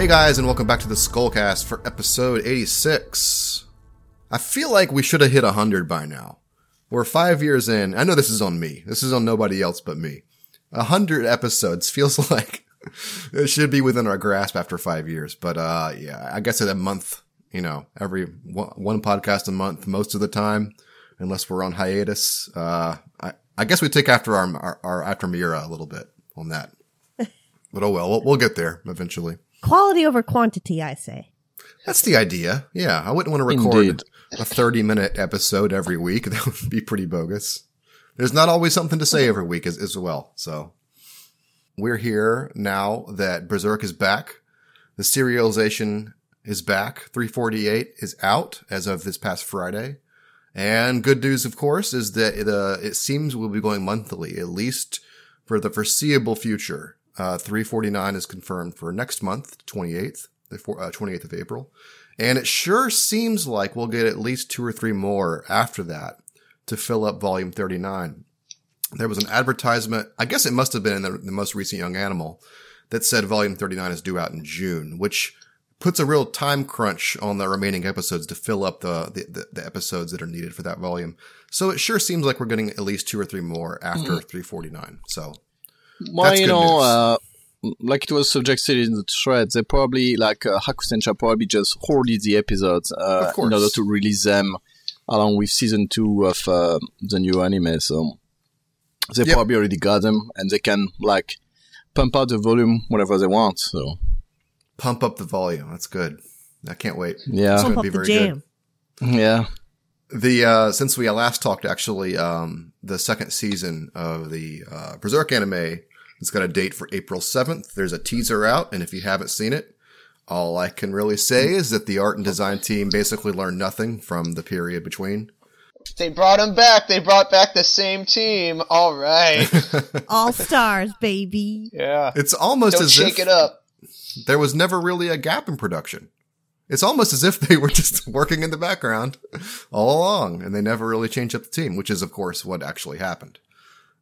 Hey guys, and welcome back to the Skullcast for episode 86. I feel like we should have hit 100 by now. We're five years in. I know this is on me. This is on nobody else but me. 100 episodes feels like it should be within our grasp after five years. But, uh, yeah, I guess at a month, you know, every one, podcast a month most of the time, unless we're on hiatus. Uh, I, I guess we take after our, our, our after Miura a little bit on that. But oh well, we'll, we'll get there eventually. Quality over quantity, I say. That's the idea. Yeah. I wouldn't want to record Indeed. a 30 minute episode every week. That would be pretty bogus. There's not always something to say every week as, as well. So we're here now that Berserk is back. The serialization is back. 348 is out as of this past Friday. And good news, of course, is that it, uh, it seems we'll be going monthly, at least for the foreseeable future. Uh, 349 is confirmed for next month, 28th, the four- uh, 28th of April. And it sure seems like we'll get at least two or three more after that to fill up volume 39. There was an advertisement, I guess it must have been in the, the most recent Young Animal, that said volume 39 is due out in June, which puts a real time crunch on the remaining episodes to fill up the, the, the, the episodes that are needed for that volume. So it sure seems like we're getting at least two or three more after 349. So Well, you know, uh, like it was suggested in the thread, they probably, like uh, Hakusensha probably just hoarded the episodes uh, in order to release them along with season two of uh, the new anime. So they Yep. probably already got them and they can like pump out the volume whenever they want. So pump up the volume. That's good. I can't wait. yeah, It's Pump gonna up be the very good. jam. yeah. The uh since we last talked, actually, um, the second season of the uh, Berserk anime has got a date for April seventh. There's a teaser out, and if you haven't seen it, all I can really say is that the art and design team basically learned nothing from the period between. They brought him back. They brought back the same team. All right. All stars, baby. Yeah. It's almost Don't as shake if it up. there was never really a gap in production. It's almost as if they were just working in the background all along and they never really changed up the team, which is, of course, what actually happened.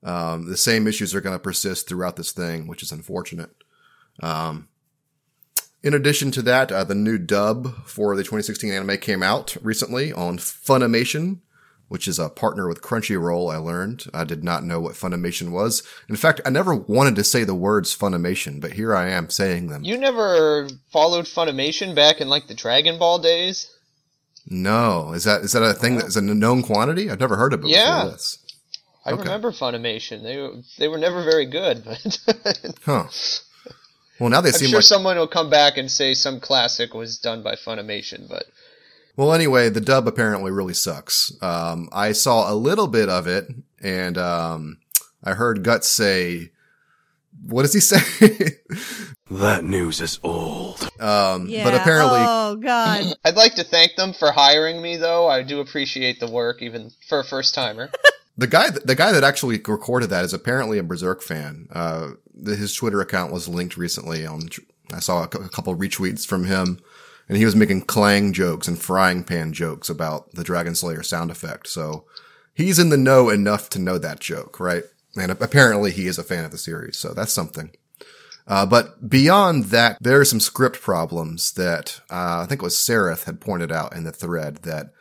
Um, the same issues are going to persist throughout this thing, which is unfortunate. Um, in addition to that, uh, the new dub for the 2016 anime came out recently on Funimation, which is a partner with Crunchyroll. I learned. I did not know what Funimation was. In fact, I never wanted to say the words Funimation, but here I am saying them. You never followed Funimation back in like the Dragon Ball days? No, is that is that a thing that is a known quantity? I've never heard of it Yeah. Before this. I Okay. remember Funimation. They were- they were never very good, but Huh. Well, now they I'm seem sure like. someone will come back and say some classic was done by Funimation. But well, anyway, the dub apparently really sucks. Um, I saw a little bit of it, and um, I heard Guts say, "What does he say?" That news is old. um, Yeah. but apparently, Oh God. I'd like to thank them for hiring me, though. I do appreciate the work, even for a first timer. the guy the guy that actually recorded that is apparently a Berserk fan. Uh, his Twitter account was linked recently. On I saw a, couple retweets from him, and he was making clang jokes and frying pan jokes about the Dragon Slayer sound effect. So he's in the know enough to know that joke, right? And apparently he is a fan of the series, so that's something. Uh, but beyond that, there are some script problems that uh, I think it was Seraph had pointed out in the thread that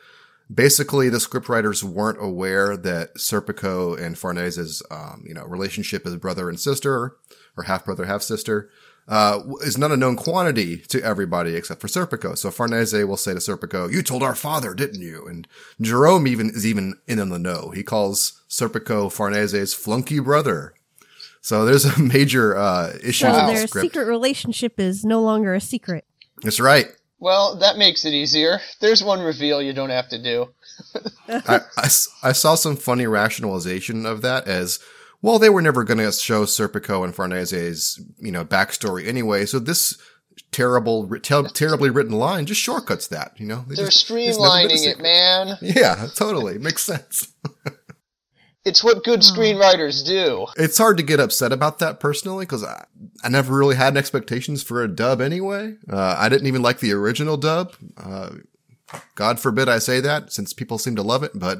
basically the scriptwriters weren't aware that Serpico and Farnese's, um, you know, relationship as brother and sister or half brother, half sister, uh, is not a known quantity to everybody except for Serpico. So Farnese will say to Serpico, you told our father, didn't you? And Jerome even is even in on the know. He calls Serpico Farnese's flunky brother. So there's a major, uh, issue So their script. secret relationship is no longer a secret. That's right. Well, that makes it easier. There's one reveal you don't have to do. I saw some funny rationalization of that as, well, they were never going to show Serpico and Farnese's, you know, backstory anyway. So this terrible, ter- terribly written line just shortcuts that, you know? They They're just- it's never been a streamlining it, man. Yeah, totally. Makes sense. It's what good Hmm. screenwriters do. It's hard to get upset about that personally because I, I never really had expectations for a dub anyway. Uh, I didn't even like the original dub. Uh, God forbid I say that since people seem to love it, but,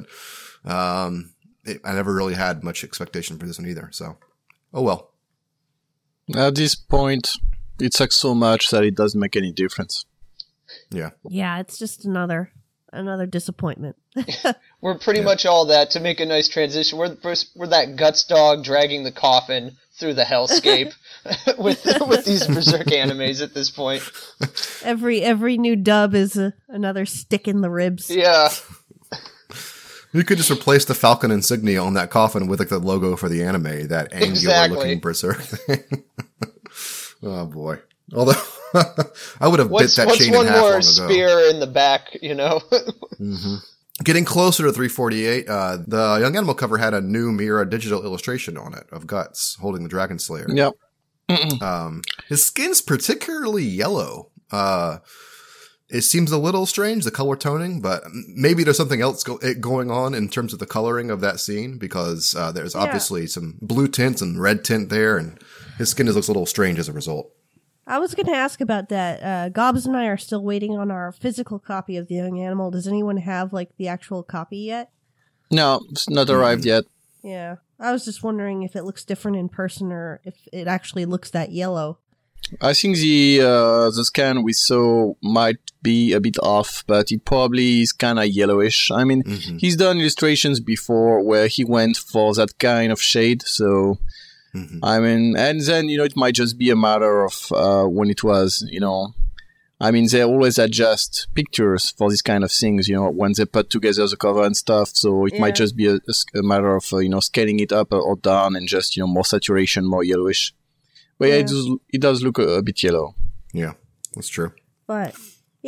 um, it, I never really had much expectation for this one either. So, oh well. At this point, It sucks so much that it doesn't make any difference. Yeah. Yeah, it's just another another disappointment. We're pretty Yeah. much all that to make a nice transition. We're we're, we're that guts dog dragging the coffin through the hellscape with with these berserk animes at this point. every every new dub is a, another stick in the ribs. Yeah, You could just replace the Falcon insignia on that coffin with like the logo for the anime, that angular Exactly. looking berserk thing. oh boy. Although I would have what's bit that what's chain in one half long more spear in the back? You know. hmm Getting closer to 348, uh, the Young Animal cover had a new Miura digital illustration on it of Guts holding the Dragon Slayer. Yep. Um, his skin's particularly yellow. Uh, it seems a little strange, the color toning, but maybe there's something else go- it going on in terms of the coloring of that scene because uh, there's Yeah. obviously some blue tints and red tint there, and his skin just looks a little strange as a result. I was going to ask about that. Uh, Gobs and I are still waiting on our physical copy of the Young Animal. Does anyone have like the actual copy yet? No, it's not arrived yet. Yeah, I was just wondering if it looks different in person or if it actually looks that yellow. I think the uh, the scan we saw might be a bit off, but it probably is kind of yellowish. I mean, Mhm. he's done illustrations before where he went for that kind of shade, so Mhm. I mean, and then you know it might just be a matter of uh, when it was, you know. I mean, they always adjust pictures for these kind of things, you know, when they put together the cover and stuff. So it Yeah. might just be a matter of uh, you know scaling it up or down and just you know more saturation, more yellowish. But yeah, Yeah. it does it does look a, a bit yellow. Yeah, that's true. But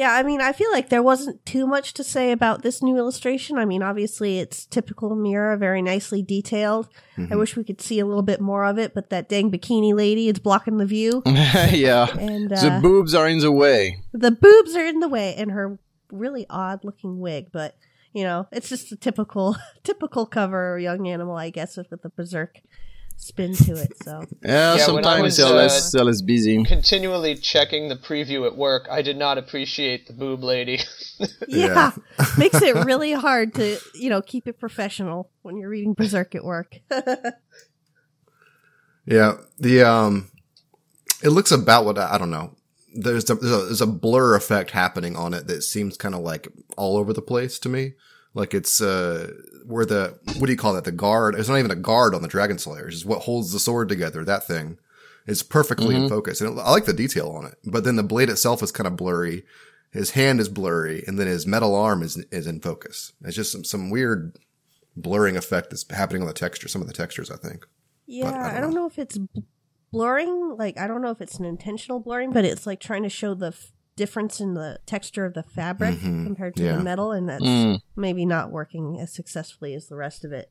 yeah, I mean, I feel like there wasn't too much to say about this new illustration. I mean, obviously it's typical Miura, very nicely detailed. I Mhm. wish we could see a little bit more of it, but that dang bikini lady is blocking the view. yeah. And the uh, boobs are in the way. the boobs are in the way and her really odd looking wig, but you know, it's just a typical typical cover young animal, I guess, with the berserk spin to it. So Yeah, Yeah, sometimes was, they're uh, less they're less busy. Continually checking the preview at work, I did not appreciate the boob lady. yeah, makes it really hard to you know keep it professional when you're reading berserk at work. Yeah, the um, it looks about what I, I don't know. There's a, there's a there's a blur effect happening on it that seems kind of like all over the place to me. Like it's uh where the what do you call that? The guard. It's not even a guard on the Dragon Slayer. It's what holds the sword together. That thing is perfectly in mm-hmm. focus, and I like the detail on it. But then the blade itself is kind of blurry. His hand is blurry, and then his metal arm is is in focus. It's just some some weird blurring effect that's happening on the texture. Some of the textures, I think. yeah, I don't I don't know if it's blurring. Like I don't know if it's an intentional blurring, but it's like trying to show the f- difference in the texture of the fabric Mhm, compared to yeah. the metal, and that's Mm. maybe not working as successfully as the rest of it.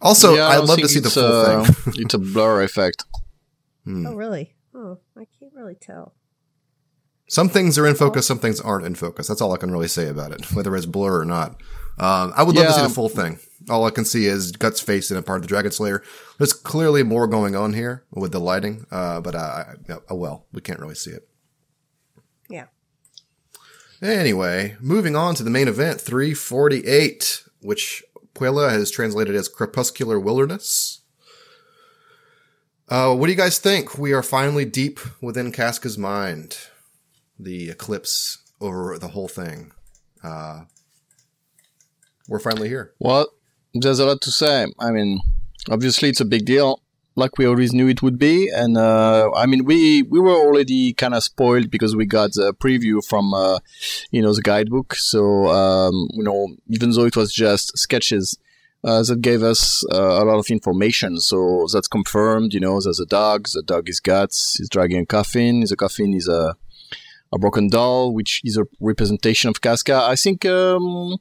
Also, Yeah, I I'd love to see the it's, full uh, thing. it's a blur effect. Hmm. Oh, really? Oh, I can't really tell. Some things are in focus, some things aren't in focus. That's all I can really say about it, whether it's blur or not. Um, I would love to see the full thing. All I can see is Guts' face in a part of the Dragon Slayer. There's clearly more going on here with the lighting, uh, but uh, I- oh well, we can't really see it. Anyway, moving on to the main event, 348, which Puella has translated as Crepuscular Wilderness. Uh, what do you guys think? We are finally deep within Casca's mind. The eclipse over the whole thing. Uh, we're finally here. Well, there's a lot to say. I mean, obviously it's a big deal, like we always knew it would be. And uh, I mean, we we were already kind of spoiled because we got the preview from uh, you know the guidebook. So um, you know, even though it was just sketches. Uh, that gave us uh, a lot of information, so that's confirmed. You know, there's a dog. The dog is guts. He's dragging a coffin. The coffin is a a broken doll, which is a representation of Casca. I think um,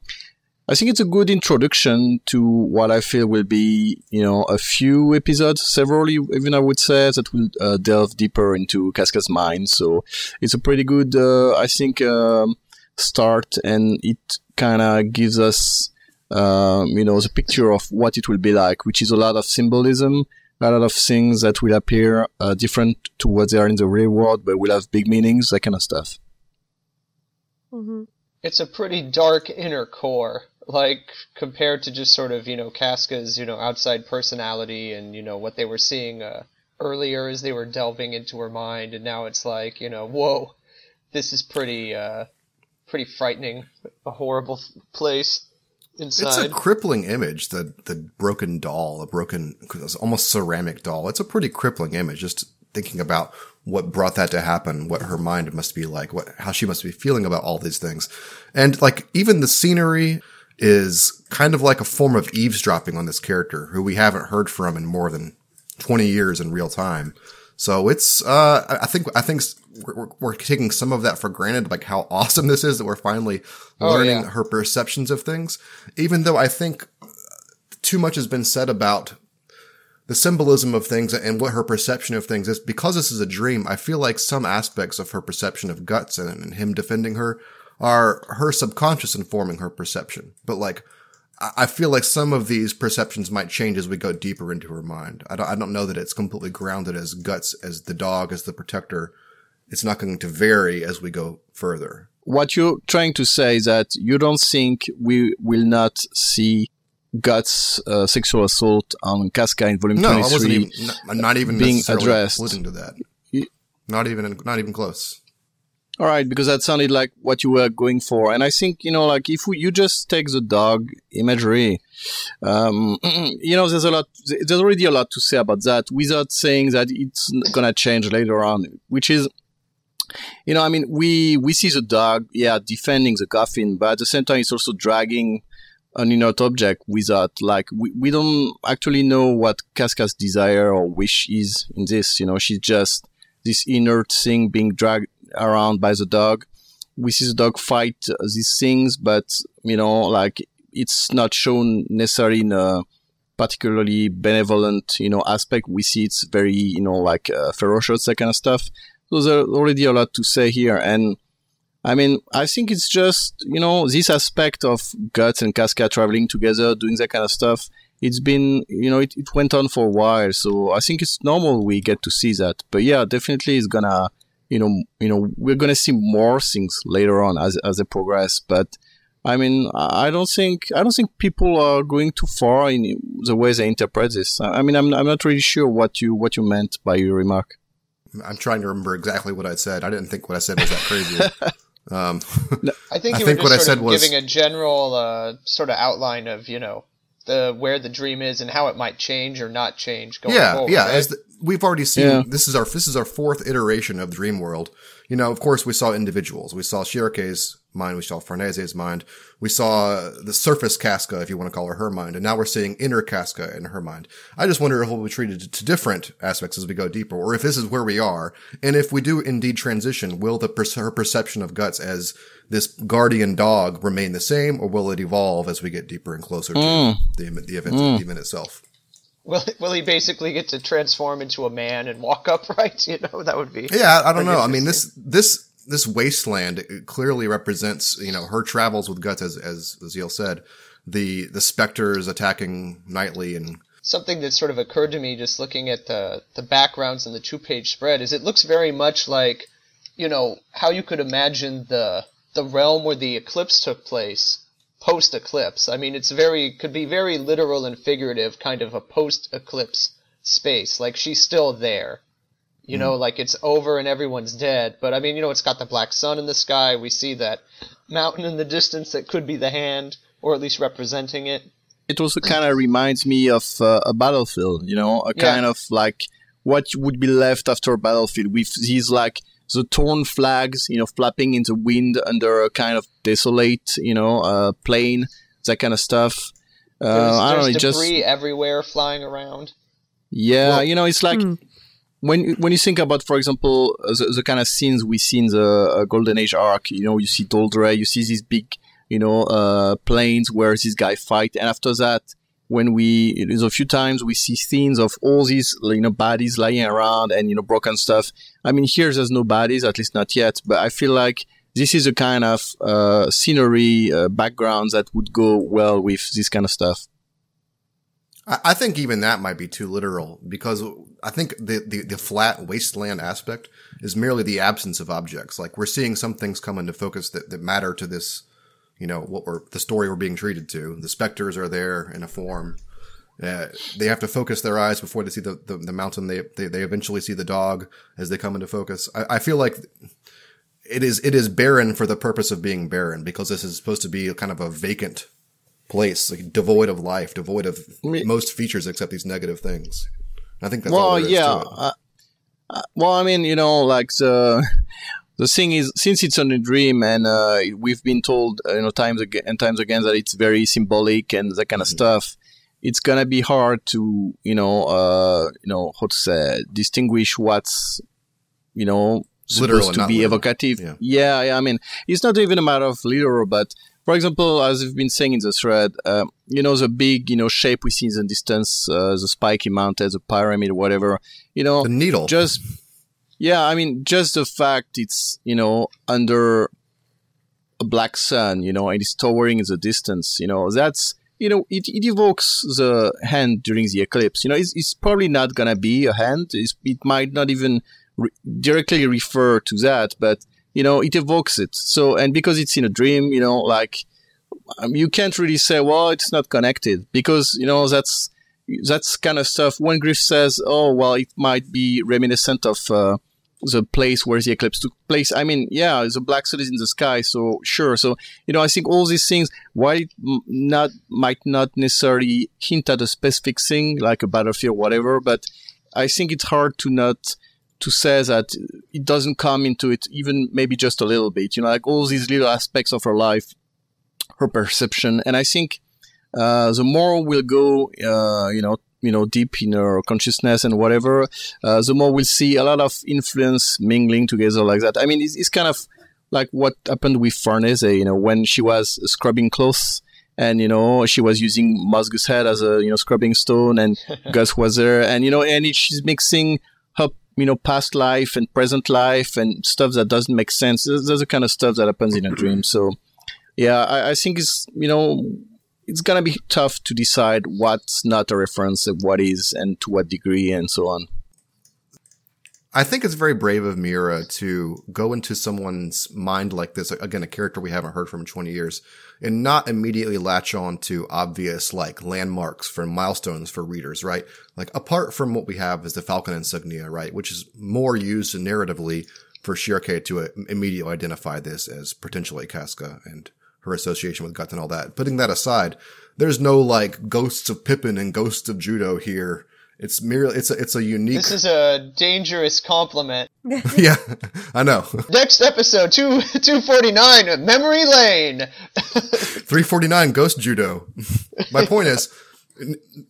I think it's a good introduction to what I feel will be, you know, a few episodes, several even I would say, that will uh, delve deeper into Casca's mind. So it's a pretty good, uh, I think, um, start, and it kind of gives us, um, you know, the picture of what it will be like, which is a lot of symbolism, a lot of things that will appear uh, different to what they are in the real world, but will have big meanings, that kind of stuff. Mm-hmm. it's a pretty dark inner core, like compared to just sort of you know Casca's you know outside personality and you know what they were seeing uh, earlier as they were delving into her mind, and now it's like you know, whoa, this is pretty uh, pretty frightening, a horrible place Inside. It's a crippling image. The the broken doll, a broken, almost ceramic doll. It's a pretty crippling image. Just thinking about what brought that to happen, what her mind must be like, what how she must be feeling about all these things, and like even the scenery is kind of like a form of eavesdropping on this character who we haven't heard from in more than twenty years in real time. So it's, uh, I- think, I think we're, we're- we're taking some of that for granted, like how awesome this is that we're finally Oh, learning yeah. her perceptions of things. Even though I think too much has been said about the symbolism of things and what her perception of things is. Because this is a dream, I feel like some aspects of her perception of guts and, and him defending her are her subconscious informing her perception. But like, I I feel like some of these perceptions might change as we go deeper into her mind. I don't, I don't know that it's completely grounded as guts, as the dog, as the protector. It's not going to vary as we go further. What you're trying to say is that you don't think we will not see Guts uh, sexual assault on Casca in volume No, I 23 wasn't even, not, not even being addressed. alluding to that. Not even, not even close. All right, because that sounded like what you were going for, and I think you know, like if we, you just take the dog imagery, um, you know, there's a lot, there's already a lot to say about that, without saying that it's gonna change later on, which is, you know, I mean, we we see the dog, yeah, defending the coffin, but at the same time, it's also dragging an inert object without, like, we, we don't actually know what Casca's desire or wish is in this. You know, she's just this inert thing being dragged around by the dog. We see the dog fight these things, but you know, like it's not shown necessarily in a particularly benevolent, you know, aspect. We see it's very, you know, like uh, ferocious, that kind of stuff. So there's already a lot to say here, and I mean, I think it's just, you know, this aspect of Guts and Casca traveling together, doing that kind of stuff. It's been, you know, it, it went on for a while. So I think it's normal we get to see that. But yeah, definitely it's gonna, you know, you know, we're gonna see more things later on as, as they progress. But I mean, I I don't think, I don't think people are going too far in the way they interpret this. I I mean, I'm, I'm not really sure what you, what you meant by your remark. I'm trying to remember exactly what I said. I didn't think what I said was that crazy. um, I think I think were what I said of was- giving a general uh, sort of outline of you know the where the dream is and how it might change or not change going yeah, forward. yeah. right? As the, we've already seen, Yeah. this is our this is our fourth iteration of Dream World. You know, of course, we saw individuals. We saw Schierke's mind. We saw Farnese's mind. We saw the surface Casca, if you want to call her her mind, and now we're seeing inner Casca in her mind. I just wonder if we'll be treated to different aspects as we go deeper, or if this is where we are, and if we do indeed transition, will the per- her perception of guts as this guardian dog remain the same, or will it evolve as we get deeper and closer to mm. the the event, mm. the event itself? Will will he basically get to transform into a man and walk upright? You know, that would be Yeah, I, I don't know. I mean, this this this wasteland clearly represents you know her travels with guts, as as Aazealh said, the the specters attacking nightly and something that sort of occurred to me just looking at the the backgrounds in the two page spread is it looks very much like you know how you could imagine the the realm where the eclipse took place post eclipse i mean it's very could be very literal and figurative kind of a post eclipse space. Like she's still there. You know like it's over and everyone's dead. But i mean you know it's got the black sun in the sky. We see that mountain in the distance that could be the hand or at least representing it. It also kind of reminds me of uh, a battlefield, you know, a Yeah. kind of like what would be left after a battlefield with these like the torn flags, you know, flapping in the wind under a kind of desolate, you know, uh, plain, that kind of stuff. Uh, there's, I don't know, there's just debris everywhere flying around yeah, Well- you know, it's like Hmm. when when you think about, for example, uh, the, the kind of scenes we see in the uh, Golden Age arc. You know, you see Doldrey, you see these big, you know, uh, planes where this guy fight, and after that, when we there's a few times we see scenes of all these, you know, bodies lying around and you know broken stuff. I mean, here there's no bodies, at least not yet, but I feel like this is a kind of uh, scenery uh, background that would go well with this kind of stuff. I, think even that might be too literal because I think the, the the flat wasteland aspect is merely the absence of objects. Like we're seeing some things come into focus that that matter to this, you know, what we're the story we're being treated to. The specters are there in a form. Uh, they have to focus their eyes before they see the, the, the mountain. They, they, they eventually see the dog as they come into focus. I, I feel like it is, it is barren for the purpose of being barren because this is supposed to be kind of a vacant place, like devoid of life, devoid of Me- most features except these negative things. I think that's all well, yeah. Uh, uh, well, I mean, you know, like the the thing is, since it's on a dream, and uh, we've been told, uh, you know, times again and times again that it's very symbolic and that kind of stuff. It's gonna be hard to, you know, uh, you know, how to say, distinguish what's, you know, supposed and to be literal. evocative. Yeah. yeah, yeah. I mean, it's not even a matter of literal, but for example, as we've been saying in the thread, uh, you know, the big, you know, shape we see in the distance, uh, the spiky mountain, the pyramid, whatever, you know, the needle. just, yeah, I mean, just the fact it's, you know, under a black sun, you know, and it's towering in the distance, you know, that's, you know, it, it evokes the hand during the eclipse. You know, it's, it's probably not gonna be a hand. It's, it might not even re- directly refer to that, but you know, it evokes it. So, and because it's in a dream, you know, like um, you can't really say, well, it's not connected because you know that's that's kind of stuff. When Griff says, oh, well, it might be reminiscent of uh, the place where the eclipse took place. I mean, yeah, the black sun is in the sky, so sure. So you know, I think all these things, while not might not necessarily hint at a specific thing like a battlefield or whatever, but I think it's hard to not to say that it doesn't come into it even maybe just a little bit. You know, like all these little aspects of her life, her perception, and I think uh, the more we'll go, uh, you know, you know, deep in our consciousness and whatever, uh, the more we'll see a lot of influence mingling together like that. I mean, it's, it's kind of like what happened with Farnese, you know, when she was scrubbing clothes and, you know, she was using Mozgus head as a, you know, scrubbing stone and Gus was there and, you know, and it, she's mixing her, you know, past life and present life and stuff that doesn't make sense. There's, there's the kind of stuff that happens in a dream. So, yeah, I, I think it's, you know, it's gonna be tough to decide what's not a reference and what is and to what degree and so on. I think it's very brave of Miura to go into someone's mind like this. Again, a character we haven't heard from in 20 years and not immediately latch on to obvious like landmarks for milestones for readers, right? Like apart from what we have is the Falcon insignia, right? Which is more used narratively for Schierke to uh, immediately identify this as potentially Casca and her association with Guts and all that. Putting that aside, there's no like ghosts of Pippin and ghosts of Judeau here. It's merely, it's a, it's a unique, This is a dangerous compliment. yeah, I know. Next episode, two two forty nine, Memory Lane. 349 Ghost Judeau. My point is,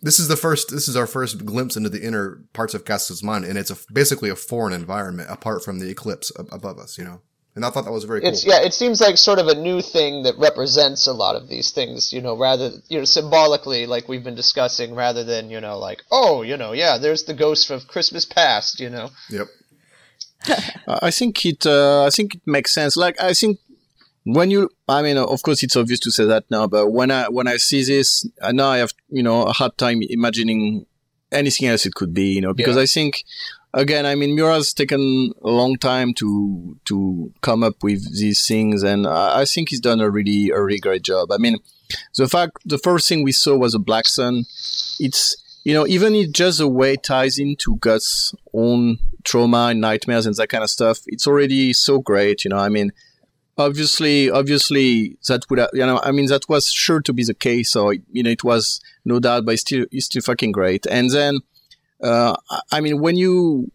this is the first, this is our first glimpse into the inner parts of Casca's mind, and it's a, basically a foreign environment apart from the eclipse ab- above us, you know? And I thought that was very cool. It's yeah, it seems like sort of a new thing that represents a lot of these things, you know, rather you know symbolically, like we've been discussing, rather than you know like oh you know yeah, there's the ghost of Christmas past, you know. Yep. I I think it. Uh, I think it makes sense. Like I think when you, I mean, of course, it's obvious to say that now, but when I when I see this, now I have you know a hard time imagining anything else it could be. You know, because Yeah. I think again, I mean, Miura's taken a long time to to come up with these things, and I, I think he's done a really a really great job. I mean, the fact the first thing we saw was a black sun. It's you know even it just the way it ties into Guts' own trauma and nightmares and that kind of stuff. It's already so great. You know, I mean, obviously, obviously that would you know, I mean, that was sure to be the case. So you know, it was no doubt, but still it's still fucking great. And then, uh, I- mean, when you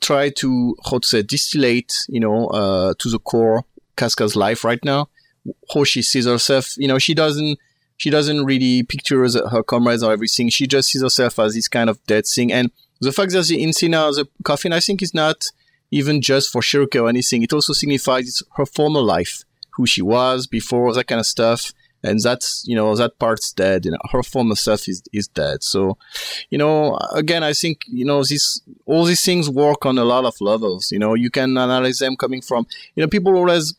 try to how to say distillate, you know, uh, to the core Casca's life right now, how she sees herself, you know, she doesn't she doesn't really picture her comrades or everything. She just sees herself as this kind of dead thing. And the fact that the insignia, the coffin, I think is not even just for Schierke or anything. It also signifies her former life, who she was before, that kind of stuff. And that's, you know, that part's dead. You know, her former self is, is dead. So, you know, again, I think, you know, this, all these things work on a lot of levels. You know, you can analyze them coming from, you know, people always,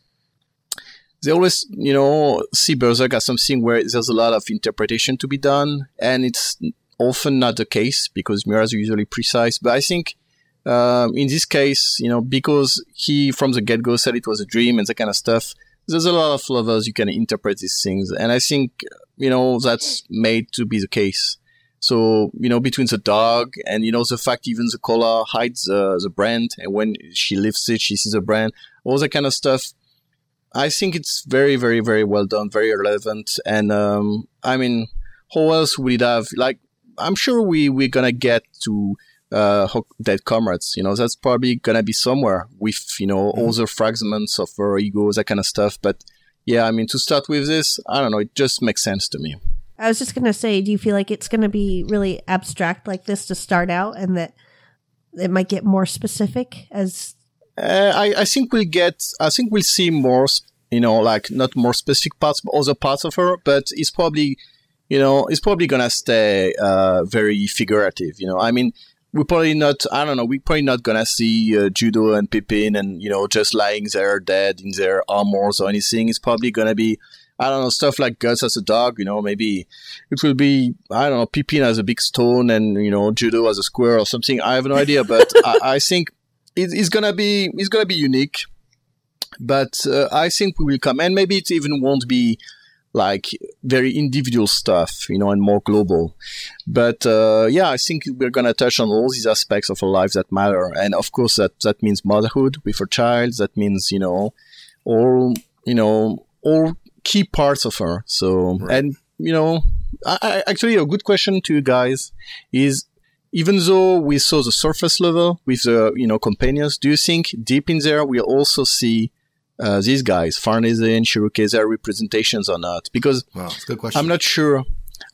they always, you know, see Berserk as something where there's a lot of interpretation to be done, and it's often not the case because Miura's are usually precise. But I think um, in this case, you know, because he from the get go said it was a dream and that kind of stuff, there's a lot of levels you can interpret these things, and I think you know that's made to be the case. So, you know, between the dog and, you know, the fact even the collar hides uh, the brand. And when she lifts it, she sees the brand, all that kind of stuff. I think it's very, very, very well done, very relevant. And, um, I mean, how else would it have, like, I'm sure we, we're to get to, uh, dead comrades, you know, that's probably going to be somewhere with, you know, all the fragments of her ego, that kind of stuff. But yeah, I mean, to start with this, I don't know, it just makes sense to me. I was just going to say, do you feel like it's going to be really abstract like this to start out and that it might get more specific as Uh, I, I think we'll get, I think we'll see more, you know, like not more specific parts, but other parts of her, but it's probably, you know, it's probably gonna stay, uh, very figurative, you know, I mean, we're probably not, I don't know, we're probably not gonna see, uh, Judeau and Pippin and, you know, just lying there dead in their armors or anything. It's probably gonna be, I don't know, stuff like Guts as a dog, you know, maybe it will be, I don't know, Pippin as a big stone and, you know, Judeau as a square or something. I have no idea, but I, I think it, it's gonna be, it's gonna be unique but uh, I think we will come, and maybe it even won't be like very individual stuff, you know, and more global. But uh, yeah, I think we're gonna touch on all these aspects of our lives that matter, and of course that that means motherhood with a child. That means you know all you know all key parts of her. So and you know, I, I, actually a good question to you guys is even though we saw the surface level with the you know companions, do you think deep in there we'll also see uh, these guys, Farnese and Schierke, their representations or not? Because Wow, good question. I'm not sure.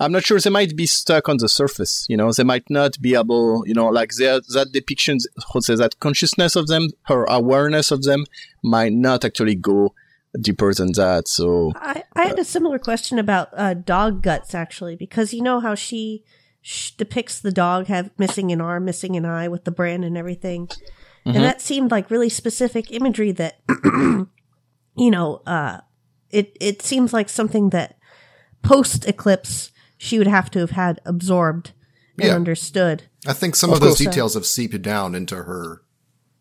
I'm not sure they might be stuck on the surface. You know, they might not be able. You know, like their that depictions, how say that consciousness of them, her awareness of them, might not actually go deeper than that. So I, I had a similar question about uh, dog guts actually because you know how she sh- depicts the dog have missing an arm, missing an eye with the brand and everything, and that seemed like really specific imagery that you know uh, it it seems like something that post eclipse she would have to have had absorbed and Yeah. understood. I think some Of of, those course. details have seeped down into her,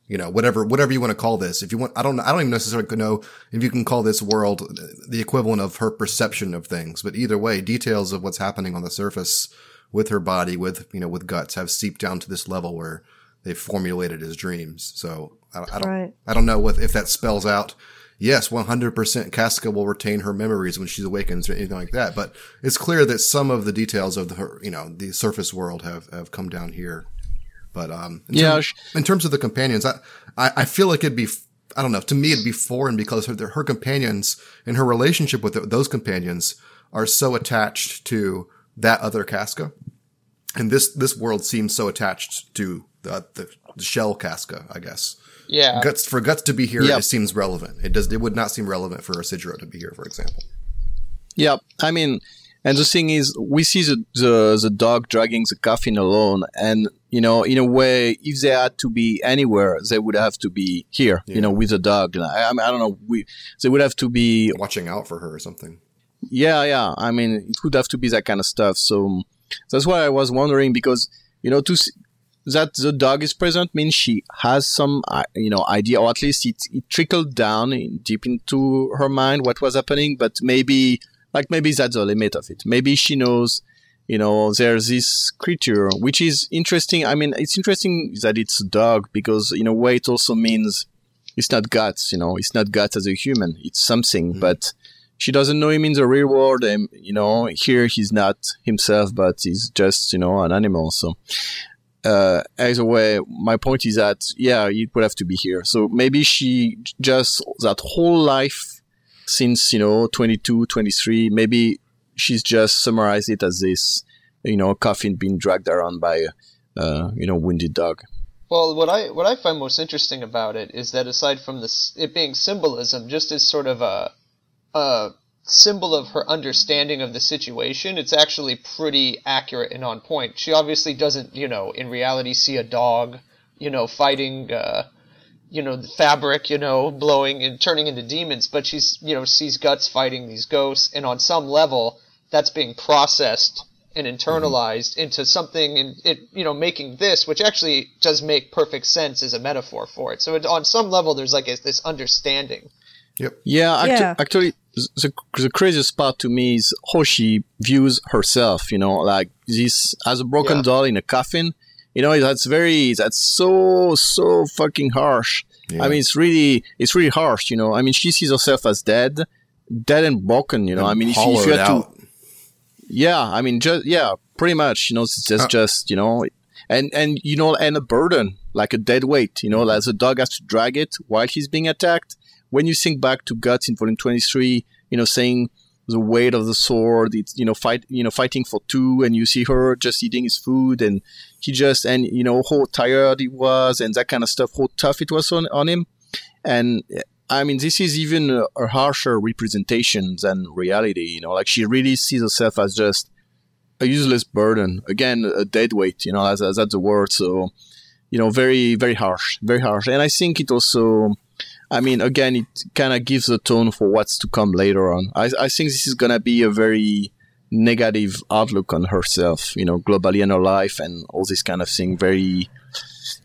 you know, whatever, whatever you want to call this. If you want, I don't, I don't even necessarily know if you can call this world the equivalent of her perception of things, but either way, details of what's happening on the surface with her body, with, you know, with guts have seeped down to this level where they've formulated as dreams. So I, I don't, Right. I don't know what, if that spells out. Yes, 100% Casca will retain her memories when she awakens or anything like that. But it's clear that some of the details of the, you know, the surface world have, have come down here. But, um, in, Yeah, term- sh- in terms of the companions, I, I, I feel like it'd be, I don't know, to me it'd be foreign because her, her companions and her relationship with those companions are so attached to that other Casca. And this, this world seems so attached to the, the, the shell Casca, I guess. Yeah. Guts for guts to be here, Yeah. it seems relevant. It does. It would not seem relevant for Isidro to be here, for example. Yeah, I mean, and the thing is, we see the, the the dog dragging the coffin alone, and you know, in a way, if they had to be anywhere, they would have to be here, you know, with the dog. I, I, mean, I don't know, we they would have to be, Watching out for her or something. yeah, yeah. I mean, it would have to be that kind of stuff. So that's why I was wondering because you know, to that the dog is present means she has some, uh, you know, idea, or at least it, it trickled down in, deep into her mind what was happening. But maybe, like, maybe that's the limit of it. Maybe she knows, you know, there's this creature, which is interesting. I mean, it's interesting that it's a dog because in a way it also means it's not guts, you know, it's not guts as a human. It's something, but she doesn't know him in the real world. And, you know, here he's not himself, but he's just, you know, an animal. So, uh, either way, my point is that, yeah, it would have to be here. So maybe she just, that whole life since, you know, 22, 23, maybe she's just summarized it as this, you know, coffin being dragged around by, uh, you know, wounded dog. Well, what I what I find most interesting about it is that aside from this it being symbolism, just as sort of a a symbol of her understanding of the situation, it's actually pretty accurate and on point. She obviously doesn't, you know, in reality see a dog, you know, fighting uh you know, the fabric, you know, blowing and turning into demons, but she's, you know, sees guts fighting these ghosts, and on some level, that's being processed and internalized into something, and it, you know, making this, which actually does make perfect sense as a metaphor for it. So it, on some level, there's like a, this understanding. yep Yeah, actu- Yeah. actually, the, the craziest part to me is how she views herself, you know, like this as a broken Yeah. doll in a coffin. You know, that's very, that's so, so fucking harsh. Yeah. I mean, it's really, it's really harsh, you know. I mean, she sees herself as dead, dead and broken, you know. I mean, if, if you had to, yeah, I mean, just yeah, pretty much. You know, it's just, Uh, just you know, and and you know, and a burden like a dead weight. You know, as a dog has to drag it while he's being attacked. When you think back to Guts in Volume Twenty Three, you know, saying the weight of the sword, it's you know, fight, you know, fighting for two, and you see her just eating his food, and he just and you know how tired he was, and that kind of stuff, how tough it was on on him, and. I mean, this is even a, a harsher representation than reality. You know, like she really sees herself as just a useless burden. Again, a dead weight, you know, as, as that's the word. So, you know, very, very harsh, very harsh. And I think it also, I mean, again, it kind of gives a tone for what's to come later on. I, I think this is going to be a very negative outlook on herself, you know, globally in her life and all this kind of thing. Very,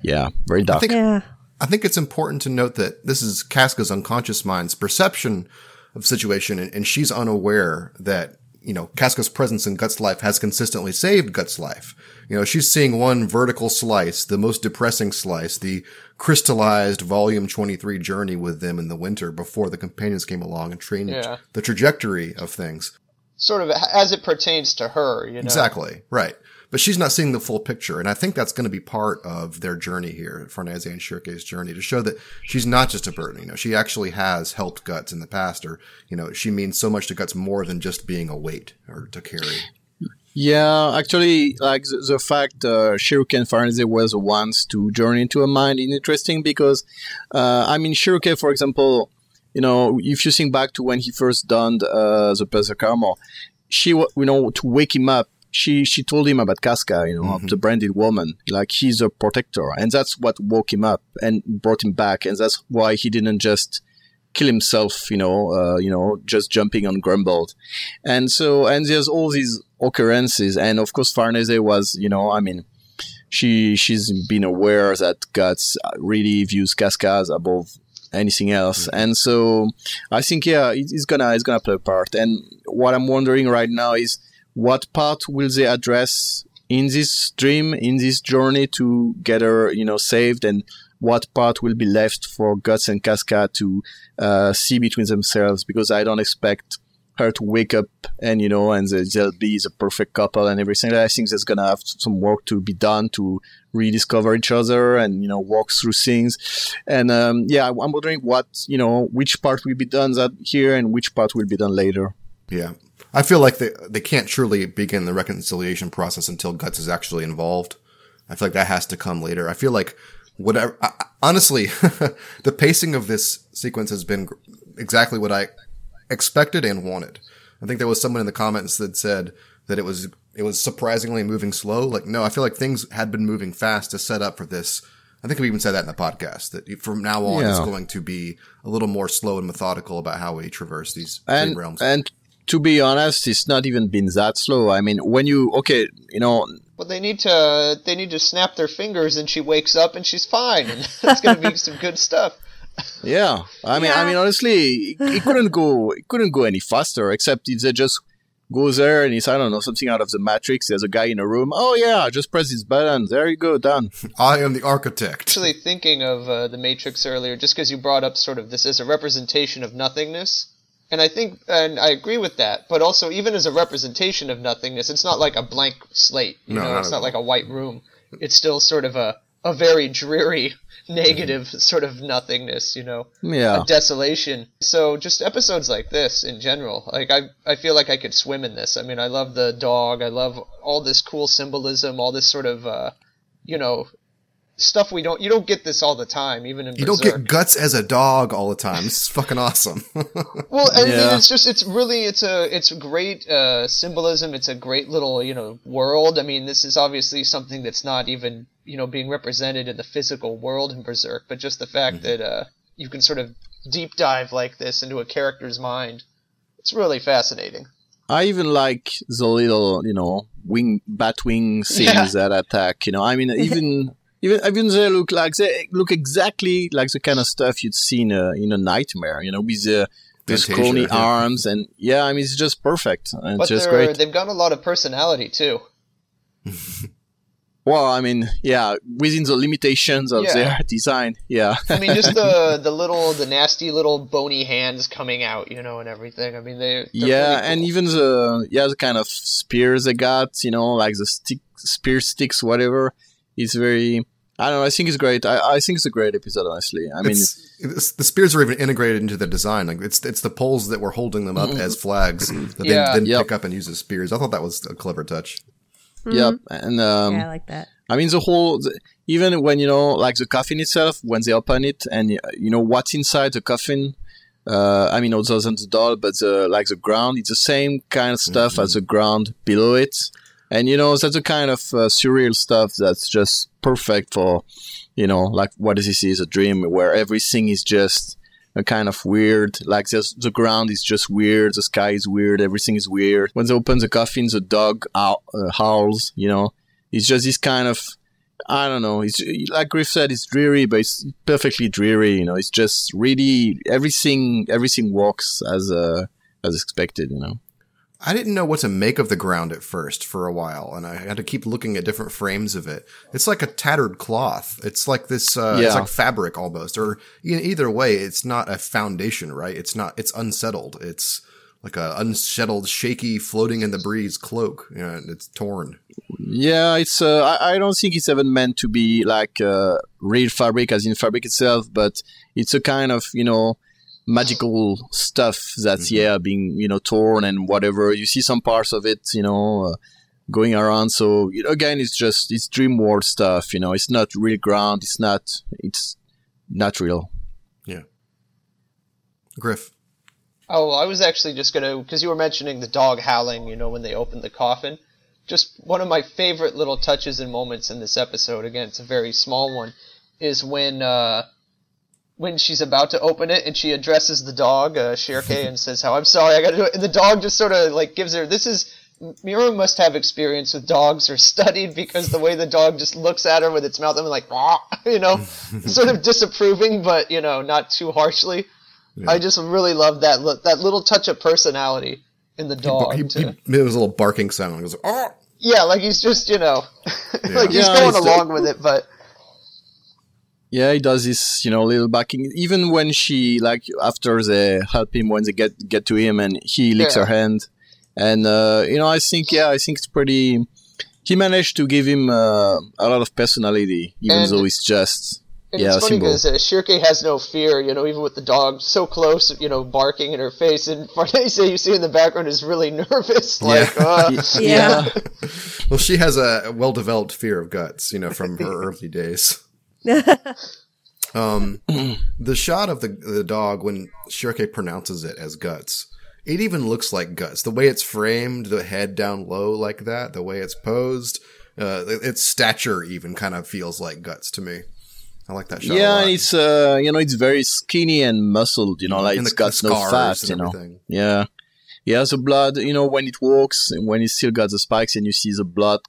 yeah, very dark. think- Yeah. I think it's important to note that this is Casca's unconscious mind's perception of the situation, and, and she's unaware that you know Casca's presence in Guts' life has consistently saved Guts' life. You know, she's seeing one vertical slice, the most depressing slice, the crystallized Volume Twenty Three journey with them in the winter before the companions came along and changed Yeah. the trajectory of things. Sort of as it pertains to her, you know. Exactly. Right. But she's not seeing the full picture. And I think that's going to be part of their journey here, Farnese and Schierke's journey, to show that she's not just a burden. You know, she actually has helped Guts in the past, or, you know, she means so much to Guts more than just being a weight or to carry. Yeah, actually, like the, the fact uh, and Farnese was once to journey into a mind is interesting because, uh, I mean, Schierke, for example, you know, if you think back to when he first donned uh, the Berserk armor, she, you know, to wake him up, she she told him about Casca, you know, of the branded woman, like he's a protector, and that's what woke him up and brought him back, and that's why he didn't just kill himself, you know, uh, you know, just jumping on Grunbeld. And so, and there's all these occurrences. And of course, Farnese was, you know, I mean, she, she's been aware that Guts really views Cascas above anything else. And so I think, yeah, it's gonna, it's gonna play a part. And what I'm wondering right now is what part will they address in this dream, in this journey to get her, you know, saved and what part will be left for Guts and Casca to uh, see between themselves because I don't expect her to wake up and you know and they'll be the perfect couple and everything. I think there's gonna have some work to be done to rediscover each other and you know walk through things. And um, yeah, I'm wondering what you know which part will be done that here and which part will be done later. Yeah. I feel like they, they can't truly begin the reconciliation process until Guts is actually involved. I feel like that has to come later. I feel like whatever, I, honestly, the pacing of this sequence has been exactly what I expected and wanted. I think there was someone in the comments that said that it was, it was surprisingly moving slow. Like, no, I feel like things had been moving fast to set up for this. I think we even said that in the podcast that from now on it's going to be a little more slow and methodical about how we traverse these and realms. and to be honest, it's not even been that slow. I mean, when you okay, you know, Well, they need to they need to snap their fingers, and she wakes up and she's fine, and that's gonna be some good stuff. Yeah, I mean, I mean, honestly, it, it couldn't go, it couldn't go any faster. Except if they just go there and it's, I don't know, something out of the Matrix. There's a guy in a room. Oh yeah, just press this button. There you go, done. I am the architect. Actually, thinking of uh, the Matrix earlier, just because you brought up sort of this as a representation of nothingness, and I think, and I agree with that. But also, even as a representation of nothingness, it's not like a blank slate. You No, know, not it's not like a white room. It's still sort of a a very dreary, negative sort of nothingness. You know. Yeah, a desolation. So just episodes like this in general, like I I feel like I could swim in this. I mean, I love the dog. I love all this cool symbolism, all this sort of uh, you know, stuff we don't you don't get this all the time, even in Berserk. You don't get guts as a dog all the time. This is fucking awesome. Well, I mean, it's just it's really it's a it's great uh, symbolism. It's a great little you know world. I mean, this is obviously something that's not even you know being represented in the physical world in Berserk, but just the fact that uh, you can sort of deep dive like this into a character's mind. It's really fascinating. I even like the little, you know, wing bat wing things that attack. You know, I mean, even even even they look like they look exactly like the kind of stuff you'd see in a in a nightmare. You know, with the the Fantasia, scrawny yeah. arms, and yeah, I mean it's just perfect. It's But just they're, great. they've got a lot of personality too. Well, I mean, yeah, within the limitations of Yeah. their design, yeah. I mean, just the the little, the nasty little bony hands coming out, you know, and everything. I mean, they. they're yeah, and even the yeah the kind of spears they got, you know, like the stick spear sticks, whatever, is very. I don't know. I think it's great. I, I think it's a great episode. Honestly, I mean, it's, it's- the spears are even integrated into the design. Like it's it's the poles that were holding them up as flags that Yeah. they then Yep. pick up and use as spears. I thought that was a clever touch. yep, and um, yeah, I like that. I mean, the whole, the, even when, you know, like the coffin itself, when they open it and, you know, what's inside the coffin, uh, I mean, other than the doll, but the, like the ground, it's the same kind of stuff as the ground below it. And, you know, that's the kind of uh, surreal stuff that's just perfect for, you know, like what this is a dream where everything is just a kind of weird, like there's, the ground is just weird, the sky is weird, everything is weird. When they open the coffin, the dog howl, uh, howls, you know, it's just this kind of I don't know. It's like Griff said, it's dreary, but it's perfectly dreary. You know, it's just really everything. Everything works as uh, as expected. You know. I didn't know what to make of the ground at first for a while, and I had to keep looking at different frames of it. It's like a tattered cloth. It's like this. Uh, It's like fabric almost, or e- either way, it's not a foundation, right? It's not. It's unsettled. It's like a unsettled, shaky, floating in the breeze cloak. You know, and it's torn. Yeah, it's. Uh, I, I don't think it's even meant to be like uh, real fabric, as in fabric itself, but it's a kind of you know magical stuff that's yeah being you know torn and whatever. You see some parts of it, you know. Uh, going around so you know, again it's just it's dream world stuff you know it's not real ground it's not it's not real yeah Griff. Oh, I was actually just gonna because you were mentioning the dog howling, you know, when they opened the coffin. Just one of my favorite little touches and moments in this episode. Again, it's a very small one. Is when uh, when she's about to open it and she addresses the dog, uh, Schierke, and says, "How I'm sorry, I got to do it." And the dog just sort of like gives her. This is Miura must have experience with dogs or studied because the way the dog just looks at her with its mouth, I'm like, "Rah," you know, sort of disapproving, but you know, not too harshly. I just really love that li- that little touch of personality in the dog. he, to- he made his little barking sound. He goes, "Oh!" yeah, like he's just you know, like he's Yeah, going he's along with it, but Yeah, he does this, you know, little backing. Even when she, like, after they help him, when they get get to him, and he licks Yeah. her hand, and uh, you know, I think, yeah, I think it's pretty. He managed to give him uh, a lot of personality, even And- though it's just and yeah, it's funny because uh, Schierke has no fear, you know, even with the dog so close, you know, barking in her face, and Farnese, you see in the background, is really nervous, like, uh, Yeah. Well, she has a well-developed fear of guts, you know, from her early days. Um, the shot of the the dog when Schierke pronounces it as guts, it even looks like guts. The way it's framed, the head down low like that, the way it's posed, uh, its stature even kind of feels like guts to me. I like that shot. a yeah, it's uh, you know, it's very skinny and muscled. You know, like And it's the- got the no fat. You know, everything. yeah, yeah. The blood, you know, when it walks, and when it still got the spikes, and you see the blood,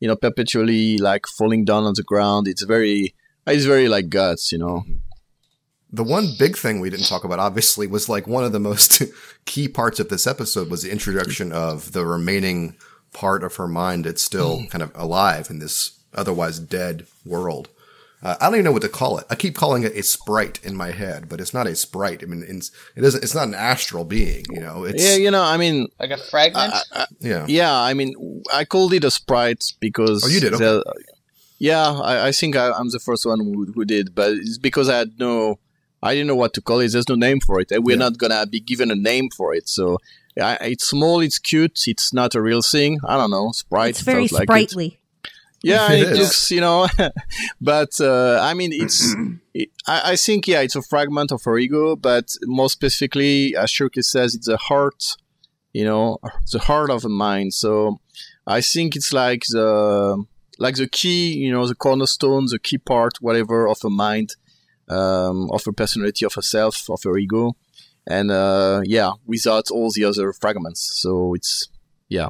you know, perpetually like falling down on the ground. It's very, it's very like guts. You know. The one big thing we didn't talk about, obviously, was like one of the most key parts of this episode was the introduction of the remaining part of her mind that's still mm-hmm. kind of alive in this otherwise dead world. Uh, I don't even know what to call it. I keep calling it a sprite in my head, but it's not a sprite. I mean, it's, it isn't. It's not an astral being. You know, it's Yeah, you know, I mean, like a fragment. Uh, uh, uh, yeah. yeah, I mean, I called it a sprite because. Oh, you did? Okay. The- yeah, I, I think I, I'm the first one who, who did, but it's because I had no, I didn't know what to call it. There's no name for it, and we're Yeah. not gonna be given a name for it. So I, it's small, it's cute, it's not a real thing. I don't know, sprite. It's very felt like it. sprightly. Yeah, It it, is. looks, you know, but uh, I mean, it's. It, I, I think yeah, it's a fragment of her ego, but more specifically, as Schierke says, it's a heart. You know, the heart of a mind. So I think it's like the like the key, you know, the cornerstone, the key part, whatever of a mind, um, of her personality, of herself, of her ego, and uh, yeah, without all the other fragments. So it's yeah.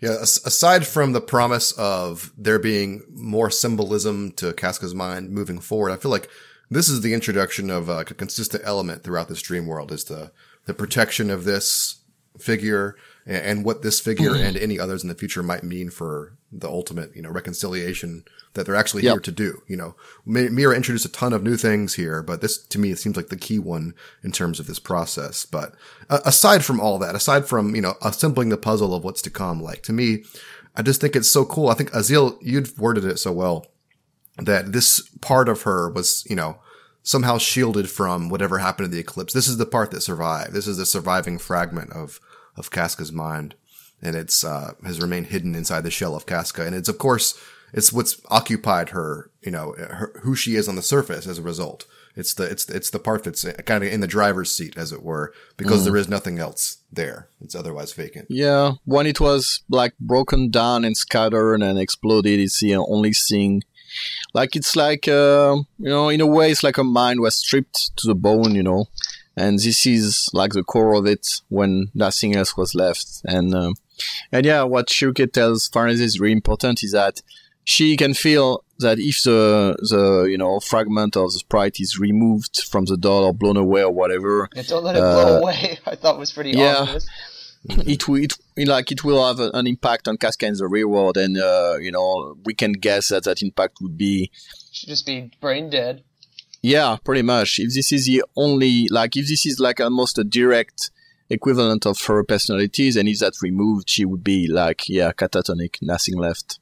Yeah, aside from the promise of there being more symbolism to Casca's mind moving forward, I feel like this is the introduction of uh, a consistent element throughout this dream world is the the protection of this figure and, what this figure and any others in the future might mean for the ultimate, you know, reconciliation that they're actually Yep. here to do. You know, Miura introduced a ton of new things here, but this to me it seems like the key one in terms of this process. But uh, aside from all that, aside from, you know, assembling the puzzle of what's to come, like to me, I just think it's so cool. I think Aazealh, you'd worded it so well that this part of her was, you know, somehow shielded from whatever happened in the eclipse. This is the part that survived. This is the surviving fragment of, of Casca's mind. And it's, uh, has remained hidden inside the shell of Casca. And it's, of course, it's what's occupied her, you know, her, who she is on the surface as a result. It's the, it's, it's the part that's kind of in the driver's seat, as it were, because there is nothing else there. It's otherwise vacant. Yeah, when it was like broken down and scattered and exploded, it's the only thing. Like it's like uh, you know, in a way, it's like a mind was stripped to the bone, you know, and this is like the core of it when nothing else was left. And um, and yeah, what Schierke tells Farnese is really important is that she can feel that if the the you know fragment of the sprite is removed from the doll or blown away or whatever, And don't let it blow Uh, away. I thought was pretty yeah. obvious. it will it, like it will have an impact on Casca in the real world, and uh, you know we can guess that that impact would be Should just be brain dead. Yeah, pretty much. If this is the only like if this is like almost a direct equivalent of her personalities, and if that's removed, she would be like yeah, catatonic, nothing left.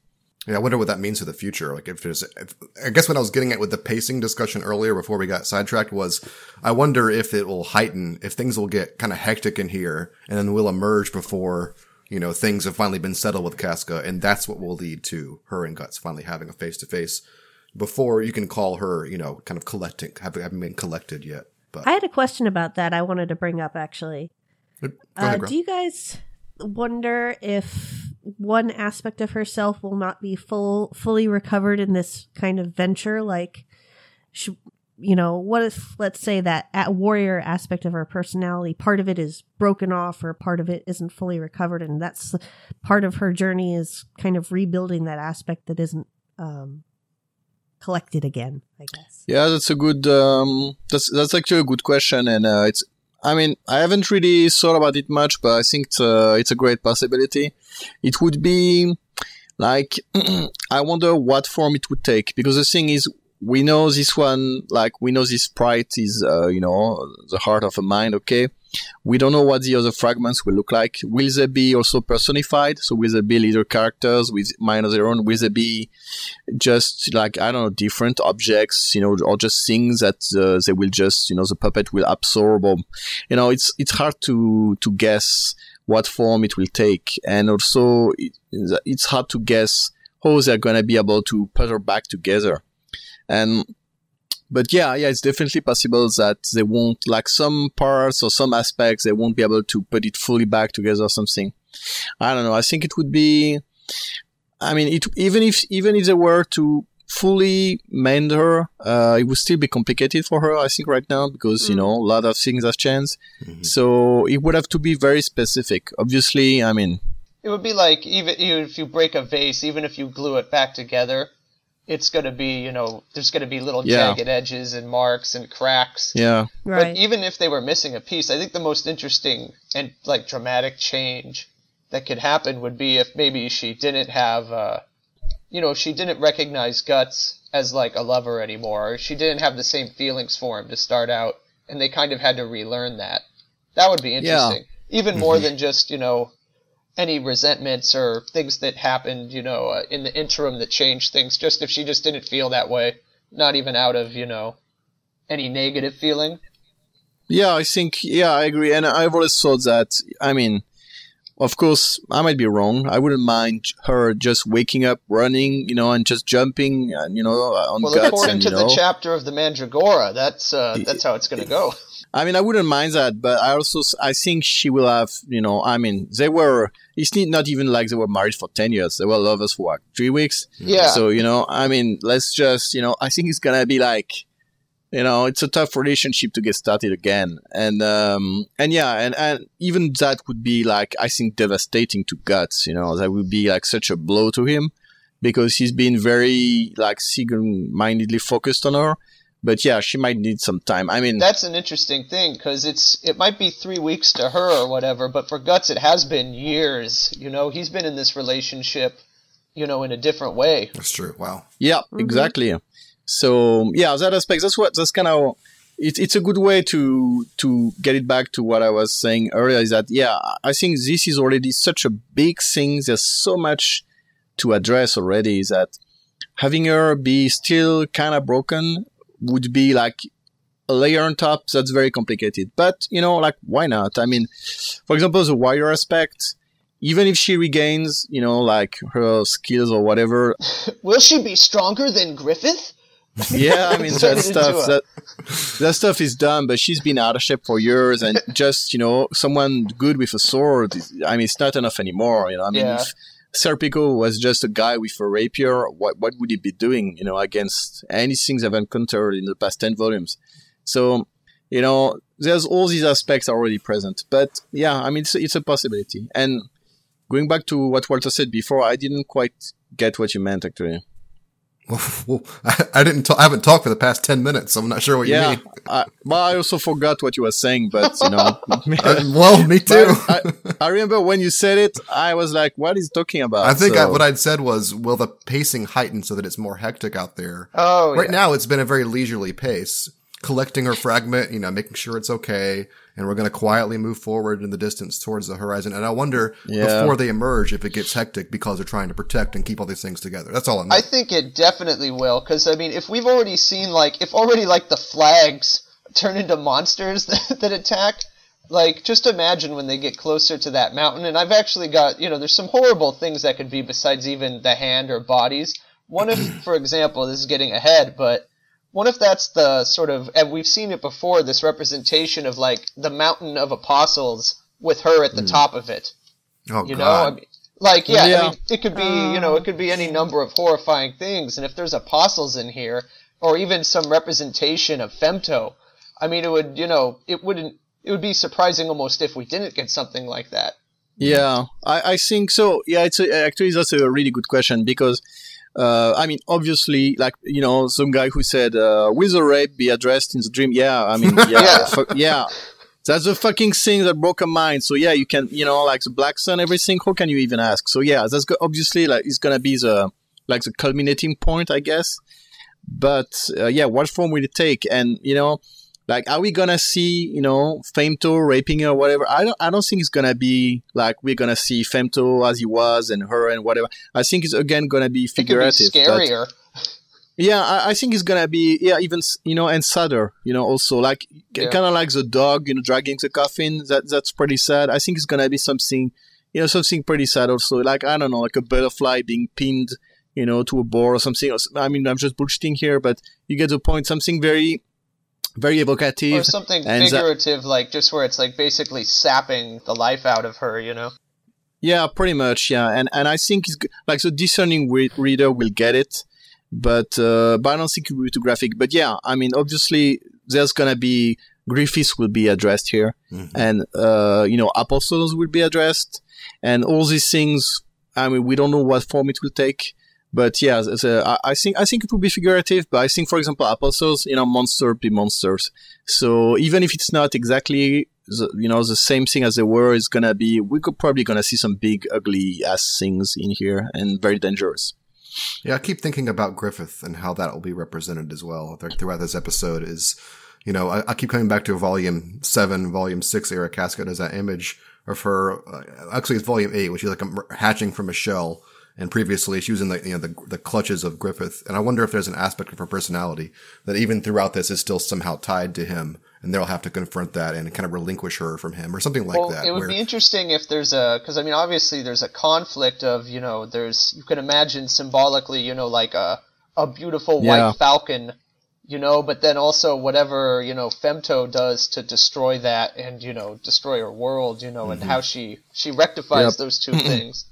Yeah, I wonder what that means for the future. Like if there's, if, I guess what I was getting at with the pacing discussion earlier before we got sidetracked was, I wonder if it will heighten, if things will get kind of hectic in here and then we'll emerge before, you know, things have finally been settled with Casca. And that's what will lead to her and Guts finally having a face to face before you can call her, you know, kind of collecting, having, having been collected yet. But I had a question about that I wanted to bring up actually. ahead, Uh, do you guys wonder if one aspect of herself will not be full fully recovered in this kind of venture like sh you know what if let's say that at warrior aspect of her personality part of it is broken off or part of it isn't fully recovered and that's part of her journey is kind of rebuilding that aspect that isn't um collected again i guess Yeah, that's a good. Um, that's that's actually a good question, and uh, it's. I mean, I haven't really thought about it much, but I think it's, uh, it's a great possibility. It would be like I wonder what form it would take because the thing is, we know this one, like we know this sprite is, uh, you know, the heart of a mind. Okay, we don't know what the other fragments will look like. Will they be also personified? So will they be leader characters with mind of their own? Will they be just like I don't know, different objects, you know, or just things that uh, they will just, you know, the puppet will absorb, or you know, it's it's hard to to guess what form it will take, and also it, it's hard to guess how they're gonna be able to put her back together, and. But yeah, yeah, it's definitely possible that they won't, like some parts or some aspects, they won't be able to put it fully back together or something. I don't know. I think it would be, I mean, it even if even if they were to fully mend her, uh, it would still be complicated for her. I think right now because you know a lot of things have changed. So it would have to be very specific. Obviously, I mean, It would be like even if you break a vase, even if you glue it back together, it's going to be you know there's going to be little Yeah. jagged edges and marks and cracks. yeah, right But even if they were missing a piece, I think the most interesting and like dramatic change that could happen would be if maybe she didn't have, uh, you know, she didn't recognize Guts as like a lover anymore, or she didn't have the same feelings for him to start out, and they kind of had to relearn that. That would be interesting, even more than just you know any resentments or things that happened, you know, uh, in the interim that changed things. Just if she just didn't feel that way, not even out of you know any negative feeling. yeah. I think yeah, I agree. And I've always thought that. I mean, of course, I might be wrong. I wouldn't mind her just waking up, running, you know, and just jumping, and you know, on Well, guts according and to know. the chapter of the Mandragora, that's uh, that's how it's going to go. I mean, I wouldn't mind that, but I also I think she will have, you know, I mean, they were. It's not- not even like they were married for ten years. They were lovers for three weeks. Yeah. So you know, I mean, let's just, you know, I think it's gonna be like, you know, it's a tough relationship to get started again, and um, and yeah, and and even that would be like, I think, devastating to guts. You know, that would be like such a blow to him because he's been very like single-mindedly focused on her. But yeah, she might need some time. I mean, That's an interesting thing because it's it might be three weeks to her or whatever, but for Guts it has been years. You know, he's been in this relationship, you know, in a different way. That's true. Wow. Yeah, mm-hmm. exactly. So yeah, that aspect. That's what. That's kind of. It's it's a good way to to get it back to what I was saying earlier. Is that yeah, I think this is already such a big thing. There's so much to address already. Is that having her be still kind of broken would be like a layer on top. That's very complicated. But you know, like why not? I mean, for example, the wire aspect. Even if she regains, you know, like her skills or whatever, Will she be stronger than Griffith? yeah, I mean that stuff that that stuff is done, but she's been out of shape for years, and just you know, someone good with a sword. is- I mean, it's not enough anymore. You know, I mean, Yeah. if Serpico was just a guy with a rapier, what what would he be doing? You know, against anything they've encountered in the past ten volumes. So, you know, there's all these aspects already present. But yeah, I mean, it's, it's a possibility. And going back to what Walter said before, I didn't quite get what you meant actually. Well, I, I didn't. ta- I haven't talked for the past ten minutes, so I'm not sure what yeah, you mean. I, well, I also forgot what you were saying, but you know, Uh, well, me too. I, I remember when you said it, I was like, "What is he talking about?" I think I, what I'd said was, will the pacing heighten so that it's more hectic out there? Oh, right yeah. now, it's been a very leisurely pace, collecting her fragment, you know, making sure it's okay, and we're going to quietly move forward in the distance towards the horizon. And I wonder Yeah. before they emerge if it gets hectic because they're trying to protect and keep all these things together. That's all I know. I think it definitely will, because I mean, if we've already seen like, if already like the flags turn into monsters that, that attack, like just imagine when they get closer to that mountain. And I've actually got, you know, there's some horrible things that could be besides even the hand or bodies. One if, for example, this is getting ahead, but what if that's the sort of, and we've seen it before, this representation of like the mountain of apostles with her at the hmm. top of it. oh You know, I mean, like yeah, Yeah. I mean, it could be you know it could be any um. number of horrifying things, and if there's apostles in here, or even some representation of femto, I mean, it would you know it wouldn't it would be surprising almost if we didn't get something like that. Yeah, I, I think so. Yeah, it's a, actually that's a really good question because, uh, I mean, obviously, like you know, some guy who said, uh, "Will the rape be addressed in the dream?" Yeah, I mean, yeah, Yeah. fu- yeah. That's the fucking thing that broke her mind. So yeah, you can, you know, like the black sun, everything. How can you even ask? So yeah, that's go- obviously like it's gonna be the like the culminating point, I guess. But uh, yeah, what form will it take? And you know, like, are we gonna see, you know, Femto raping her or whatever? I don't, I don't think it's gonna be like we're gonna see Femto as he was and her and whatever. I think it's again gonna be It could be figurative. scarier. yeah, I, I think it's gonna be yeah, even you know, and sadder. You know, also like Yeah. kind of like the dog, you know, dragging the coffin. That that's pretty sad. I think it's gonna be something, you know, something pretty sad. Also, like I don't know, like a butterfly being pinned, you know, to a board or something. I mean, I'm just bullshitting here, but you get the point. Something very, very evocative. Or something and that- figurative, like just where it's like basically sapping the life out of her, you know? Yeah, pretty much. Yeah, and and I think it's like the discerning re- reader will get it, but uh, but I don't think it will be too graphic. But yeah, I mean, obviously there's gonna be Griffiths will be addressed here, Mhm. and uh, you know apostles will be addressed, and all these things. I mean, we don't know what form it will take. But yeah, as a, I I think I think it would be figurative. But I think, for example, apostles, you know, monster be monsters. So even if it's not exactly the, you know the same thing as they were, it's gonna be we could probably gonna see some big ugly ass things in here and very dangerous. Yeah, I keep thinking about Griffith and how that will be represented as well throughout this episode. Is you know, I, I keep coming back to volume seven, volume six. Eric Casca does that image of her. Uh, actually, it's volume eight, which is like a, hatching from a shell. And previously, she was in the you know the the clutches of Griffith. And I wonder if there's an aspect of her personality that even throughout this is still somehow tied to him, and they'll have to confront that and kind of relinquish her from him or something like well, that. it would where- be interesting if there's a because I mean obviously there's a conflict of you know there's you can imagine symbolically you know like a a beautiful Yeah. white falcon, you know, but then also whatever you know Femto does to destroy that and you know destroy her world, you know, and mm-hmm. how she she rectifies Yep. those two things.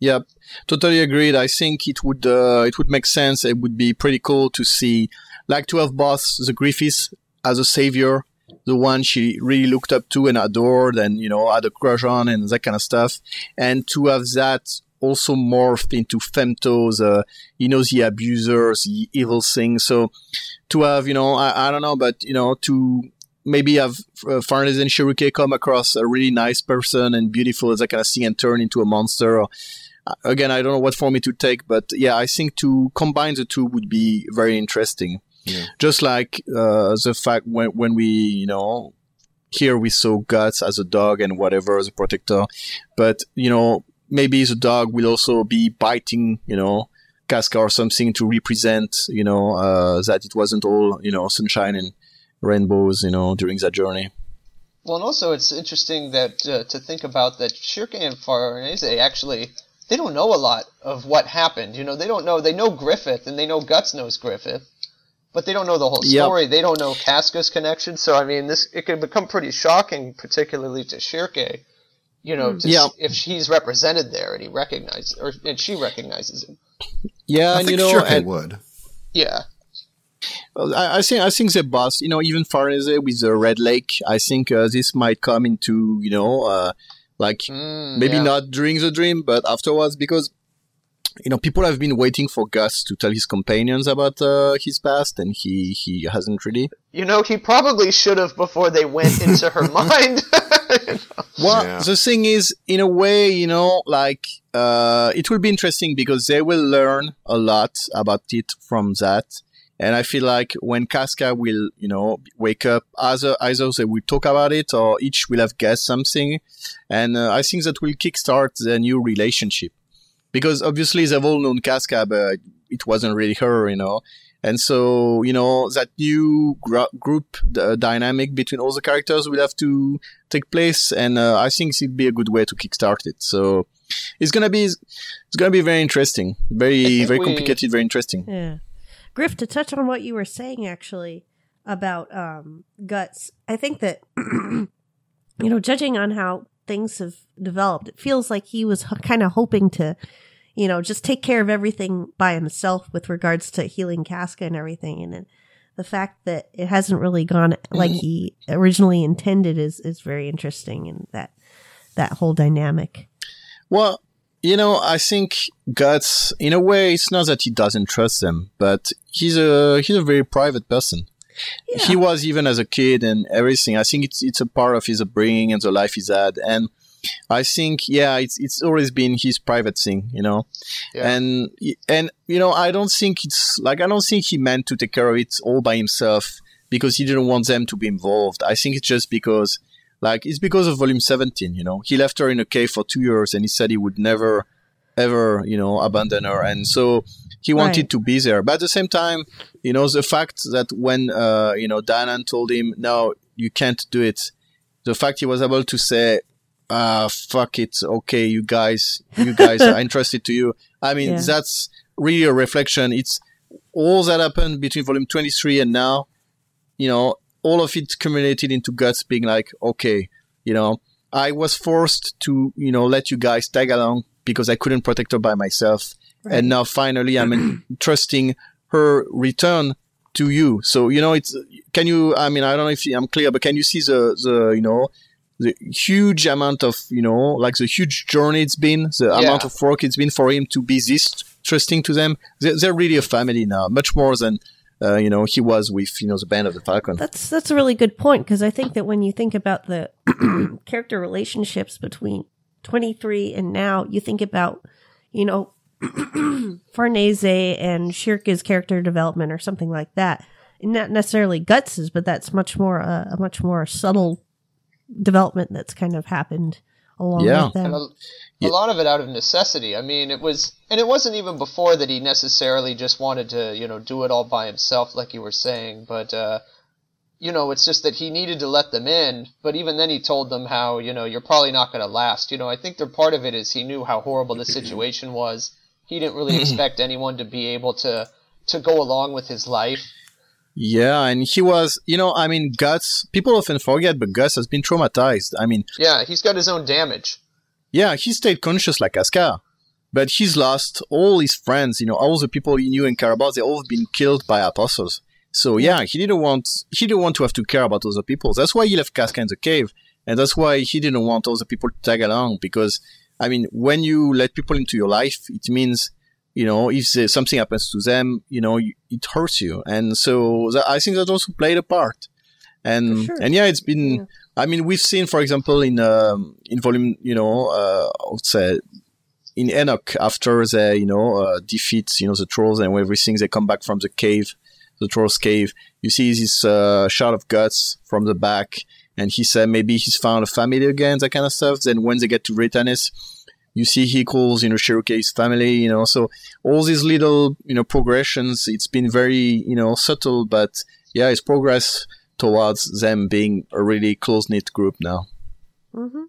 Yep, totally agreed. I think it would uh, it would make sense. It would be pretty cool to see like to have both the Griffiths as a savior, the one she really looked up to and adored, and you know had a crush on and that kind of stuff, and to have that also morphed into femtos. You know, the abusers, the evil things. So to have, you know, I, I don't know, but you know, to maybe have uh, Farnese and come across a really nice person and beautiful as that kind of thing and turn into a monster. Or, again, I don't know what form it would take, but yeah, I think to combine the two would be very interesting. Yeah. Just like uh, the fact when when we, you know, here we saw Guts as a dog and whatever as a protector, but you know, maybe the dog will also be biting, you know, Casca or something to represent, you know, uh, that it wasn't all, you know, sunshine and rainbows, you know, during that journey. Well, and also it's interesting that uh, to think about that Schierke and Farnese actually they don't know a lot of what happened. You know, they don't know. They know Griffith and they know Guts knows Griffith, but they don't know the whole Yep. story. They don't know Casca's connection. So I mean, this it could become pretty shocking, particularly to Schierke. You know, to Yeah. s- if he's represented there and he recognizes or and she recognizes him. Yeah, I and think you know, sure and- would. Yeah. I, I think I think the boss, you know, even Farnese with the Red Lake, I think uh, this might come into, you know, uh, like Mm, maybe yeah. not during the dream, but afterwards, because you know people have been waiting for Guts to tell his companions about uh, his past, and he he hasn't really. You know, he probably should have before they went into her mind. Well, Yeah. the thing is, in a way, you know, like uh, it will be interesting because they will learn a lot about it from that. And I feel like when Casca will, you know, wake up, either either they will talk about it or each will have guessed something, and uh, I think that will kickstart their new relationship. Because obviously they've all known Casca, but it wasn't really her, you know. And so, you know, that new gr- group uh, dynamic between all the characters will have to take place, and uh, I think it'd be a good way to kickstart it. So it's gonna be it's gonna be very interesting, very very we- complicated, very interesting. Yeah. Griff, to touch on what you were saying actually about um, guts, I think that, you know, judging on how things have developed, it feels like he was kind of hoping to, you know, just take care of everything by himself with regards to healing Casca and everything. And then the fact that it hasn't really gone like he originally intended is, is very interesting. And that, that whole dynamic. Well, you know, I think Guts, in a way, it's not that he doesn't trust them, but he's a he's a very private person. Yeah. He was even as a kid and everything. I think it's it's a part of his upbringing and the life he's had, and I think yeah, it's it's always been his private thing, you know. Yeah. And and you know, I don't think it's like I don't think he meant to take care of it all by himself because he didn't want them to be involved. I think it's just because like it's because of volume 17 you know he left her in a cave for two years and he said he would never ever you know abandon her and so he wanted Right. to be there but at the same time you know the fact that when uh you know Danann told him no you can't do it the fact he was able to say ah fuck it okay you guys you guys are interested to you i mean Yeah. that's really a reflection it's all that happened between volume 23 and now you know, all of it accumulated into guts being like, okay, you know, I was forced to, you know, let you guys tag along because I couldn't protect her by myself. And now finally I'm trusting her return to you. So, you know, it's, can you, I mean, I don't know if I'm clear, but can you see the, the, you know, the huge amount of, you know, like the huge journey it's been, the Yeah. amount of work it's been for him to be this trusting to them. They're, they're really a family now, much more than, uh, you know, he was with, you know, the band of the Falcon. That's that's a really good point because I think that when you think about the character relationships between 23 and now, you think about, you know, Farnese and Schierke's character development or something like that. Not necessarily Guts's, but that's much more uh, a much more subtle development that's kind of happened along Yeah. with them. and a, a lot of it out of necessity. I mean, it was, and it wasn't even before that he necessarily just wanted to, you know, do it all by himself, like you were saying. But, uh, you know, it's just that he needed to let them in. But even then, he told them how, you know, you're probably not going to last. You know, I think that part of it is he knew how horrible the situation was. He didn't really expect anyone to be able to to go along with his life. Yeah, and he was, you know, I mean, Guts, people often forget, but Guts has been traumatized. I mean, Yeah, he's got his own damage. yeah, he stayed conscious like Askar, but he's lost all his friends, you know, all the people he knew and care about, they all been killed by apostles. So yeah, he didn't want, he didn't want to have to care about other people. That's why he left Casca in the cave. And that's why he didn't want other people to tag along because I mean, when you let people into your life, it means, you know, if something happens to them, you know, it hurts you. And so that, I think that also played a part. And, sure. and yeah, it's been, Yeah. I mean, we've seen, for example, in, um, in volume, you know, uh, I would say, in Enoch, after they, you know, uh, defeat, you know, the trolls and everything, they come back from the cave, the trolls cave. You see this, uh, shot of guts from the back. And he said maybe he's found a family again, that kind of stuff. Then when they get to Vritannis, you see he calls, you know, Schierke family, you know, so all these little, you know, progressions, it's been very, you know, subtle, but yeah, it's progress towards them being a really close knit group now. hmm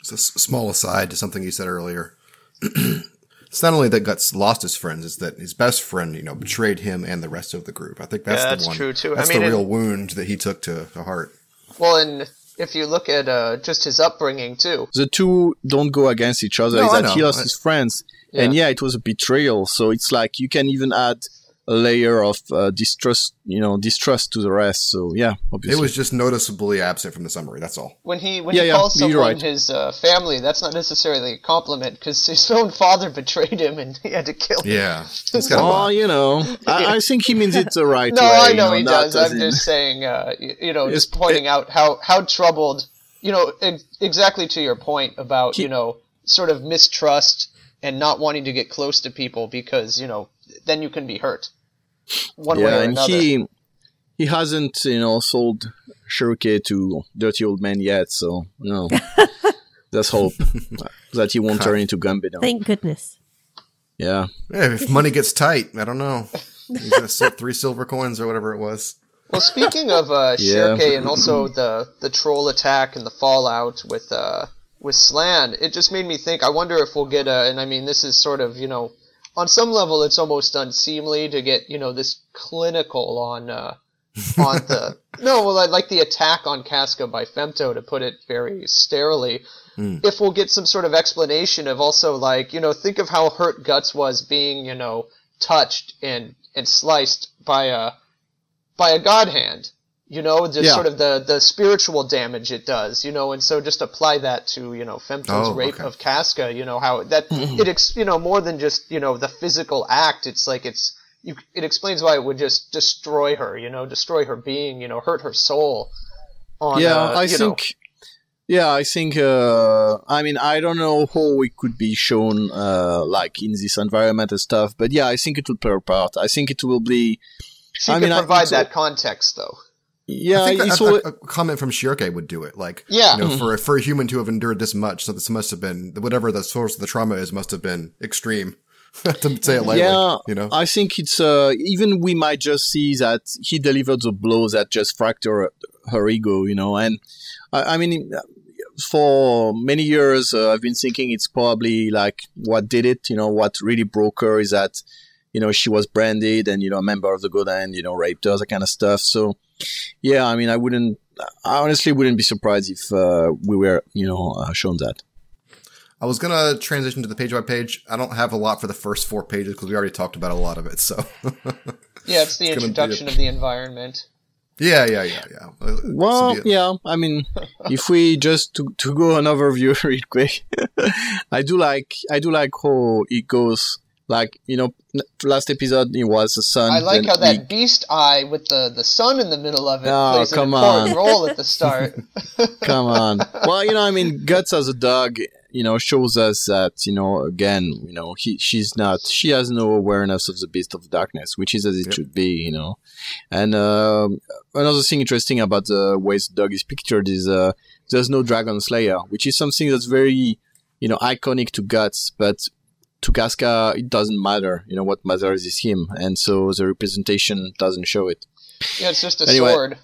It's a s- small aside to something you said earlier. it's not only that Guts lost his friends; it's that his best friend, you know, betrayed him and the rest of the group. I think that's Yeah, the one. true, too. I That's mean, the it- real wound that he took to, to heart. Well, and if you look at uh, just his upbringing too, The two don't go against each other. No, that he lost his friends, and yeah, it was a betrayal. So it's like you can even add layer of uh, distrust, you know, distrust to the rest. So yeah, obviously. It was just noticeably absent from the summary. That's all. when he when Yeah, he yeah, calls you're someone right. his uh, family, that's not necessarily a compliment because his own father betrayed him and he had to kill him. Yeah, it's got a Oh, you know, I, I think he means it the right No, way. I you know he does. I'm in- just saying, uh, you, you know, just It's- pointing out how how troubled, you know, ex- exactly to your point about He- you know, sort of mistrust and not wanting to get close to people because you know, then you can be hurt, one way yeah, or and another. he he hasn't you know sold Schierke to dirty old man yet, so you know there's hope that he won't turn into Gambino. Thank goodness. Yeah, Yeah, if money gets tight, I don't know. He's gonna sell three silver coins or whatever it was. Well, speaking of uh, Yeah. Schierke and also the the troll attack and the fallout with uh, with Slan, it just made me think. I wonder if we'll get a. And I mean, this is sort of you know, on some level, it's almost unseemly to get you know this clinical on uh, on the no, well, I like the attack on Casca by Femto to put it very sterilely. If we'll get some sort of explanation of also like you know, think of how hurt Guts was being you know touched and and sliced by a by a god hand. You know, just Yeah. sort of the, the spiritual damage it does, you know, and so just apply that to, you know, Femto's Oh, rape okay. of Casca, you know, how that, it, ex, you know, more than just, you know, the physical act, it's like it's, you, it explains why it would just destroy her, you know, destroy her being, you know, hurt her soul. On, yeah, uh, I you know- think. Yeah, I think. Uh, I mean, I don't know how it could be shown, uh, like in this environment and stuff, but yeah, I think it will play a part. I think it will be. she I mean, provide it's that context, though. Yeah, I think it's that, all. a, a comment from Schierke would do it. Like, Yeah. you know, for for a human to have endured this much, so this must have been whatever the source of the trauma is, must have been extreme. to say it lightly, Yeah, you know. I think it's uh, even we might just see that he delivered the blow that just fractured her ego, you know. And I, I mean, for many years, uh, I've been thinking it's probably like what did it, you know, what really broke her is that, you know, she was branded and, you know, a member of the God Hand, you know, raped her, that kind of stuff. So, yeah, I mean, I wouldn't, I honestly wouldn't be surprised if uh, we were, you know, uh, shown that. I was gonna transition to the page by page. I don't have a lot for the first four pages because we already talked about a lot of it. So, Yeah, it's the It's introduction a- of the environment. yeah, yeah, yeah, yeah. Uh, Well, so the- yeah. I mean, if we just to, to go an overview real quick, I do like I do like how it goes. Like you know, last episode it was the sun. I like then how that he- beast eye with the, the sun in the middle of it Oh, plays an come important on. role at the start. come on. Well, you know, I mean, guts as a dog, you know, shows us that you know, again, you know, he she's not she has no awareness of the beast of darkness, which is as it Yep. should be, you know. And um, another thing interesting about the way the dog is pictured is uh, there's no dragon slayer, which is something that's very, you know, iconic to guts, but to Casca, it doesn't matter. You know, what matters is him, and so the representation doesn't show it. yeah, it's just a Anyway. sword.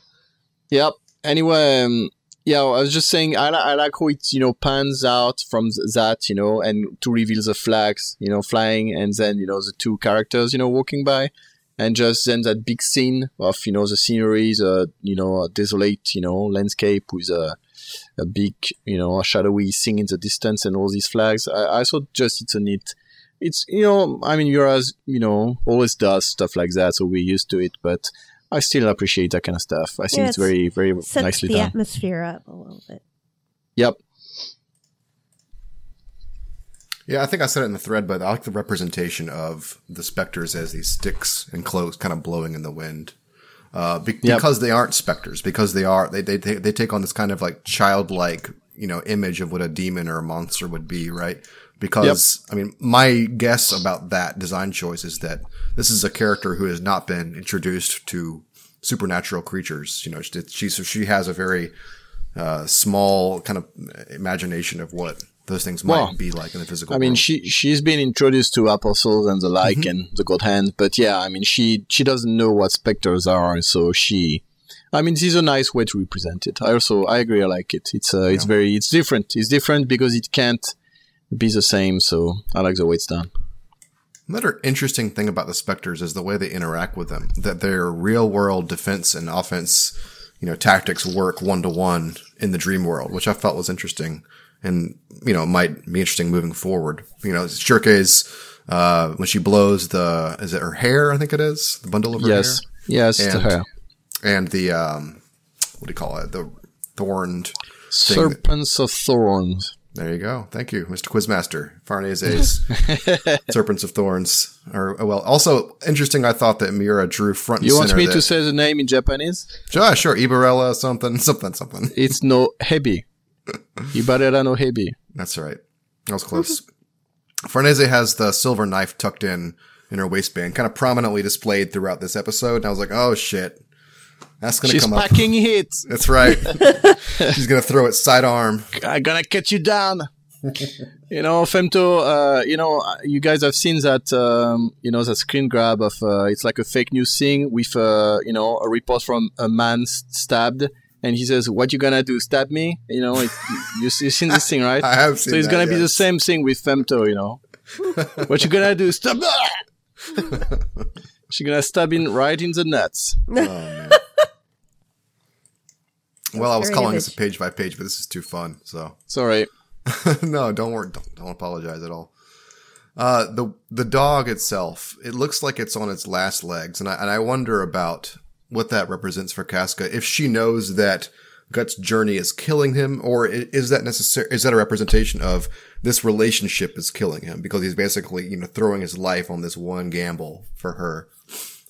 Yep. Anyway, um, yeah, I was just saying, I, I like how it, you know, pans out from th- that, you know, and to reveal the flags, you know, flying, and then, you know, the two characters, you know, walking by, and just then that big scene of, you know, the scenery, the, you know, desolate, you know, landscape with a, a big, you know, a shadowy thing in the distance and all these flags. I, I thought just it's a neat, it's, you know, I mean, Euras, you know, always does stuff like that, so we're used to it, but I still appreciate that kind of stuff. I think Yeah, it's it's- very, very Sets nicely the done. atmosphere up a little bit. Yep. Yeah, I think I said it in the thread, but I like the representation of the specters as these sticks and clothes kind of blowing in the wind. Uh, be- Yep. because they aren't specters, because they are, they, they, they, they take on this kind of like childlike, you know, image of what a demon or a monster would be, right? Because, I mean, my guess about that design choice is that this is a character who has not been introduced to supernatural creatures. You know, she, she, so she has a very, uh, small kind of imagination of what those things might Well, be like in the physical I mean, world. she she's been introduced to apostles and the like, Mm-hmm. and the God Hand. But yeah, I mean, she she doesn't know what specters are, so she. I mean, this is a nice way to represent it. I also I agree. I like it. It's uh, it's very it's different. It's different because it can't be the same. So I like the way it's done. Another interesting thing about the Spectres is the way they interact with them. That their real world defense and offense, you know, tactics work one to one in the dream world, which I felt was interesting and, you know, might be interesting moving forward. You know, Schierke's, uh, when she blows the, is it her hair? I think it is the bundle of her Yes, hair yes, to And- her. and the, um, what do you call it? The thorned that- Serpents of thorns. There you go. Thank you, Mr. Quizmaster. Farnese's Serpents of Thorns. Or well, also interesting. I thought that Miura drew front and You want me that, to say the name in Japanese? Sure, sure. Ibarella, something, something, something. It's no hebi. Ibarera no hebi. That's right. That was close. Farnese has the silver knife tucked in in her waistband, kind of prominently displayed throughout this episode. And I was like, oh shit, that's gonna She's come up. packing it. That's right. She's gonna throw it sidearm. I'm gonna cut you down. you know, Femto, uh, you know, you guys have seen that, um, you know, that screen grab of, uh, it's like a fake news thing with, uh, you know, a report from a man stabbed. And he says, what you gonna do? Stab me? You know, it, you, you seen this thing, right? I have seen so it's that, gonna be the same thing with Femto, you know. what you gonna do? Stab She's gonna stab in right in the nuts. Oh man. Well, I was Very calling this a page by page, but this is too fun. So Sorry. no, don't worry. Don't, don't apologize at all. Uh, the the dog itself, it looks like it's on its last legs, and I and I wonder about what that represents for Casca. If she knows that Gut's journey is killing him, or is that necessary? Is that a representation of this relationship is killing him because he's basically you know throwing his life on this one gamble for her?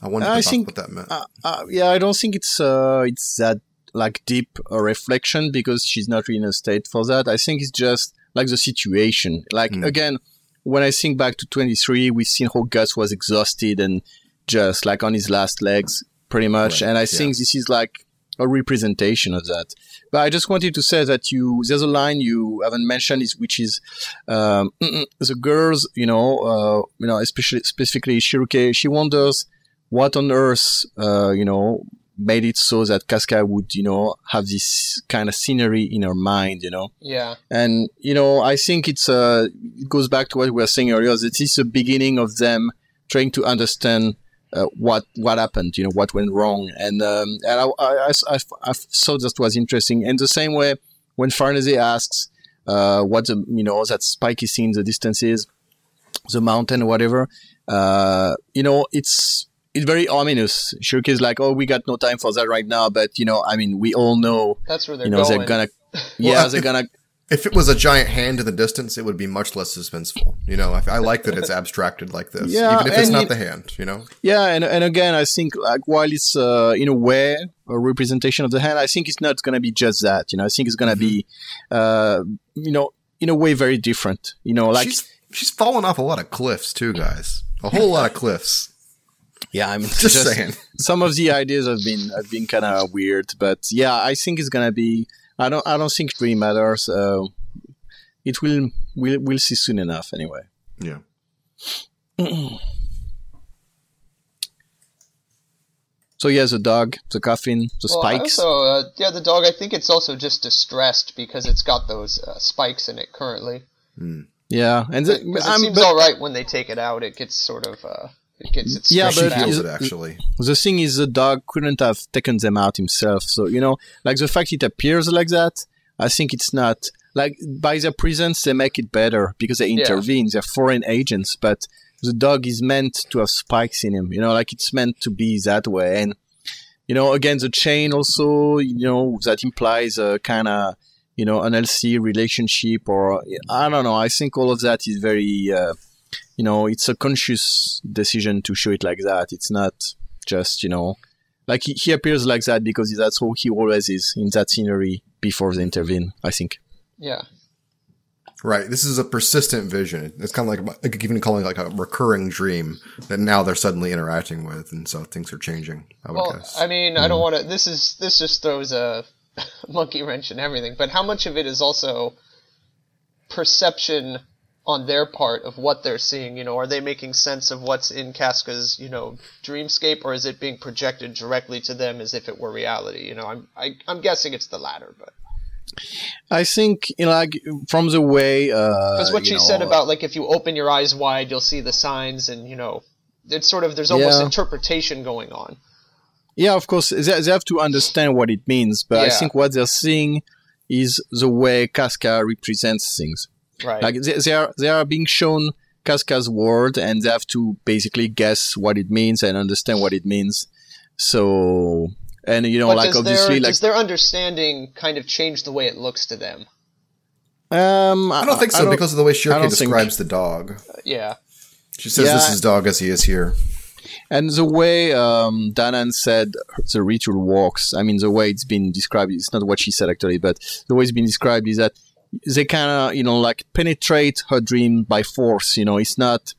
I wonder I about think- what that meant. Uh, uh, yeah, I don't think it's uh, it's that like deep a reflection because she's not really in a state for that. I think it's just like the situation. Like Hmm. again, when I think back to 23, we've seen how Guts was exhausted and just like on his last legs, pretty much. Right, And I yeah. think this is like a representation of that. But I just wanted to say that you there's a line you haven't mentioned is which is um, the girls, you know, uh, you know, especially specifically Schierke, she wonders what on earth, uh, you know, made it so that Casca would, you know, have this kind of scenery in her mind, you know. Yeah. And, you know, I think it's, uh, it goes back to what we were saying earlier, that this the beginning of them trying to understand, uh, what, what happened, you know, what went wrong. And, um, and I, I, I, I, I thought that was interesting. And the same way when Farnese asks, uh, what the, you know, that spiky scene the distance is, the mountain whatever, uh, you know, it's, it's very ominous. Schierke is like, oh, we got no time for that right now. But, you know, I mean, we all know, That's where they're you know, going. they're gonna, yeah, Well, they're if- gonna, If it was a giant hand in the distance, it would be much less suspenseful. You know, I, I like that it's abstracted like this, Yeah, even if it's not you- the hand. You know, Yeah, and and again, I think like while it's uh, in a way a representation of the hand, I think it's not gonna be just that. You know, I think it's gonna be, uh, you know, in a way very different. You know, like she's she's fallen off a lot of cliffs too, guys. A whole lot of cliffs. Yeah, I'm Just saying. some of the ideas have been have been kind of weird, but yeah, I think it's gonna be. I don't I don't think it really matters. Uh, it will we'll we'll see soon enough anyway. Yeah. So yeah, the dog, the coffin, the Well, spikes. also, uh, yeah, the dog. I think it's also just distressed because it's got those uh, spikes in it currently. yeah, and the, Because it seems but- all right when they take it out. It gets sort of, uh, it gets its Yeah, but feels it actually. The thing is, the dog couldn't have taken them out himself. So, you know, like the fact it appears like that, I think it's not like by their presence, they make it better because they intervene. They're foreign agents, but the dog is meant to have spikes in him, you know, like it's meant to be that way. And, you know, again, the chain also, you know, that implies a kind of, you know, unhealthy relationship or I don't know. I think all of that is very, uh, you know, it's a conscious decision to show it like that. It's not just, you know, like he, he appears like that because that's how he always is in that scenery before they intervene, I think. Yeah. Right. This is a persistent vision. It's kind of like, like even calling it like a recurring dream that now they're suddenly interacting with, and so things are changing. I would Well, guess. I mean, I don't mm-hmm. want to. This is this just throws a monkey wrench in everything. But how much of it is also perception on their part of what they're seeing? You know, are they making sense of what's in Casca's you know dreamscape, or is it being projected directly to them as if it were reality? You know, I'm I, I'm guessing it's the latter, but I think, you know, like from the way, uh, because what you she know, said about like if you open your eyes wide, you'll see the signs, and you know, it's sort of there's almost Yeah. interpretation going on. Yeah, of course, they, they have to understand what it means, but I think what they're seeing is the way Casca represents things. Right. Like they, they are they are being shown Casca's word, and they have to basically guess what it means and understand what it means. So, and you know, but like obviously, their, like does their understanding kind of change the way it looks to them? um, I don't think so because of the way I Schierke don't think- describes the dog. Yeah. She says Yeah. this is dog as he is here. And the way um, Danann said the ritual works, I mean, the way it's been described, it's not what she said actually, but the way it's been described is that they kind of, you know, like penetrate her dream by force. You know, it's not,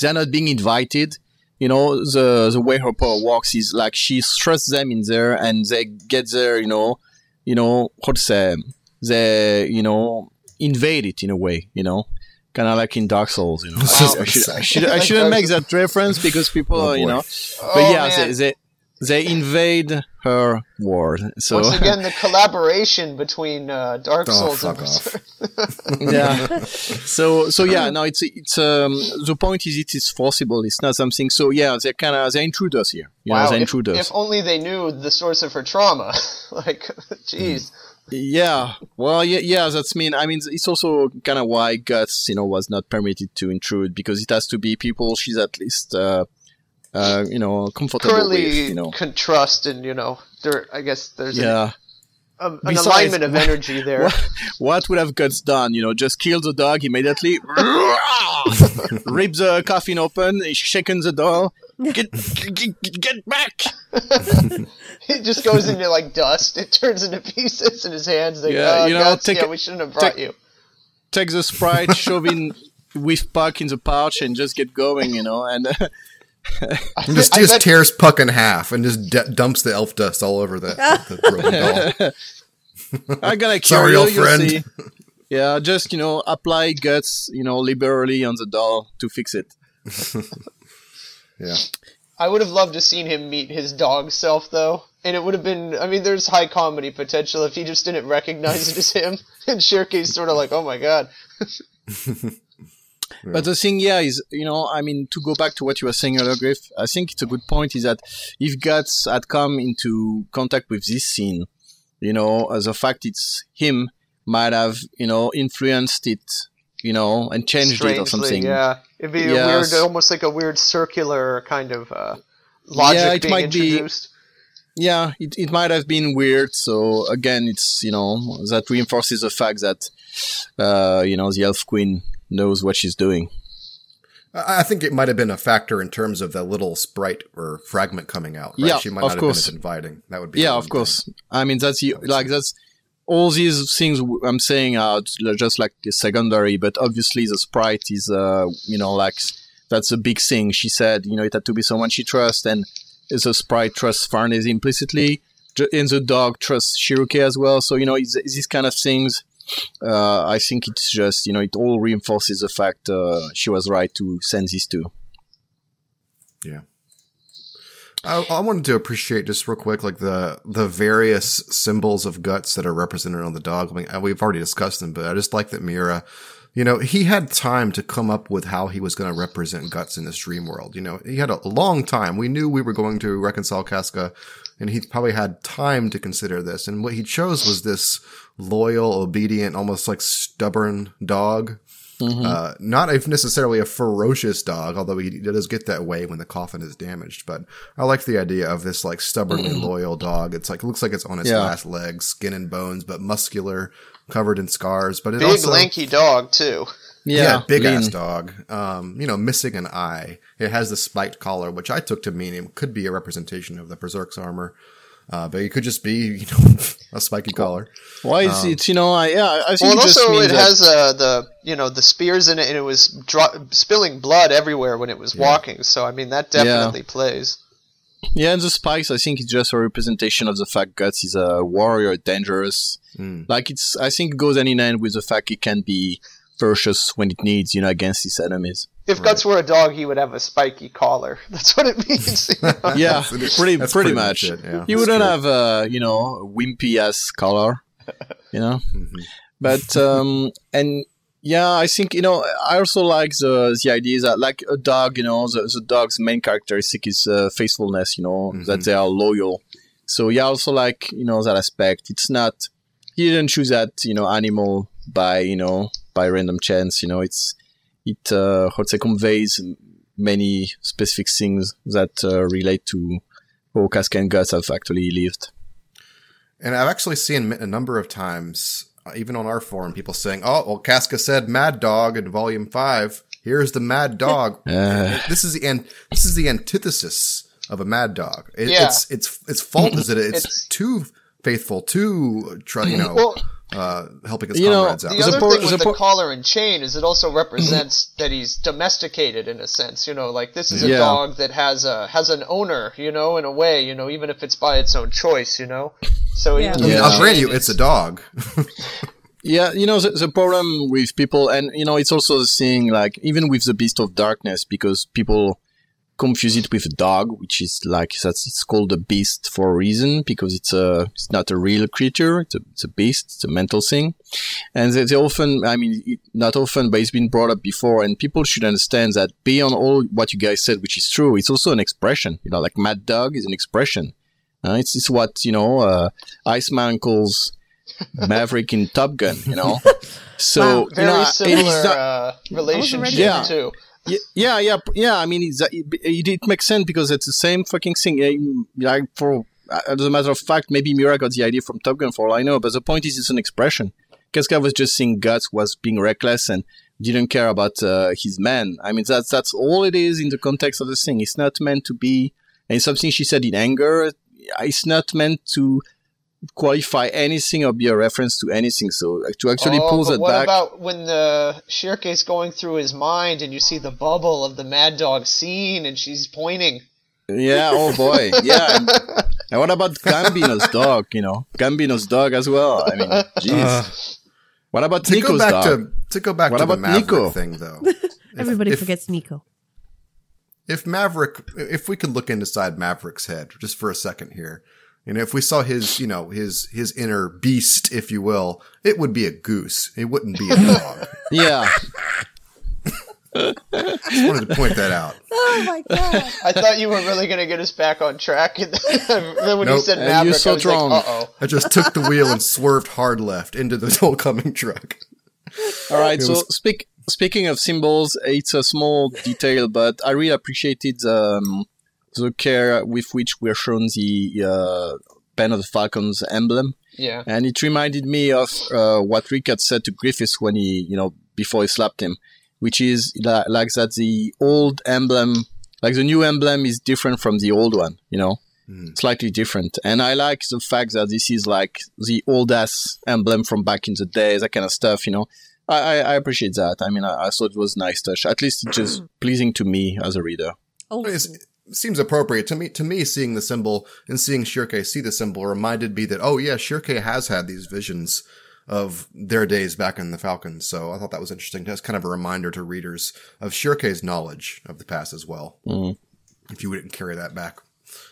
they're not being invited. You know, the, the way her power works is like she thrusts them in there and they get there, you know, you know, what to say, they, you know, invade it in a way, you know, kind of like in Dark Souls, you know. I, I should, I, should, I shouldn't make that reference because people, Oh, are, you know, Oh, but yeah, man. they, they they invade her world. So Once again, the collaboration between uh, Dark Oh, Souls fuck and off. yeah. So so yeah, no, it's it's um the point is it is forcible. It's not something. So yeah, they're kind of they're intruders here. You know, Wow, they're if, intruders. if only they knew the source of her trauma. like, jeez. Yeah, well, yeah, yeah, that's mean. I mean, it's also kind of why Guts, you know, was not permitted to intrude because it has to be people she's at least, uh, uh, you know, comfortable Currently with, you know. can trust, and you know, there. I guess there's Yeah. an, an Besides, alignment of energy there. What, what would have Guts done? You know, just kill the dog immediately, rip the coffin open, shaken the door, get, get, get back. It just goes into like dust. It turns into pieces in his hands. Like, Yeah, uh, you know, guts, take yeah, a- we shouldn't have brought take- you. Take the sprite, shove in with Puck in the pouch, and just get going. You know, and And just just bet- tears Puck in half and just d- dumps the elf dust all over the, the broken doll. I'm gonna kill Sorry, you. old you friend. see. Yeah, just you know, apply guts, you know, liberally on the doll to fix it. Yeah. I would have loved to seen him meet his dog self though, and it would have been. I mean, there's high comedy potential if he just didn't recognize it as him, and Schierke's sort of like, "Oh my god." But the thing, yeah, is you know, I mean, to go back to what you were saying earlier, Griff, I think it's a good point. Is that if Guts had come into contact with this scene, you know, as a fact it's him might have, you know, influenced it, you know, and changed it or something. yeah, it'd be a Yes. weird, almost like a weird circular kind of uh, logic Yeah, it being might be- introduced. yeah, it, it might have been weird. So again, it's you know that reinforces the fact that uh, you know the Elf Queen knows what she's doing. I think it might have been a factor in terms of the little sprite or fragment coming out. Right? Yeah, she might of not course. have been as inviting. That would be Yeah, of course. I mean, that's the, like that's all these things I'm saying are just like secondary, but obviously the sprite is, uh, you know, like that's a big thing. She said, you know, it had to be someone she trusts, and the sprite trusts Farnese implicitly, and the dog trusts Schierke as well. So you know, these kind of things. Uh, I think it's just you know, it all reinforces the fact uh, she was right to send these two. Yeah. I, I wanted to appreciate just real quick, like the the various symbols of guts that are represented on the dog. I mean, uh, we've already discussed them, but I just like that Miura, you know, he had time to come up with how he was going to represent guts in this dream world. You know, he had a long time. We knew we were going to reconcile Casca, and he probably had time to consider this. And what he chose was this loyal, obedient, almost like stubborn dog Uh, not a, necessarily a ferocious dog, although he does get that way when the coffin is damaged. But I like the idea of this like stubbornly loyal dog. It's like, it looks like it's on its Yeah. last legs, skin and bones, but muscular, covered in scars. But it Big also, lanky dog too. Yeah, big lean. ass dog. Um, you know, missing an eye. It has the spiked collar, which I took to mean it could be a representation of the Berserk's armor. Uh, but it could just be, you know, a spiky collar. Why is it? You know, I yeah, I Well, and just also it has uh, the you know the spears in it, and it was dro- spilling blood everywhere when it was walking. So I mean that definitely plays. Yeah, and the spikes, I think it's just a representation of the fact Guts is a warrior, dangerous. Mm. Like it's, I think it goes hand in hand with the fact he can be ferocious when it needs, you know, against his enemies. If Guts were a dog, he would have a spiky collar. That's what it means. you know? Yeah, That's- pretty, pretty pretty much. much it, yeah. he That's wouldn't true. have a, you know, wimpy ass collar, you know. Mm-hmm. But um, and yeah, I think you know, I also like the the idea that like a dog, you know, the, the dog's main characteristic is uh, faithfulness, you know, Mm-hmm. that they are loyal. So yeah, I also like you know that aspect. It's not he didn't choose that you know animal by you know by random chance. You know, it's it uh, how to say conveys many specific things that uh, relate to how Casca and Guts have actually lived. And I've actually seen a number of times, uh, even on our forum, people saying, "Oh, well, Casca said Mad Dog in Volume Five. Here's the Mad Dog. Uh. this is the an- this is the antithesis of a Mad Dog. It, Yeah. Its its its fault is that it's, It's- too faithful, too tr- you know, Well, uh, helping his You know, comrades out. The other por- thing with a the collar and chain is it also represents that he's domesticated in a sense. You know, like this is a Yeah. dog that has a has an owner. You know, in a way. You know, even if it's by its own choice. You know, so Yeah. even I though mean, the I'll grant you, it's a dog. Yeah, you know the, the problem with people, and you know it's also the thing like even with the Beast of Darkness because people confuse it with a dog, which is like that's it's called a beast for a reason because it's a it's not a real creature, it's a it's a beast, it's a mental thing, and they, they often, I mean, it, not often, but it's been brought up before, and people should understand that beyond all what you guys said, which is true, it's also an expression. You know, like Mad Dog is an expression. Uh, it's it's what you know, uh, Iceman calls Maverick in Top Gun. You know, so Wow. you very know, similar it's not- uh, relationship Yeah. too. Yeah, yeah, yeah. I mean, it's, it, it, it makes sense because it's the same fucking thing. Like for as a matter of fact, maybe Miura got the idea from Top Gun for all I know. But the point is, it's an expression. Casca was just seeing Guts was being reckless and didn't care about uh, his men. I mean, that's that's all it is in the context of the thing. It's not meant to be. And something she said in anger. It's not meant to qualify anything or be a reference to anything. So uh, to actually oh, pull but that what back. about when the Schierke's going through his mind and you see the bubble of the Mad Dog scene and she's pointing? Yeah, oh boy. Yeah. And, and what about Gambino's dog, you know? Gambino's dog as well. I mean, jeez. what about to Nico's go back dog? to to go back What to the about Maverick Nico? thing, though. Everybody if- forgets Nico. if Maverick, if we could look inside Maverick's head just for a second here, and if we saw his, you know, his his inner beast, if you will, it would be a goose. It wouldn't be a dog. yeah. just wanted to point that out. Oh my god! I thought you were really going to get us back on track. And then when you Nope. said And Maverick, you're so I was wrong. like, uh oh. I just took the wheel and swerved hard left into the oncoming truck. All right. It So was- speak, speaking of symbols, it's a small detail, but I really appreciated um, the care with which we're shown the uh, Pen of the Falcons emblem. Yeah. And it reminded me of uh, what Rick had said to Griffiths when he, you know, before he slapped him, which is li- like that the old emblem, like the new emblem is different from the old one, you know, slightly different. And I like the fact that this is like the old ass emblem from back in the day, that kind of stuff, you know. I, I, I appreciate that. I mean, I, I thought it was nice touch. At least it's just pleasing to me as a reader. Old It's- school. it seems appropriate to me. To me, seeing the symbol and seeing Schierke see the symbol reminded me that oh yeah, Schierke has had these visions of their days back in the Falcons. So I thought that was interesting. That's kind of a reminder to readers of Schierke's knowledge of the past as well. Mhm. If you wouldn't carry that back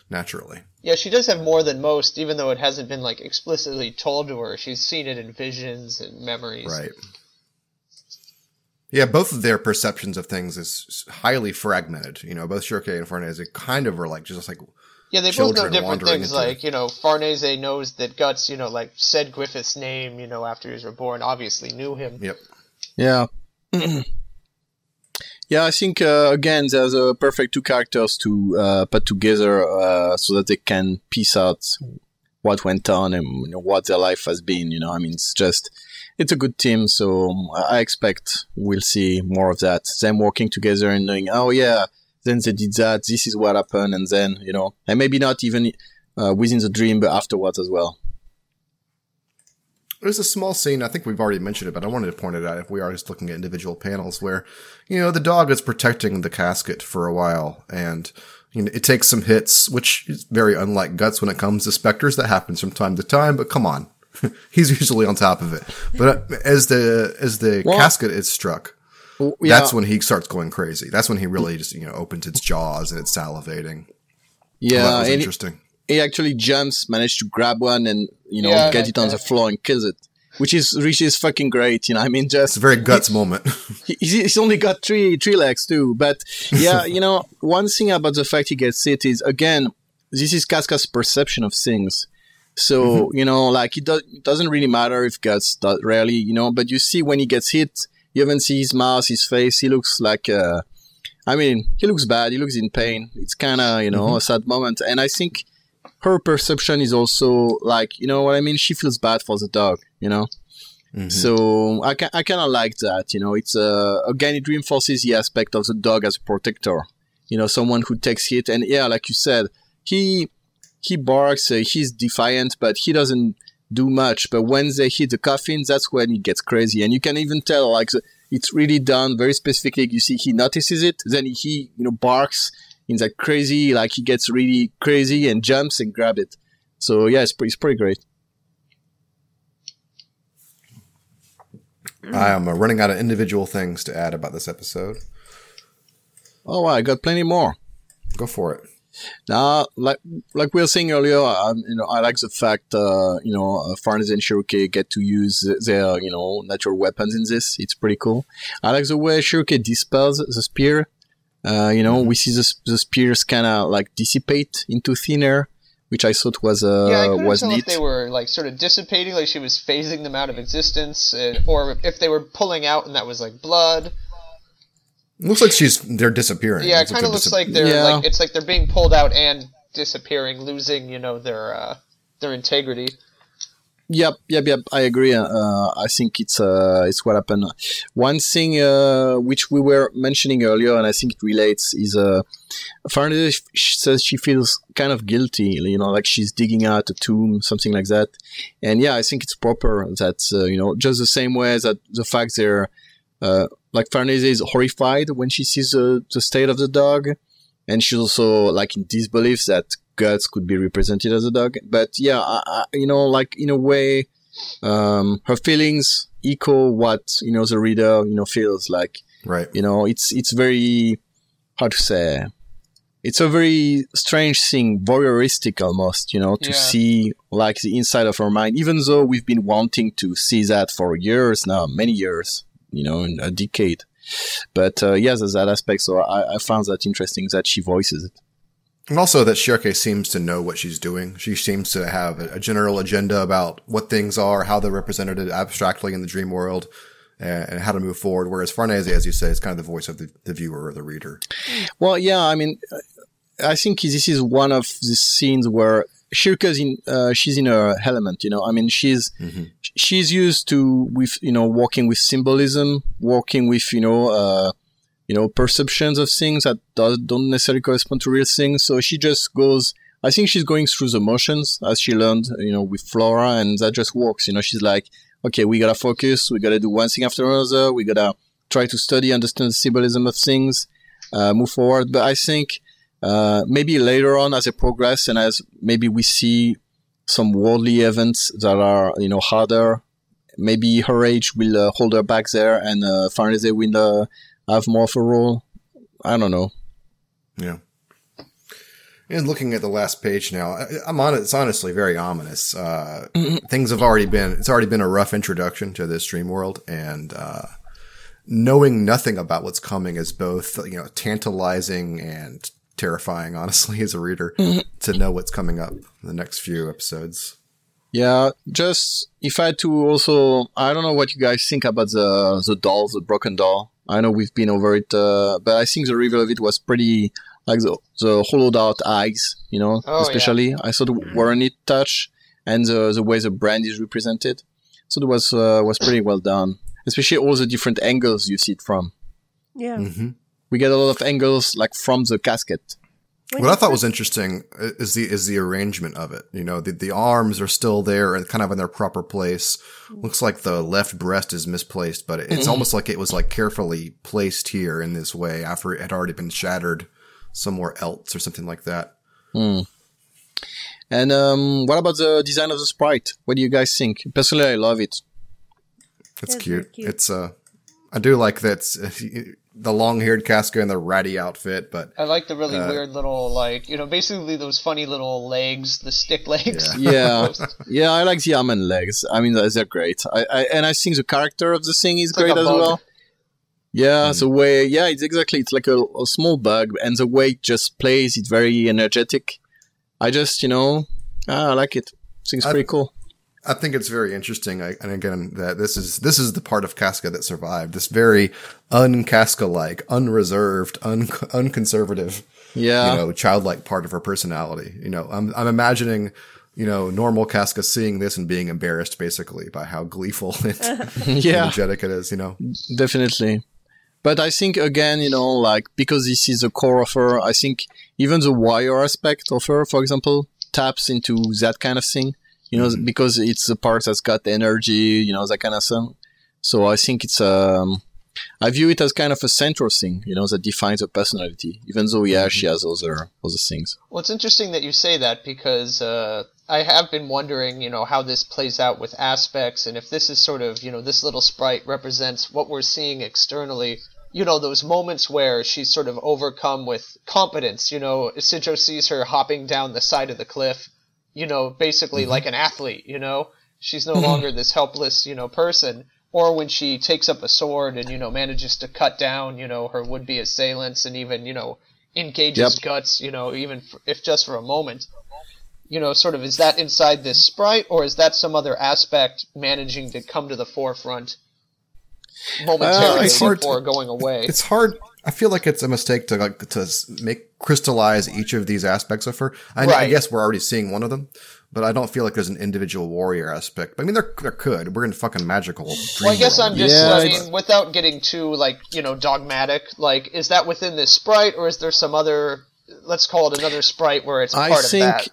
naturally. Yeah, she does have more than most, even though it hasn't been like explicitly told to her. She's seen it in visions and memories. Right. Yeah, both of their perceptions of things is highly fragmented. You know, both Schierke and Farnese kind of are like just like Yeah, they both know different things. into- Like you know, Farnese knows that Guts, you know, like said Griffith's name, you know, after he was reborn. Obviously knew him. yep. Yeah. Yeah, I think uh, again there's a perfect two characters to uh, put together uh, so that they can piece out what went on and you know, what their life has been. You know, I mean, it's just it's a good team, so I expect we'll see more of that. Them working together and knowing, oh yeah, then they did that. This is what happened, and then you know, and maybe not even uh, within the dream, but afterwards as well. There's a small scene, I think we've already mentioned it, but I wanted to point it out if we are just looking at individual panels where, you know, the dog is protecting the casket for a while and, you know, it takes some hits, which is very unlike Guts when it comes to specters. That happens from time to time, but come on. He's usually on top of it. But uh, as the, as the Well- casket is struck, Well, yeah, that's when he starts going crazy. That's when he really just, you know, opens its jaws and it's salivating. yeah, Well, that was interesting. he actually jumps, managed to grab one, and you know Yeah, get it on yeah. the floor and kills it, which is which is fucking great. You know, I mean, It's just a very Guts moment. he, he's only got three three legs too. But yeah, you know, one thing about the fact he gets hit is again, this is Casca's perception of things. So you know, like it, do, it doesn't really matter if Guts does rarely, you know, but you see when he gets hit, you even see his mouth, his face. He looks like. Uh, I mean, he looks bad. He looks in pain. It's kind of, you know, a sad moment. And I think her perception is also like, you know what I mean? She feels bad for the dog, you know? So I, ca- I kind of like that, you know? It's, uh, again, it reinforces the aspect of the dog as a protector, you know, someone who takes hit. And yeah, like you said, he, he barks, uh, he's defiant, but he doesn't do much. But when they hit the coffin, that's when he gets crazy. And you can even tell, like, the, it's really done very specifically. You see, he notices it, then he, you know, barks in that crazy, like he gets really crazy and jumps and grab it. So yeah, it's pretty, it's pretty great. I am uh, running out of individual things to add about this episode. Oh, I got plenty more. Go for it. Now, like like we were saying earlier, um, you know, I like the fact, uh, you know, uh, Farnese and Schierke get to use their, you know, natural weapons in this. It's pretty cool. I like the way Schierke dispels the spear. Uh, you know, we see the, the spears kind of like dissipate into thin air, which I thought was uh, yeah, I couldn't was tell neat. if they were like sort of dissipating, like she was phasing them out of existence, uh, or if they were pulling out and that was like blood. Looks like she's they're disappearing. Yeah, it kind of they're looks disap- like they're Yeah. like it's like they're being pulled out and disappearing, losing you know their uh, their integrity. Yep, yep, yep. I agree. Uh, I think it's uh, it's what happened. One thing uh, which we were mentioning earlier, and I think it relates, is uh, Farnese sh- says she feels kind of guilty. You know, like she's digging out a tomb, something like that. And yeah, I think it's proper that uh, you know, just the same way that the fact they're uh, like Farnese is horrified when she sees the, the state of the dog, and she's also like in disbelief that guts could be represented as a dog. But yeah, I, I, you know, like in a way, um, her feelings echo what you know the reader you know feels like. right. You know, it's it's very how to say. It's a very strange thing, voyeuristic almost, you know, to Yeah. see like the inside of her mind, even though we've been wanting to see that for years now, many years, you know, in a decade. But uh, yes, there's that aspect. So I, I found that interesting that she voices it. And also that Schierke seems to know what she's doing. She seems to have a, general agenda about what things are, how they're represented abstractly in the dream world, and, how to move forward. Whereas Farnese, as you say, is kind of the voice of the, the viewer or the reader. Well, yeah, I mean, I think this is one of the scenes where Schierke's in, uh, she's in her element, you know. I mean, she's, she's used to with, you know, working with symbolism, working with, you know, uh, you know, perceptions of things that does, don't necessarily correspond to real things. So she just goes, I think she's going through the motions as she learned, you know, with Flora and that just works. You know, she's like, okay, we gotta focus. We gotta do one thing after another. We gotta try to study, understand the symbolism of things, uh, move forward. But I think, uh, maybe later on as it progress and as maybe we see some worldly events that are, you know, harder, maybe her age will uh, hold her back there and, uh, Farnese will, uh, have more of a role. I don't know. Yeah. And looking at the last page now, I'm on. It's honestly very ominous. Uh, things have already been. It's already been a rough introduction to this dream world, and uh, knowing nothing about what's coming is both you know tantalizing and terrifying. Honestly, as a reader, to know what's coming up in the next few episodes. Yeah, just if I had to also, I don't know what you guys think about the the doll, the broken doll. I know we've been over it, uh, but I think the reveal of it was pretty like the the hollowed out eyes, you know, Oh, especially. I thought it were a neat touch, and the the way the brand is represented. So it was uh, was pretty well done, especially all the different angles you see it from. Yeah. hmm We get a lot of angles like from the casket. What I thought was interesting is the is the arrangement of it. You know, the the arms are still there and kind of in their proper place. Looks like the left breast is misplaced, but it's almost like it was like carefully placed here in this way after it had already been shattered somewhere else or something like that. Hmm. And um, what about the design of the sprite? What do you guys think? Personally, I love it. It's it's cute. cute. It's uh, I do like that the long haired Casca and the ratty outfit, but I like the really Uh, weird little like you know basically those funny little legs, the stick legs. Yeah, yeah, I like the arm and legs. I mean, they're they're great. I, I and I think the character of the thing is It's great a as bug. well. Yeah, the way, yeah, it's exactly. It's like a, a small bug, and the way it just plays, it's very energetic. I just, you know, ah, I like it. Seems pretty cool. I think it's very interesting. I, and again, that this is this is the part of Casca that survived. This very un-Casca like, unreserved, un- unconservative, Yeah, you know, childlike part of her personality. You know, I'm I'm imagining, you know, normal Casca seeing this and being embarrassed basically by how gleeful and yeah, energetic it is. You know, definitely. But I think again, you know, like because this is the core of her, I think even the wire aspect of her, for example, taps into that kind of thing. You know, because it's the part that's got the energy, you know, that kind of thing. So I think it's um, I view it as kind of a central thing, you know, that defines her personality. Even though, yeah, she has other other things. Well, it's interesting that you say that because uh, I have been wondering, you know, how this plays out with aspects, and if this is sort of, you know, this little sprite represents what we're seeing externally. You know, those moments where she's sort of overcome with competence. You know, Isidro sees her hopping down the side of the cliff. You know, basically like an athlete. You know, she's no longer this helpless, you know, person. Or when she takes up a sword and you know manages to cut down, you know, her would-be assailants, and even you know engages Yep. guts, you know, even f if just for a moment. You know, sort of, is that inside this sprite, or is that some other aspect managing to come to the forefront momentarily Uh, it's hard before to- going away? it's hard. I feel like it's a mistake to like to make crystallize each of these aspects of her. I, I guess we're already seeing one of them, but I don't feel like there's an individual warrior aspect. But, I mean, there there could. We're in fucking magical. Well, I guess world. I'm just, Yeah, I it's- mean, without getting too, like, you know, dogmatic, like, is that within this sprite, or is there some other, let's call it another sprite where it's I part think of that?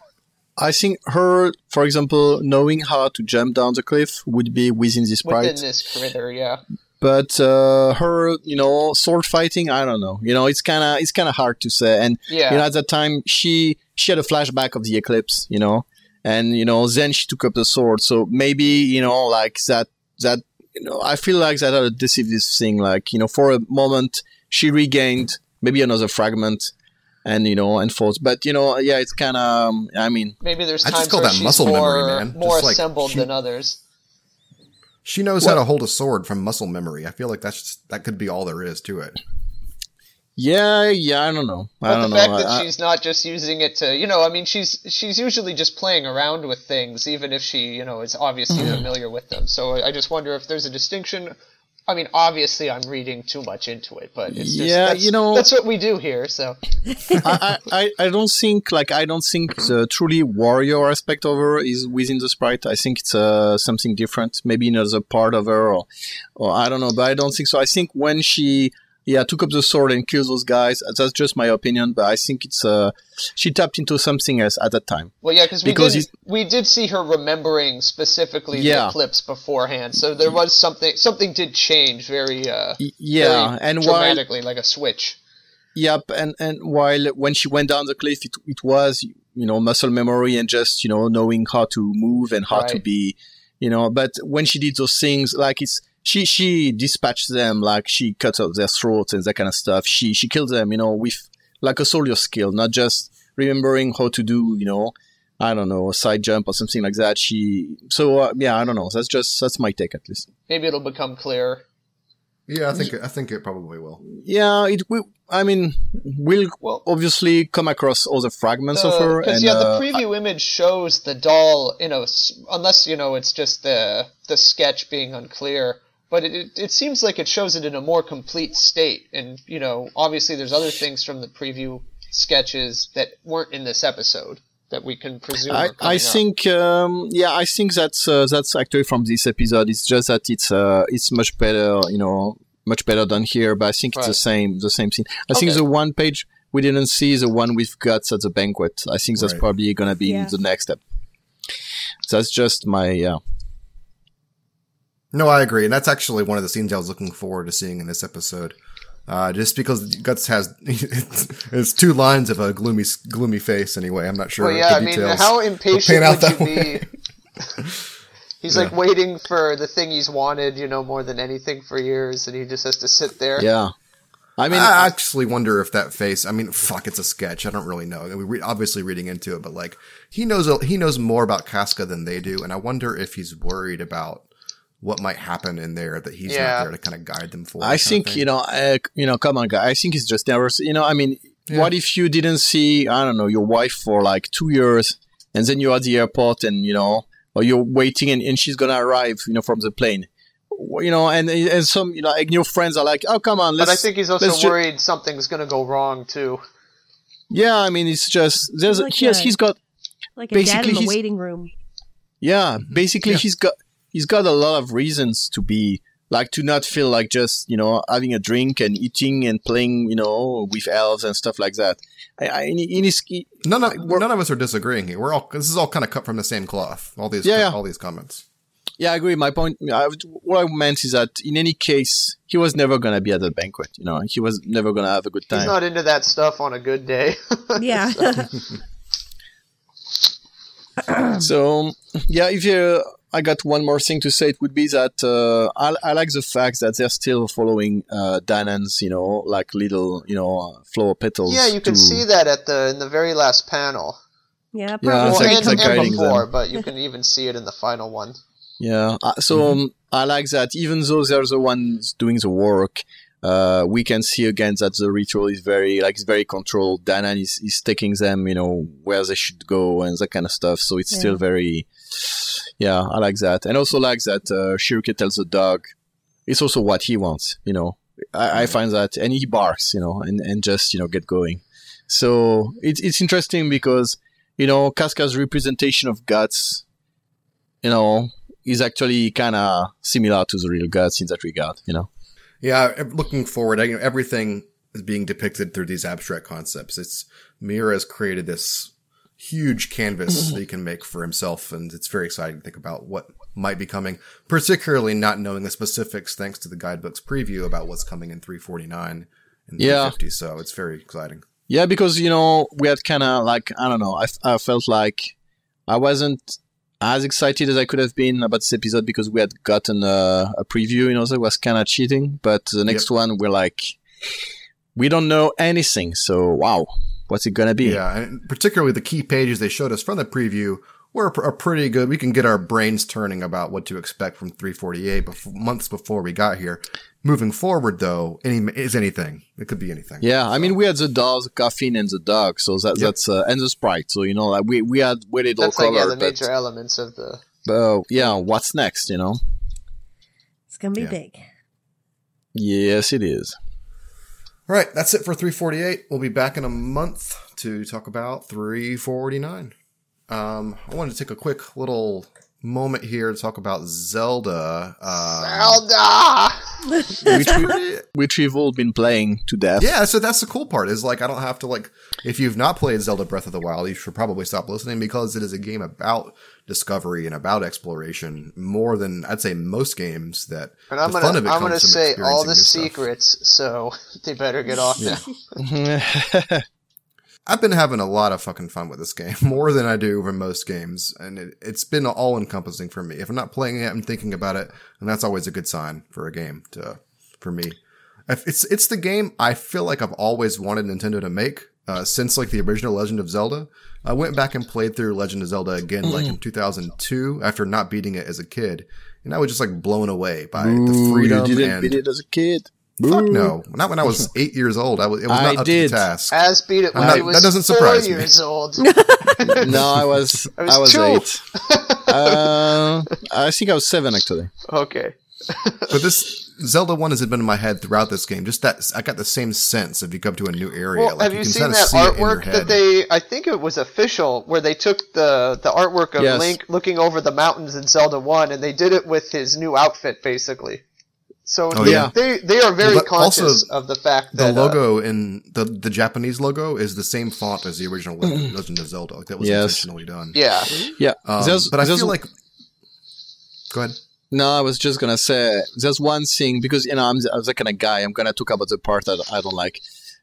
I think her, for example, knowing how to jump down the cliff would be within this sprite. Within this critter, yeah. But uh, her, you know, sword fighting, I don't know. You know, it's kind of it's kind of hard to say. And Yeah. you know, at that time, she she had a flashback of the eclipse, you know, and you know, then she took up the sword. So maybe you know, like that that you know, I feel like that had a decisive thing. Like you know, for a moment, she regained maybe another fragment. And you know, and fought, but you know, yeah, it's kind of. Um, I mean, Maybe there's I just call where that she's muscle more, memory, man. more Just like assembled she- than others. She knows how to hold a sword from muscle memory. I feel like that's just, that could be all there is to it. yeah, yeah, I don't know. I But don't the know. fact that I- I- she's not just using it to, you know, I mean, she's she's usually just playing around with things, even if she, you know, is obviously familiar with them. So I just wonder if there's a distinction. I mean, obviously, I'm reading too much into it, but it's just, Yeah, that's, you know- that's what we do here. So I, I, I don't think like I don't think the truly warrior aspect of her is within the sprite. I think it's uh, something different, maybe another part of her, or, or I don't know. But I don't think so. I think when she yeah took up the sword and killed those guys, that's just my opinion. But I think it's uh she tapped into something else at that time. Well, yeah, cause we Because did we did see her remembering specifically the Yeah. eclipse beforehand, so there was something something did change very uh Yeah, very and while dramatically like a switch. Yep, and and while when she went down the cliff, it it was you know muscle memory and just you know knowing how to move and how to be, you know. But when she did those things, like it's she she dispatched them, like she cut off their throats and that kind of stuff. She she killed them, you know, with like a soldier skill, not just remembering how to do, you know, I don't know, a side jump or something like that. She so uh, yeah, I don't know. That's just that's my take at least. Maybe it'll become clearer. Yeah, I think I think it probably will. Yeah, it will. I mean, we'll Well- obviously come across all the fragments of her. Because and, yeah, uh, the preview image shows the doll, you know, unless you know it's just the the sketch being unclear. But it, it, it seems like it shows it in a more complete state, and you know, obviously there's other things from the preview sketches that weren't in this episode that we can presume. I, are coming I up. think um, yeah I think that's uh, that's actually from this episode. It's just that it's uh, it's much better you know much better done here. But I think it's the same the same scene. I think the one page we didn't see is the one with guts at the banquet. I think that's Right. probably gonna be Yeah. in the next step. That's just my yeah. No, I agree, and that's actually one of the scenes I was looking forward to seeing in this episode. Uh, just because Guts has it's two lines of a gloomy gloomy face. Anyway, I'm not sure. Well, yeah, the I mean, how impatient would you that be? way. He's like waiting for the thing he's wanted, you know, more than anything for years, and he just has to sit there. Yeah. I mean, I actually wonder if that face. I mean, fuck, it's a sketch. I don't really know. We re- obviously reading into it, but like he knows he knows more about Casca than they do, and I wonder if he's worried about what might happen in there that he's Yeah. not there to kind of guide them for. I think you know, uh, you know, come on, guy. I think it's just nervous. You know, I mean, what if you didn't see, I don't know, your wife for like two years, and then you're at the airport, and you know, or you're waiting, and, and she's gonna arrive, you know, from the plane. You know, and and some, you know, like your friends are like, "Oh, come on, let's." But I think he's also let's ju- worried something's going to go wrong too. yeah, I mean, it's just there's Like he has, a- he's got Like a dad in the waiting room. Yeah, basically he's got he's got a lot of reasons to be like to not feel like just you know having a drink and eating and playing you know with elves and stuff like that. I, I, in, in his, none of we're- none of us are disagreeing here. We're all this is all kind of cut from the same cloth. All these Yeah, yeah. all these comments. yeah, I agree. My point, I, what I meant is that in any case, he was never gonna be at the banquet. You know, he was never gonna have a good time. He's not into that stuff on a good day. Yeah. So yeah, if you, I got one more thing to say. It would be that uh, I, I like the fact that they're still following uh, Danann's, you know, like little, you know, uh, flower petals. yeah, you can to- see that at the in the very last panel. yeah, Yeah, probably. it's Well, like- and, like and before, them. but you can even see it in the final one. Yeah. Uh, so um, I like that. Even though they're the ones doing the work, uh, we can see again that the ritual is very like it's very controlled. Danan is, is taking them, you know, where they should go and that kind of stuff. So it's still very, yeah, I like that. And also like that uh, Schierke tells the dog, it's also what he wants, you know. I, I find that, and he barks, you know, and, and just you know get going. So it's it's interesting because you know Casca's representation of guts, you know, is actually kind of similar to the real guts in that regard, you know. Yeah, looking forward, I, everything is being depicted through these abstract concepts. It's Miura has created this huge canvas mm-hmm. that he can make for himself, and it's very exciting to think about what might be coming. Particularly not knowing the specifics, thanks to the guidebook's preview about what's coming in 349 and Yeah. 350. So it's very exciting. Yeah, because you know we had kind of like I don't know. I, I felt like I wasn't as excited as I could have been about this episode because we had gotten a, a preview. You know, that was kind of cheating. But the next one, we're like, we don't know anything. So wow, what's it gonna be? Yeah, and particularly the key pages they showed us from the preview were pr- are pretty good. We can get our brains turning about what to expect from 348 before, months before we got here. Moving forward, though, any is anything. It could be anything. Yeah, I mean, we had the dolls, the coffin, and the dog. So that, Yep. that's uh, and the sprite. So you know, like we we had we had it all That's like covered. yeah, the but, major elements of the. but yeah, what's next? You know? It's gonna be Yeah. big. Yes, it is. All right, that's it for 348. We'll be back in a month to talk about 349. Um, I wanted to take a quick little moment here to talk about Zelda. Um, Zelda. which, we, which we've all been playing to death. Yeah, so that's the cool part is like I don't have to like if you've not played Zelda Breath of the Wild, you should probably stop listening because it is a game about discovery and about exploration more than I'd say most games that And I'm gonna fun of it I'm gonna say all the new stuff. secrets, so they better get off now. I've been having a lot of fucking fun with this game, more than I do over most games, and it, it's been all encompassing for me. If I'm not playing it, I'm thinking about it, and that's always a good sign for a game to, for me. If it's, it's the game I feel like I've always wanted Nintendo to make, uh, since like the original Legend of Zelda. I went back and played through Legend of Zelda again, like in 2002, after not beating it as a kid, and I was just like blown away by the Ooh, freedom you didn't and. beat it as a kid. Fuck Boo. no, not when I was eight years old. I was. It was I not up did. to the task. As beat it when not- he was that doesn't four surprise me. years old. No, I was I I was was, eight. uh, I think I was seven actually. okay. But this Zelda one has been in my head throughout this game. Just that I got the same sense if you come to a new area. Well, like have you, can seen that see it in your artwork that they? I think it was official, where they took the the artwork of Yes. Link looking over the mountains in Zelda One, and they did it with his new outfit, basically. So Oh, they, yeah. they they are very Well, but also, conscious of the fact the that uh, logo in the the Japanese logo is the same font as the original Legend, Legend of Zelda. Like that was Yes. intentionally done. yeah, Yeah, Um, there's, but I there's feel like. Go ahead. No, I was just gonna say there's one thing because you know I'm, I'm the kind of guy I'm gonna talk about the part that I don't like.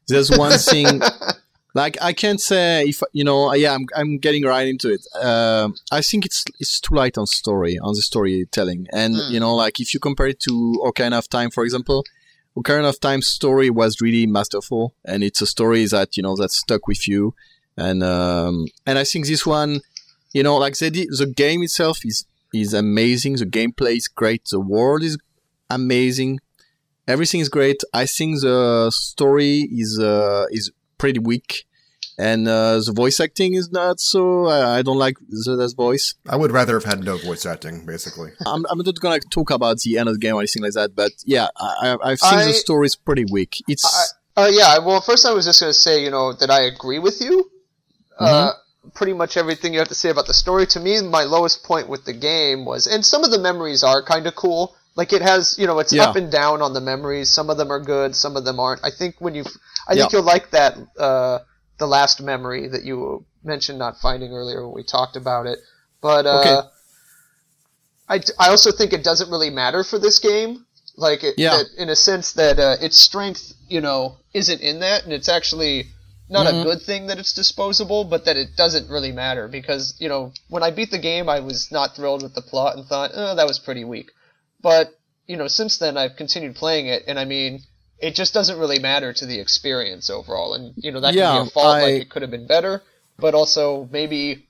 There's one thing like I can't say if you know yeah I'm I'm getting right into it. Um I think it's it's too light on story on the storytelling and Mm. you know like if you compare it to Ocarina of Time for example, Ocarina of Time story was really masterful and it's a story that you know that stuck with you and um and I think this one you know like they did, the game itself is is amazing. The gameplay is great. The world is amazing. Everything is great. I think the story is uh, is pretty weak, and uh, the voice acting is not so. I, I don't like Zelda's voice. I would rather have had no voice acting, basically. I'm, I'm not gonna talk about the end of the game or anything like that, but yeah, I, I- I've seen I- the story is pretty weak. It's Uh, yeah, well, first I was just going to say, you know, that I agree with you. Uh, pretty much everything you have to say about the story. To me, my lowest point with the game was, and some of the memories are kind of cool. Like it has, you know, it's Yeah. up and down on the memories. Some of them are good, some of them aren't. I think when you, I think you'll like that, uh, the last memory that you mentioned not finding earlier when we talked about it. But, uh, Okay. I, I also think it doesn't really matter for this game. Like, it, Yeah. that, in a sense that uh, its strength, you know, isn't in that, and it's actually not Mm-hmm. a good thing that it's disposable, but that it doesn't really matter because, you know, when I beat the game, I was not thrilled with the plot and thought, oh, that was pretty weak. But, you know, since then I've continued playing it, and I mean, it just doesn't really matter to the experience overall, and, you know, that Yeah, can be a fault, I- like it could have been better, but also maybe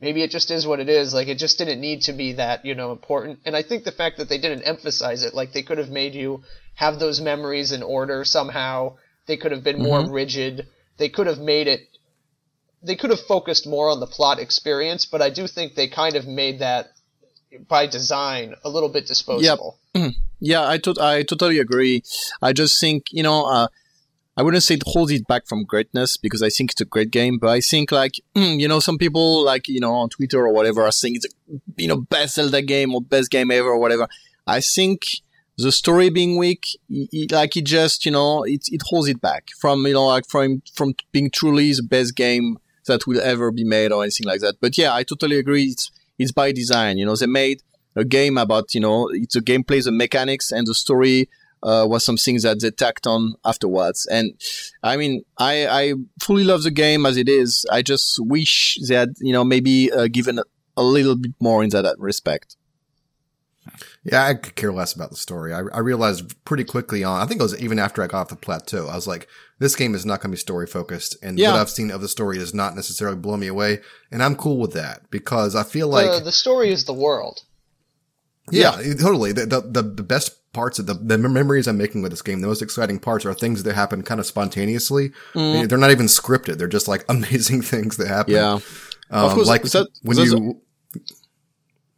maybe it just is what it is. Like it just didn't need to be that, you know, important. And I think the fact that they didn't emphasize it, like they could have made you have those memories in order somehow. They could have been more rigid. They could have made it. They could have focused more on the plot experience, but I do think they kind of made that by design a little bit disposable. Yeah, I tot- I totally agree. I just think you know, uh, I wouldn't say it holds it back from greatness because I think it's a great game, but I think like you know, some people like you know on Twitter or whatever are saying it's a, you know best Zelda game or best game ever or whatever. I think the story being weak, i- i- like it just you know it it holds it back from you know like from from being truly the best game that will ever be made or anything like that. But yeah, I totally agree. It's it's by design. You know, they made a game about you know it's a gameplay, the mechanics, and the story uh, was something that they tacked on afterwards. And I mean, I I fully love the game as it is. I just wish they had you know maybe uh, given a little bit more in that respect. Yeah, I could care less about the story. I, I realized pretty quickly on, I think it was even after I got off the plateau, I was like, this game is not going to be story focused. And Yeah. what I've seen of the story does not necessarily blow me away. And I'm cool with that because I feel like, the, the story is the world. yeah, totally. The, the, the, the best parts of the, the memories I'm making with this game, the most exciting parts are things that happen kind of spontaneously. They- They're not even scripted. They're just like amazing things that happen. Yeah. Um, course, like that- when you,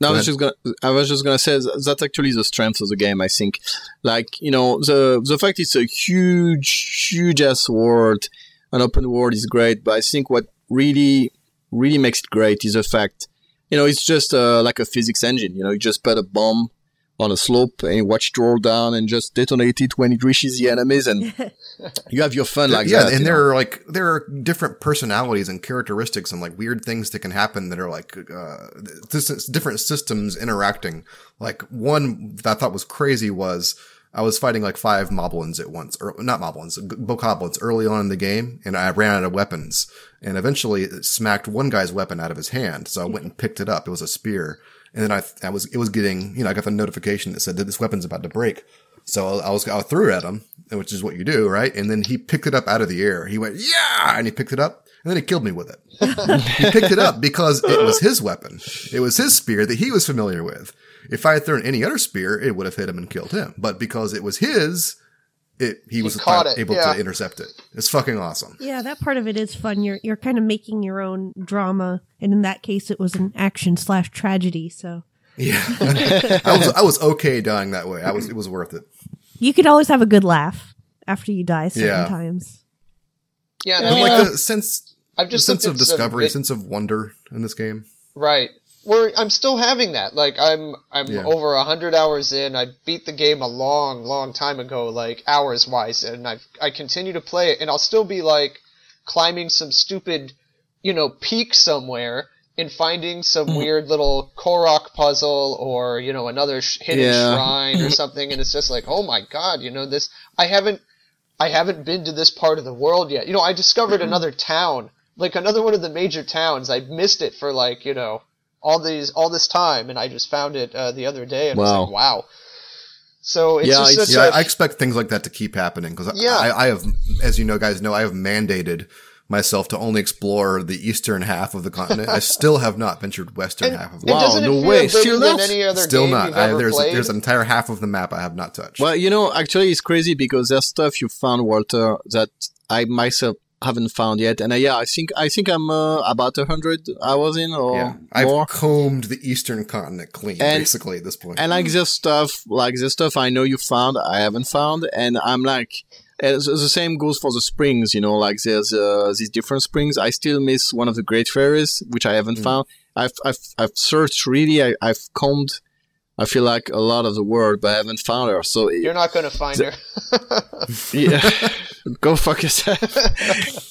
No, I was just gonna. I was just gonna say that that's actually the strength of the game. I think, like you know, the the fact it's a huge, huge ass world, an open world is great. But I think what really, really makes it great is the fact, you know, it's just uh, like a physics engine. You know, you just put a bomb on a slope and watch it roll down and just detonate it when it reaches the enemies, and you have your fun like yeah, that. Yeah, and there know? are like there are different personalities and characteristics and like weird things that can happen that are like uh this is different systems interacting. Like one that I thought was crazy was I was fighting like five moblins at once, or not moblins, g- bokoblins early on in the game, and I ran out of weapons, and eventually it smacked one guy's weapon out of his hand. So I went and picked it up. It was a spear, and then I I was it was getting you know I got the notification that said that this weapon's about to break. So I was, I threw it at him, which is what you do, right? And then he picked it up out of the air. He went, yeah, and he picked it up and then he killed me with it. he picked it up because it was his weapon. It was his spear that he was familiar with. If I had thrown any other spear, it would have hit him and killed him. But because it was his, it, he was caught it, able yeah. to intercept it. It's fucking awesome. Yeah, that part of it is fun. You're you're kind of making your own drama, and in that case, it was an action slash tragedy. So Yeah. I was, I was okay dying that way. I was, it was worth it. you could always have a good laugh after you die certain Yeah. times. Yeah, and And I mean, like I've- the sense, I've the just sense of at some discovery, vid- sense of wonder in this game. Right. Where I'm still having that. Like I'm I'm Yeah. over a hundred hours in. I beat the game a long, long time ago, like hours wise, and I I continue to play it, and I'll still be like climbing some stupid, you know, peak somewhere and finding some Mm-hmm. weird little Korok puzzle or you know another sh- hidden Yeah. shrine or something, and it's just like, oh my god, you know this. I haven't I haven't been to this part of the world yet. You know, I discovered another town, like another one of the major towns. I missed it for like you know all these all this time, and I just found it uh, the other day, and I was Wow. like, wow. So it's Yeah, just such Yeah, a, I I expect things like that to keep happening because Yeah. I, I have, as you know, guys know, I have mandated myself to only explore the eastern half of the continent. I still have not ventured western and, half of and it. Wow, no way. Still than not? any other Still game not. you've I, ever there's played? there's an entire half of the map I have not touched. Well, you know, actually, it's crazy because there's stuff you found, Walter, that I myself haven't found yet. And uh, yeah, I think I think I'm uh, about a hundred hours in or yeah, I've more. combed the eastern continent clean, And- basically at this point. And like this stuff, like the stuff I know you found, I haven't found, and I'm like, as the same goes for the springs. You know, like there's uh, these different springs. I still miss one of the great fairies, which I haven't found. I've I've I've searched really. I, I've combed. I feel like a lot of the world, but I haven't found her. So You're not going to find her. yeah, go fuck yourself.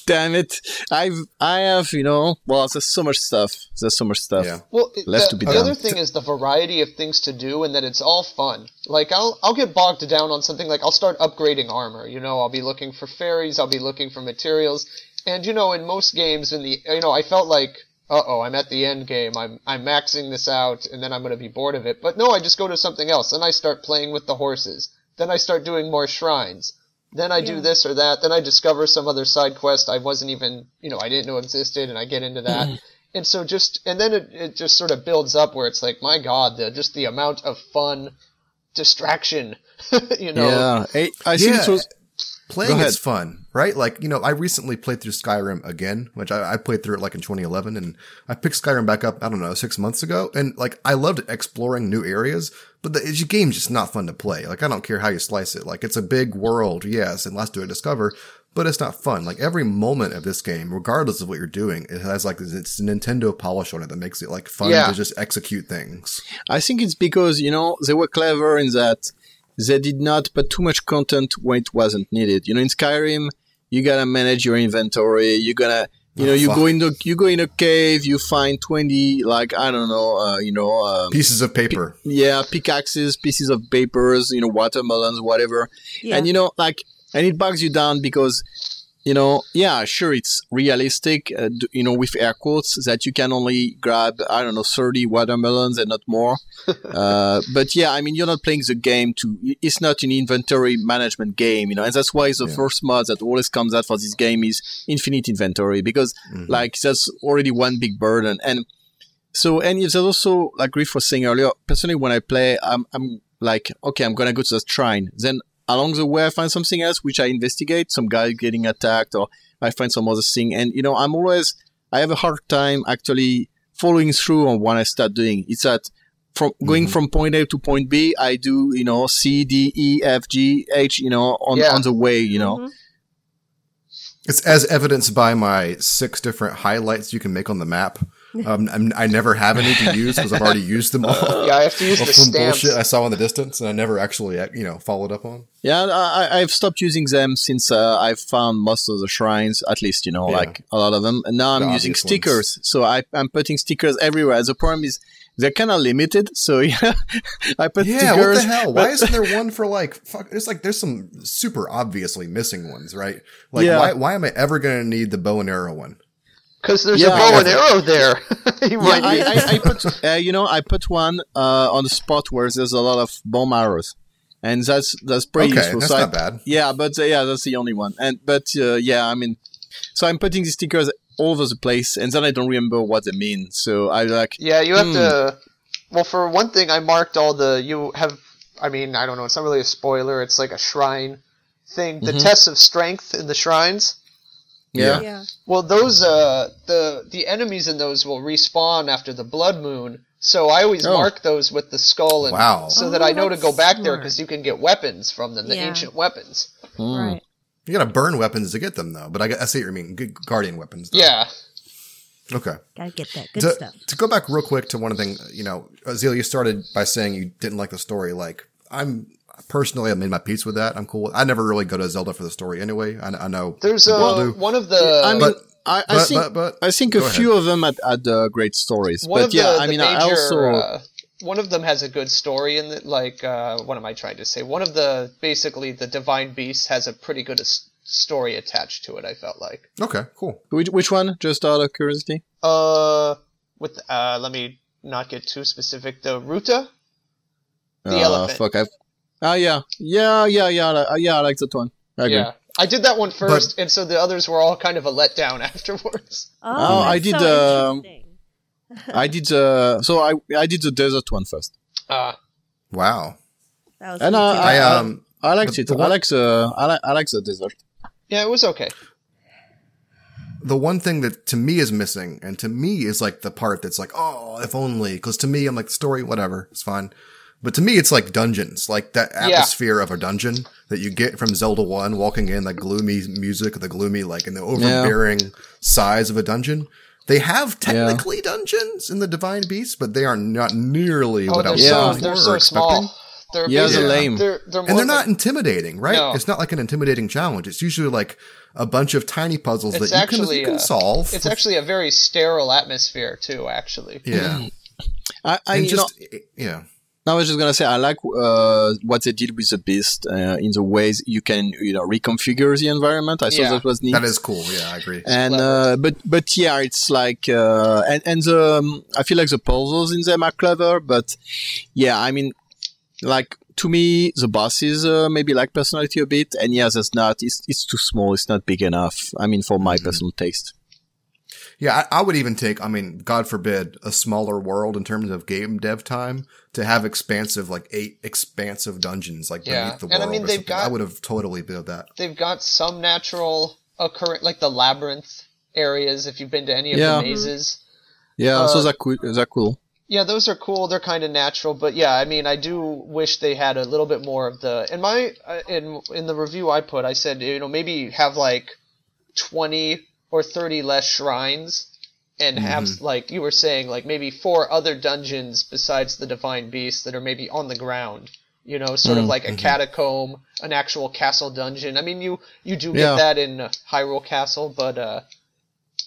Damn it! I've I have you know. Well, there's so much stuff. There's so much stuff. Yeah. Well, Left the, to be the done. The other thing is the variety of things to do, and that it's all fun. Like I'll I'll get bogged down on something like I'll start upgrading armor. You know, I'll be looking for fairies, I'll be looking for materials, and you know, in most games, in the you know, I felt like, uh oh, I'm at the end game. I'm I'm maxing this out, and then I'm going to be bored of it. But no, I just go to something else, and I start playing with the horses. Then I start doing more shrines. Then I do this or that. Then I discover some other side quest I wasn't even, you know, I didn't know existed, and I get into that. Mm-hmm. and so just, and then it, it just sort of builds up where it's like, my God, the just the amount of fun distraction, you know. Yeah, I, I think Yeah. it was. Playing is fun, right? Like, you know, I recently played through Skyrim again, which I, I played through it like in 2011 and I picked Skyrim back up, I don't know, six months ago. And like, I loved exploring new areas, but the, the game's just not fun to play. Like, I don't care how you slice it. Like, it's a big world, yes, and lots to discover, but it's not fun. Like, every moment of this game, regardless of what you're doing, it has like, it's a Nintendo polish on it that makes it like fun Yeah. to just execute things. I think it's because you know they were clever in that they did not put too much content when it wasn't needed. You know, in Skyrim, you gotta manage your inventory. You gotta, you know, Oh, you fuck. go in the you go in a cave, you find twenty like I don't know, uh, you know, um, Pieces of paper. yeah, pickaxes, pieces of papers, you know, watermelons, whatever. Yeah. And you know, like, and it bugs you down because, you know, yeah, sure, it's realistic, uh, you know, with air quotes that you can only grab, I don't know, 30 watermelons and not more. uh, but yeah, I mean, you're not playing the game to, it's not an inventory management game, you know, and that's why the Yeah. first mod that always comes out for this game is infinite inventory because, Mhm. like, that's already one big burden. And, so, and if there's also, like Griff was saying earlier, personally, when I play, I'm, I'm like, okay, I'm gonna go to the shrine. Then along the way, I find something else which I investigate, some guy getting attacked, or I find some other thing. And, you know, I'm always, I have a hard time actually following through on what I start doing. It's that from going Mhm. from point A to point B, I do, you know, C, D, E, F, G, H, you know, on, Yeah. on the way, you know. Mhm. It's as evidenced by my six different highlights you can make on the map. Um, I'm, I never have any to use because I've already used them all. Yeah, I have to use Of the some stamps. bullshit I saw in the distance and I never actually, uh, you know, followed up on. Yeah, I, I- I've stopped using them since uh, I've found most of the shrines, at least, you know, Yeah. like a lot of them. And now I'm The using obvious stickers. So I, I'm putting stickers everywhere. The problem is they're kind of limited. So yeah, I put Yeah, what the hell? Why isn't there one for like, fuck, it's like, there's some super obviously missing ones, right? Like, Yeah. why, why am I ever going to need the bow and arrow one? Because there's Yeah, a bow and arrow there. you Yeah, I, I, I put, uh, you know, I put one uh, on the spot where there's a lot of bomb arrows. and that's that's pretty Okay, useful. that's So I- not bad. Yeah, but uh, yeah, that's the only one. And but uh, yeah, I mean, so I'm putting these stickers all over the place, and then I don't remember what they mean. So I like, Yeah, you have Hmm. to. Well, for one thing, I marked all the. You have. I mean, I don't know. It's not really a spoiler. It's like a shrine thing. The Mhm. tests of strength in the shrines. Yeah, Yeah. Well, those uh the the enemies in those will respawn after the blood moon. So I always Oh. mark those with the skull and Wow. so that Oh, I know to go that's back there because you can get weapons from them, the Yeah. ancient weapons. Hmm. Right. You gotta burn weapons to get them though, but I, I see what you mean. Good guardian weapons. Though. Yeah. Okay. Gotta get that good To, stuff. to go back real quick to one thing, you know, Aazealh, you started by saying you didn't like the story. Like, I'm personally, I made my peace with that. I'm cool. I never really go to Zelda for the story anyway. I, I know There's people uh, do. one of the I mean, But- I, I but, think but, but, I think a ahead. few of them had, had uh, great stories. one but yeah, the, I the mean, major, I also uh, one of them has a good story in it. Like, uh, what am I trying to say? One of the basically the divine beast has a pretty good story attached to it. I felt like. okay, cool. which which one? Just out of curiosity. Uh, with uh, let me not get too specific. The Ruta. The Uh, elephant. Fuck, I've. Ah, yeah, yeah, yeah, yeah, uh, yeah. I like that one. I agree. Yeah, I did that one first, and so the others were all kind of a letdown afterwards. Oh, Oh, I did, so interesting. I did. Uh, so I I did the desert one first, Uh, Wow. That was and me uh. I, I, um, I liked the- it. the I like the I like I like the desert. yeah, it was okay. the one thing that to me is missing, and to me is like the part that's like, oh, if only, because to me, I'm like, story, whatever, it's fine. But to me, it's like dungeons, like that atmosphere of a dungeon that you get from Zelda 1, walking in, the gloomy music, the gloomy, like, and the overbearing size of a dungeon. They have technically dungeons in the Divine Beast, but they are not nearly Oh, what I was Yeah. so hoping they're so expecting. small. They're Yeah, they're lame. They're, they're And they're like- not intimidating, right? No. It's not like an intimidating challenge. It's usually like a bunch of tiny puzzles It's that you can, actually you can solve. It's actually a very sterile atmosphere too. Actually, yeah. I, I and you know, just, yeah. I was just gonna say I like uh, what they did with the beast uh, in the ways you can you know reconfigure the environment. I thought Yeah. that was neat. That is cool. Yeah, I agree. and uh, but but yeah, it's like uh, and and the um, I feel like the puzzles in them are clever, but yeah, I mean, like to me, the bosses uh, maybe like personality a bit, and yeah, that's not. It's it's too small. It's not big enough. I mean, for my personal taste. Yeah, I, I would even take, I mean, God forbid, a smaller world in terms of game dev time to have expansive, like eight expansive dungeons, like Yeah. beneath the world. And I mean, they've got, I would have totally built that. they've got some natural occurrent, like the labyrinth areas. If you've been to any of Yeah. the mazes, Yeah, so Uh, that cool. That cool. yeah, those are cool. They're kind of natural, but yeah, I mean, I do wish they had a little bit more of the. In my uh, in in the review I put, I said you know maybe have like twenty or thirty less shrines, and have like you were saying like maybe four other dungeons besides the divine beast that are maybe on the ground. You know, sort of like a catacomb, an actual castle dungeon. I mean, you you do get Yeah. that in uh, Hyrule Castle, but uh,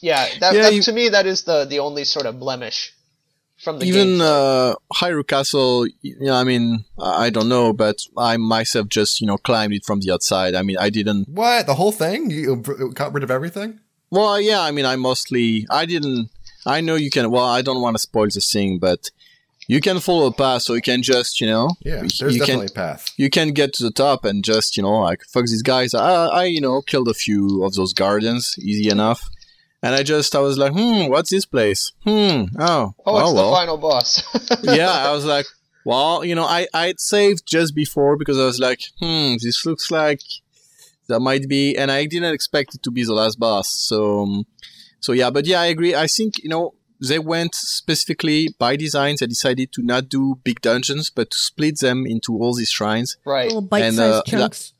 yeah, that, Yeah, that you- to me that is the the only sort of blemish from the Even gameplay. uh, Hyrule Castle, you know, I mean, I I don't know, but I myself just you know climbed it from the outside. I mean, I didn't. What? The whole thing? You got rid of everything? Well, yeah, I mean, I mostly, I didn't. I know you can. Well, I don't want to spoil the thing, but you can follow a path, so you can just, you know, Yeah, you, there's you definitely can a path. you can get to the top and just, you know, like fuck these guys. I, I, you know, killed a few of those guardians, easy enough. And I just, I was like, hmm, what's this place? Hmm, oh, Oh, it's oh the well. final boss. yeah, I was like, well, you know, I I'd saved just before because I was like, hmm, this looks like that might be, and I didn't expect it to be the last boss. So, um, so yeah, but yeah, I agree. I think you know they went specifically by design. They decided to not do big dungeons, but to split them into all these shrines. right. Little bite-sized And, uh, chunks.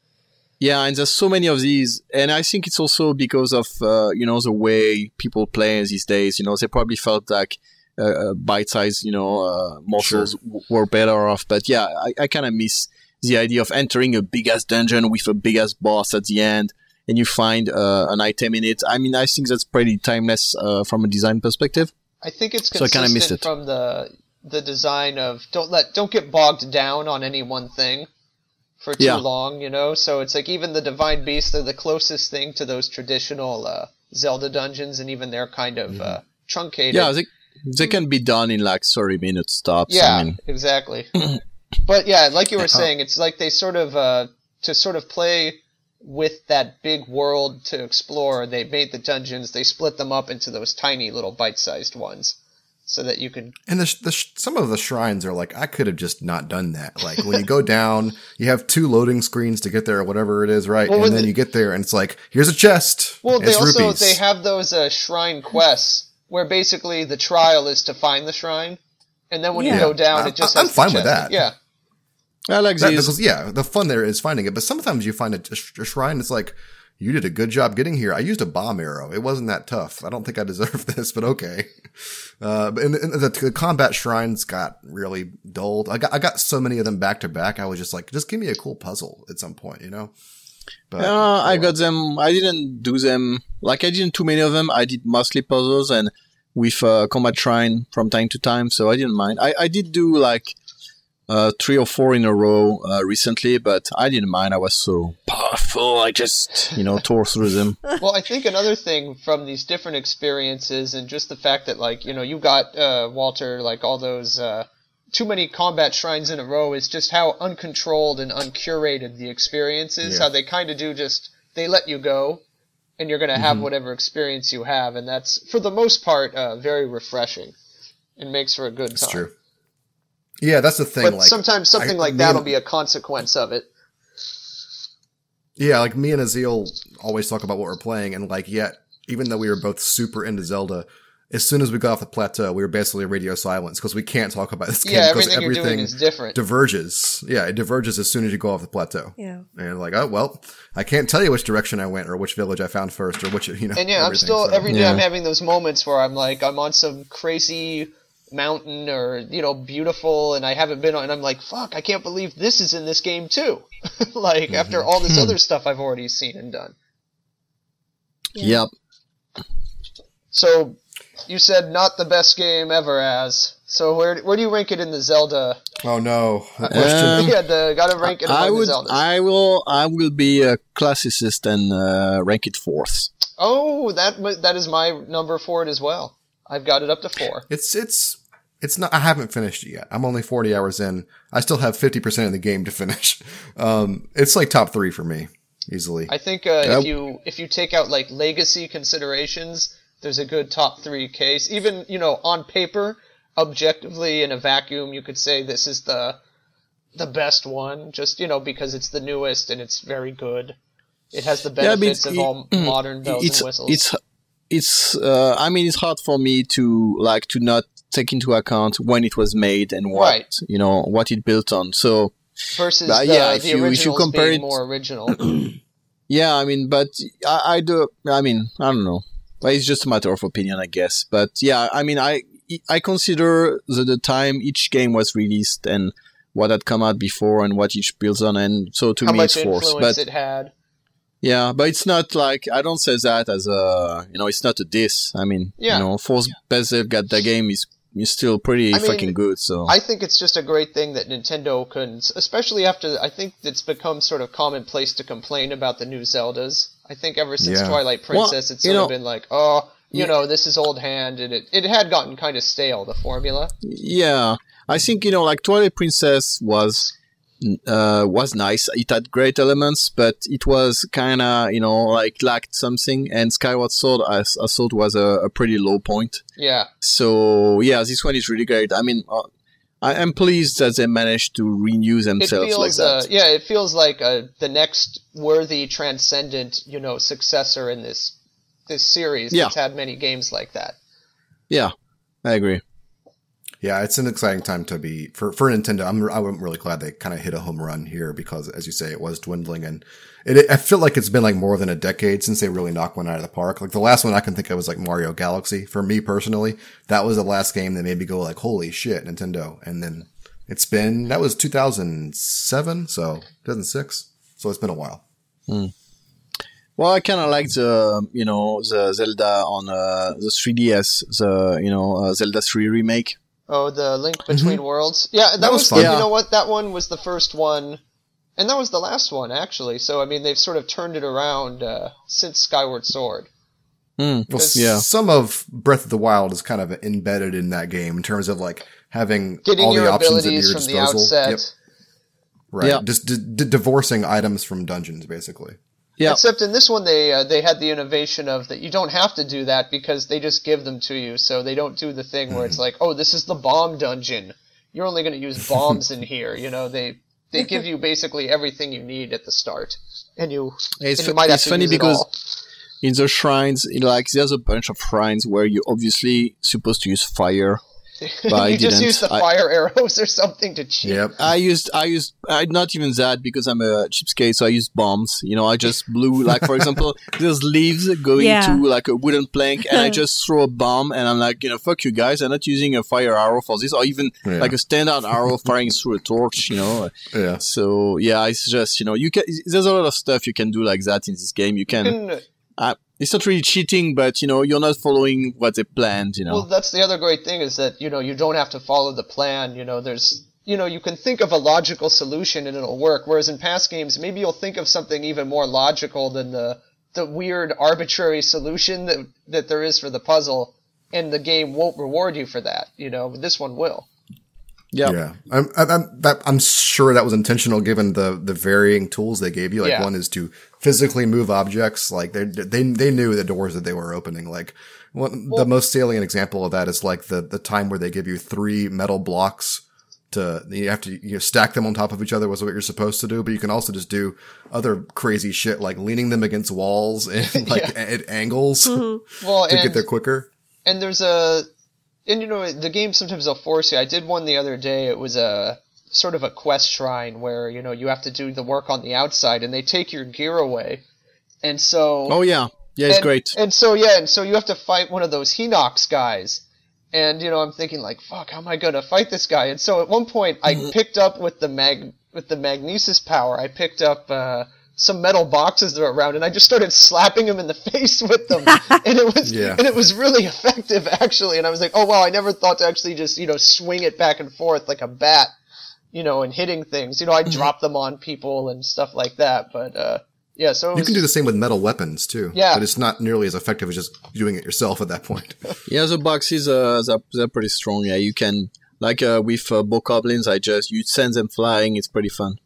Yeah, and there's so many of these, and I think it's also because of uh, you know the way people play these days. You know, they probably felt like uh, uh, bite-sized, you know, uh, morsels w- were better off. But yeah, I, I kind of miss the idea of entering a big ass dungeon with a big ass boss at the end, and you find uh, an item in it. I mean, I think that's pretty timeless uh, from a design perspective. I think it's So I kinda consistent missed it. from the the design of don't let don't get bogged down on any one thing for too Yeah. long, you know. So it's like even the divine beasts they're the closest thing to those traditional uh, Zelda dungeons, and even they're kind of uh, truncated. Yeah, they they can be done in like 30 minutes tops. yeah, I mean, exactly. But yeah, like you were saying, it's like they sort of uh, to sort of play with that big world to explore. They made the dungeons. They split them up into those tiny little bite-sized ones, so that you could. And the, the some of the shrines are like I could have just not done that. Like when you go down, you have two loading screens to get there, or whatever it is, right? Well, and then the- you get there, and it's like here's a chest. Well, they also rupees. they have those uh, shrine quests where basically the trial is to find the shrine, and then when you go down, I- it just I'm has the fine with that. Yeah, I like That- because yeah, the fun there is finding it. But sometimes you find a, a sh- a shrine. It's like you did a good job getting here. I used a bomb arrow. It wasn't that tough. I don't think I deserve this, but okay. Uh, but and, and the, the combat shrines got really dulled. I got I got so many of them back to back. I was just like, just give me a cool puzzle at some point, you know. But Uh, I got them. I didn't do them like I didn't too many of them. I did mostly puzzles and with uh, combat shrine from time to time, so I didn't mind. I, I did do like uh, three or four in a row uh, recently, but I didn't mind. I was so powerful. I just you know tore through them. well, I think another thing from these different experiences and just the fact that like you know you got uh, Walter like all those uh, too many combat shrines in a row is just how uncontrolled and uncurated the experience is. Yeah. How they kind of do just they let you go, and you're gonna have whatever experience you have, and that's for the most part uh, very refreshing. and makes for a good It's time. true. Yeah, that's the thing. But like sometimes something I- like that'll and- be a consequence of it. Yeah, like me and Aazealh always talk about what we're playing, and like, yet even though we were both super into Zelda, as soon as we got off the plateau, we were basically radio silence because we can't talk about this game Yeah, because everything, you're doing is different. diverges. Yeah, it diverges as soon as you go off the plateau. Yeah. And like, oh well, I can't tell you which direction I went or which village I found first or which you know. And yeah, I'm still so. every day Yeah. I'm having those moments where I'm like I'm on some crazy mountain or you know beautiful and I haven't been on and I'm like fuck I can't believe this is in this game too. like Mm-hmm. after all Hmm. this other stuff I've already seen and done. Yeah. Yep. So you said not the best game ever as. So where where do you rank it in the Zelda? Oh no, the question. Um, yeah, the gotta rank it among I would. the I will. I will be a classicist and uh, rank it fourth. Oh, that that is my number for it as well. I've got it up to four. It's it's it's not. I haven't finished it yet. I'm only 40 hours in. I still have 50 percent of the game to finish. Um, it's like top three for me easily. I think uh, Yep. if you if you take out like legacy considerations, there's a good top three case. Even you know on paper, objectively in a vacuum, you could say this is the the best one. Just you know because it's the newest and it's very good. It has the Yeah, but benefits it's- of all modern bells it's and whistles. it's it's uh, I mean it's hard for me to like to not take into account when it was made and what Right. you know what it built on. So versus but the, yeah, if you- if you compare it- more original. yeah, I mean, but I, I do. I mean, I don't know. Well, It's just a matter of opinion, I guess. But yeah, I mean, I I consider the, the time each game was released and what had come out before and what each builds on, and so to how me much it's influence But it had. Yeah, but it's not like I don't say that as a you know it's not a diss. I mean, Yeah. you know, fourth best they've got the game is is still pretty I mean, fucking good. So I think it's just a great thing that Nintendo can, especially after I think it's become sort of commonplace to complain about the new Zeldas. I think ever since Yeah. Twilight Well, Princess, it's you sort of been like, oh, you Yeah. know, this is old hand, and it it had gotten kind of stale the formula. yeah, I think you know like Twilight Princess was uh was nice. It had great elements, but it was kind of you know like lacked something. And Skyward Sword I, I thought was a, a pretty low point. Yeah, So yeah, this one is really great. I mean. Uh, I am pleased that they managed to renew themselves feels, like that. uh, yeah, it feels like uh, the next worthy, transcendent, you know, successor in this this series Yeah. that's had many games like that. yeah, I agree. Yeah, it's an exciting time to be for for Nintendo. I'm I'm really glad they kind of hit a home run here because, as you say, it was dwindling, and it, I feel like it's been like more than a decade since they really knocked one out of the park. Like the last one I can think of was like Mario Galaxy. For me personally, that was the last game that made me go like, "Holy shit, Nintendo!" And then it's been that was 2007, so 2006, so it's been a while. Well, I kind of like the you know the Zelda on uh, the 3DS, the you know uh, Zelda 3 remake. Oh, the Link Between Worlds. Yeah, that, That was was, fun. You Yeah. know what? That one was the first one, and that was the last one actually. So I mean, they've sort of turned it around uh, since Skyward Sword. Mm. Well, Yeah. some of Breath of the Wild is kind of embedded in that game in terms of like having Getting all your the options at abilities your from the disposal. outset. Yep. Right. Yeah. Just d- d- divorcing items from dungeons, basically. Yeah. Except in this one, they uh, they had the innovation of that you don't have to do that because they just give them to you. So they don't do the thing where it's like, oh, this is the bomb dungeon. You're only going to use bombs in here. You know, they they give you basically everything you need at the start, and you, It's, and you have it's funny use it because all. in the shrines, like there's a bunch of shrines where you're obviously supposed to use fire. but I you just use the I- fire arrows or something to cheat. Yep. I used, I used, I not even that because I'm a cheapskate, so I used bombs. You know, I just blew, like, for example, there's leaves going Yeah. to like a wooden plank and I just throw a bomb and I'm like, you know, fuck you guys, I'm not using a fire arrow for this or even Yeah. like a standard arrow firing through a torch, you know. Yeah. So yeah, it's just, you know, you can, there's a lot of stuff you can do like that in this game. You can, And, uh, it's not really cheating, but you know, you're not following what they planned, you know. Well, that's the other great thing is that you know you don't have to follow the plan. You know, there's you know you can think of a logical solution and it'll work. Whereas in past games, maybe you'll think of something even more logical than the the weird arbitrary solution that that there is for the puzzle, and the game won't reward you for that. You know, this one will. Yeah. Yeah, I'm, I'm, I'm, that, I'm sure that was intentional given the, the varying tools they gave you. Like Yeah. one is to physically move objects. Like they, they, they knew the doors that they were opening. Like one, the most salient example of that is like the, the time where they give you three metal blocks to, you have to, you know, stack them on top of each other was what you're supposed to do. But you can also just do other crazy shit like leaning them against walls and like at angles mm-hmm. Well, to and get there quicker. and there's a and you know the game sometimes will force you i did one the other day it was a sort of a quest shrine where you know you have to do the work on the outside and they take your gear away and so Oh yeah. Yeah, it's and, great. and so yeah and so you have to fight one of those hinox guys and you know i'm thinking like fuck how am i gonna fight this guy and so at one point i Mm-hmm. picked up with the mag with the magnesis power i picked up uh some metal boxes that are around, and I just started slapping him in the face with them, and it was Yeah. and it was really effective actually. And I was like, oh wow, I never thought to actually just you know swing it back and forth like a bat, you know, and hitting things. You know, Mm-hmm. I drop them on people and stuff like that. But uh, yeah, so it You can do the same with metal weapons too. Yeah. But it's not nearly as effective as just doing it yourself at that point. Yeah, the boxes uh, they're, they're pretty strong. Yeah, you can like uh, with uh, bokoblins. I just you send them flying. It's pretty fun.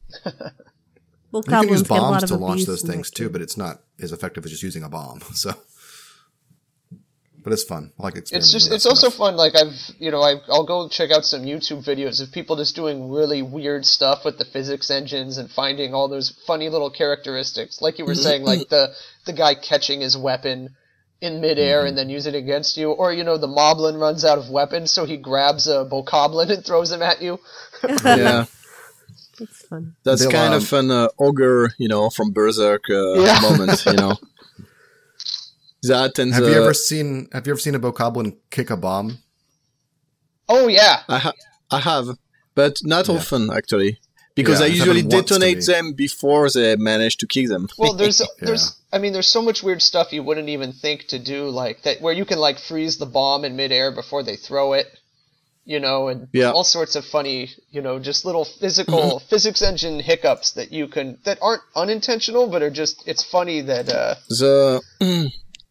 Well, You can use goblins get a lot bombs to launch those things too, but it's not as effective as just using a bomb. So, but it's fun. I like it's just it's also stuff. fun. Like I've you know I I'll go check out some YouTube videos of people just doing really weird stuff with the physics engines and finding all those funny little characteristics. Like you were mm-hmm. saying, like the the guy catching his weapon in midair mm-hmm. and then use it against you, or you know the moblin runs out of weapons, so he grabs a bokoblin and throws him at you. yeah, It's fun. that's They'll, kind um, of an uh, ogre, you know, from Berserk uh, Yeah. moment. You know, that and Have the, you ever seen Have you ever seen a bokoblin kick a bomb? Oh yeah, I, ha- I have, but not Yeah. often actually, because Yeah, I usually happened once to detonate me. them before they manage to kick them. Well, there's there's I mean there's so much weird stuff you wouldn't even think to do like that where you can like freeze the bomb in midair before they throw it, you know, and Yeah. all sorts of funny, you know, just little physical physics engine hiccups that you can that aren't unintentional but are just it's funny that uh The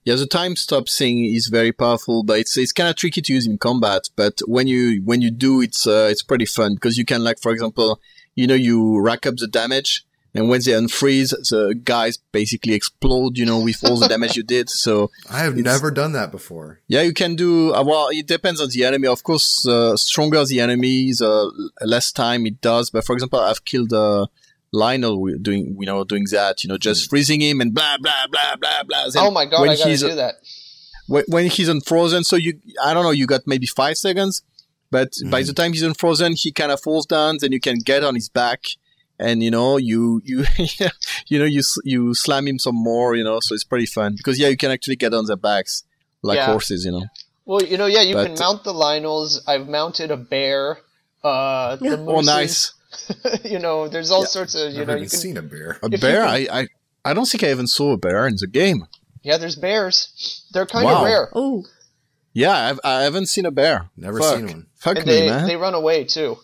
yeah, the time stop thing is very powerful, but it's it's kind of tricky to use in combat. But when you when you do, it's uh, it's pretty fun because you can like, for example, you know, you rack up the damage, and when they unfreeze, the guys basically explode. You know, with all the damage you did. So I have never done that before. yeah, you can do. Uh, well, it depends on the enemy. Of course, uh, stronger the enemy, the less time it does. But for example, I've killed uh, Lynel doing, you know, doing that. You know, just freezing him and blah blah blah blah blah. Then oh my god I gotta do that. when, when he's unfrozen, so you, I don't know, you got maybe five seconds, but by the time he's unfrozen, he kind of falls down, then you can get on his back, and you know, you, you, you know, you, you slam him some more, you know, so it's pretty fun because yeah, you can actually get on their backs like Yeah. horses, you know. Well, you know, yeah, you can mount the Lynels. I've mounted a bear. Uh, the Oh, nice. you know, there's all sorts of you I've know you even can seen a bear. A bear? can- I, I, I don't think I even saw a bear in the game. yeah, there's bears. They're kind Wow. of rare. Oh, Yeah, I've, I haven't seen a bear. Never Fuck. seen one. Fuck and me, they man. they run away too.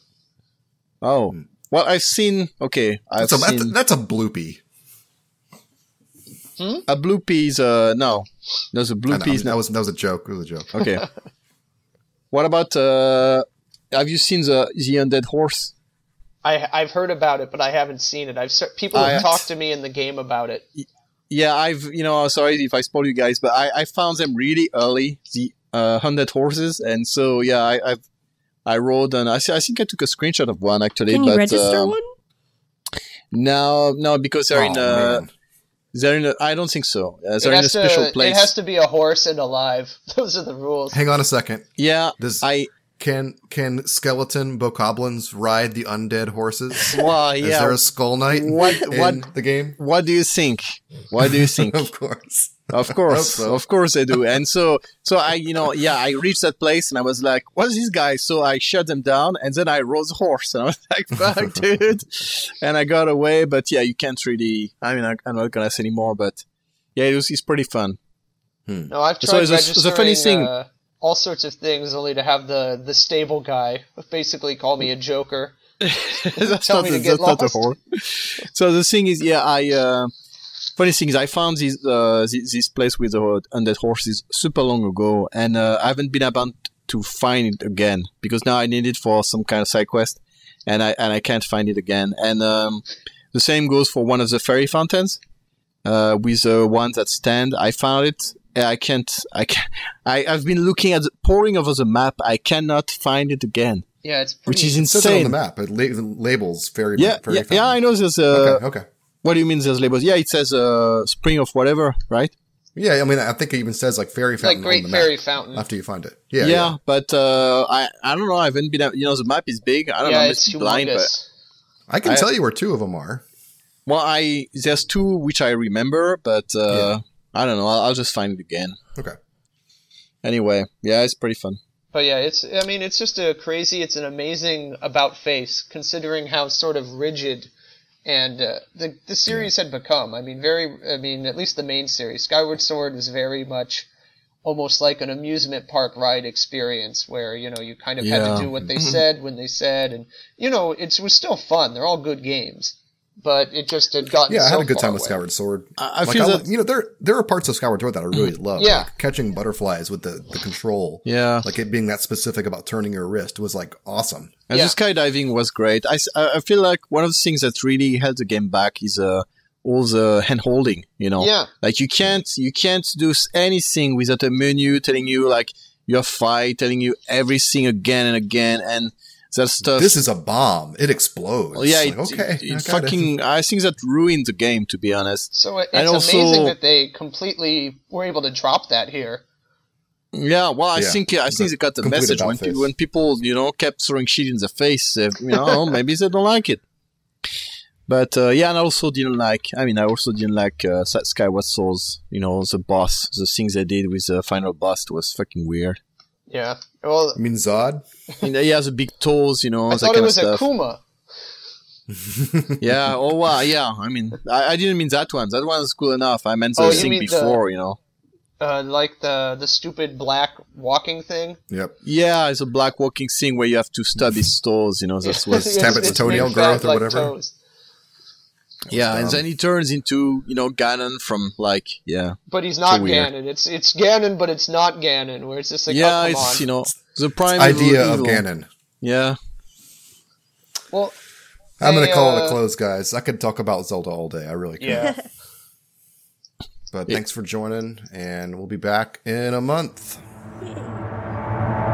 oh. Well, I've seen, okay, I've That's a, that's, a, seen that's a Blupee. a Blupees, uh, no. There's a blue I know, that was that was a joke. It was a joke. Okay. what about uh have you seen the the undead horse? I I've heard about it, but I haven't seen it. I've se- people have I- talked to me in the game about it. Yeah, I've you know sorry if I spoil you guys, but I, I found them really early the uh, hundred horses, and so yeah, I, I've I wrote and I, thi- I think I took a screenshot of one actually, Can you but register um, one? no, no, because they're in Oh, a man. they're in a I don't think so. Uh, It they're in a has, special to, place. it has to be a horse and alive. Those are the rules. Hang on a second. yeah, Does I can can skeleton bokoblins ride the undead horses? well Is there a skull knight What- in what- the game? what do you think? What do you think? of course. Of course, so. of course I do. And so, so I, you know, yeah, I reached that place and I was like, what is this guy? So I shut them down and then I rode the horse and I was like, fuck, dude. And I got away, but yeah, you can't really, I mean, I, I'm not going to say anymore, but yeah, it was, it's pretty fun. No, I've tried So it's a- it's a registering funny thing. Uh, all sorts of things only to have the the stable guy basically call me a joker. that's Tell not, me the, to get that's not the lost. horse. So the thing is, yeah, I, uh, funny thing is, I found this, uh, this, this place with the undead horses super long ago and, uh, I haven't been able to find it again because now I need it for some kind of side quest and I, and I can't find it again. And, um, the same goes for one of the fairy fountains, uh, with the ones that stand. I found it. I can't, I can't, I, I've been looking at the, pouring over the map. I cannot find it again, Yeah, it's which pretty. is It says it on the map. It la- labels fairy. Yeah, fairy yeah, yeah, I know there's a, Okay, okay. What do you mean there's labels? Yeah, it says uh, spring of whatever, right? Yeah, I mean, I think it even says like fairy like fountain Great on the Fairy map Fountain. after you find it. Yeah, Yeah, yeah. but uh, I I don't know. I haven't been. You know, the map is big. I don't know. yeah, I'm it's just blind, but. I can I- tell you where two of them are. well, I there's two which I remember, but uh, I don't know. I'll, I'll just find it again. Okay. Anyway, yeah, it's pretty fun. But yeah, it's. I mean, it's just a crazy. It's an amazing about face, considering how sort of rigid and uh, the the series had become. I mean, very. I mean, at least the main series, Skyward Sword, was very much almost like an amusement park ride experience, where you know you kind of had to do what they said when they said, and you know it was still fun. They're all good games, but it just had gotten. Yeah, I had a good far time with. Skyward Sword. I- I like, feel I, that- you know there there are parts of Skyward Sword that I really love. Yeah. like catching butterflies with the the control. Yeah, like it being that specific about turning your wrist was like awesome. and Yeah. the skydiving was great. I I feel like one of the things that really held the game back is uh all the hand holding. You know, Yeah, Like you can't you can't do anything without a menu telling you like your fight, telling you everything again and again, and that stuff. This is a bomb. It explodes. well, yeah, Like, it, okay, it, it got fucking. I think that ruined the game to be honest. so it, And it's also- amazing that they completely were able to drop that here. Yeah, well, I Yeah. think I think they got the message when about-face. people, when people you know kept throwing shit in the face. Uh, you know, maybe they don't like it. But uh, yeah, and I also didn't like. I mean, I also didn't like uh, Sa- Skyward Swords. You know, the boss, the things they did with the final boss was fucking weird. Yeah. Well, You mean Zod? And he has the big toes, you know, I thought it was a Kuma. Yeah. Oh, wow. Yeah. I mean, I, I didn't mean that one. That one's cool enough. I meant the Oh, thing mean the- before, you know. Uh, like the the stupid black walking thing. Yep. Yeah, it's a black walking thing where you have to stub his toes, you know. That's what. Yes, Stab its big toenail growth or like, whatever. toes. Yeah, and then he turns into, you know, Ganon from like, yeah, But he's not So weird. Ganon. It's it's Ganon, but it's not Ganon. Where it's just like, yeah, oh, come it's on. you know the prime Idea evil- of. Ganon. Yeah, well, I'm going Hey, to call it uh, a close, guys. I could talk about Zelda all day. I really could. yeah. But thanks for joining, and we'll be back in a month.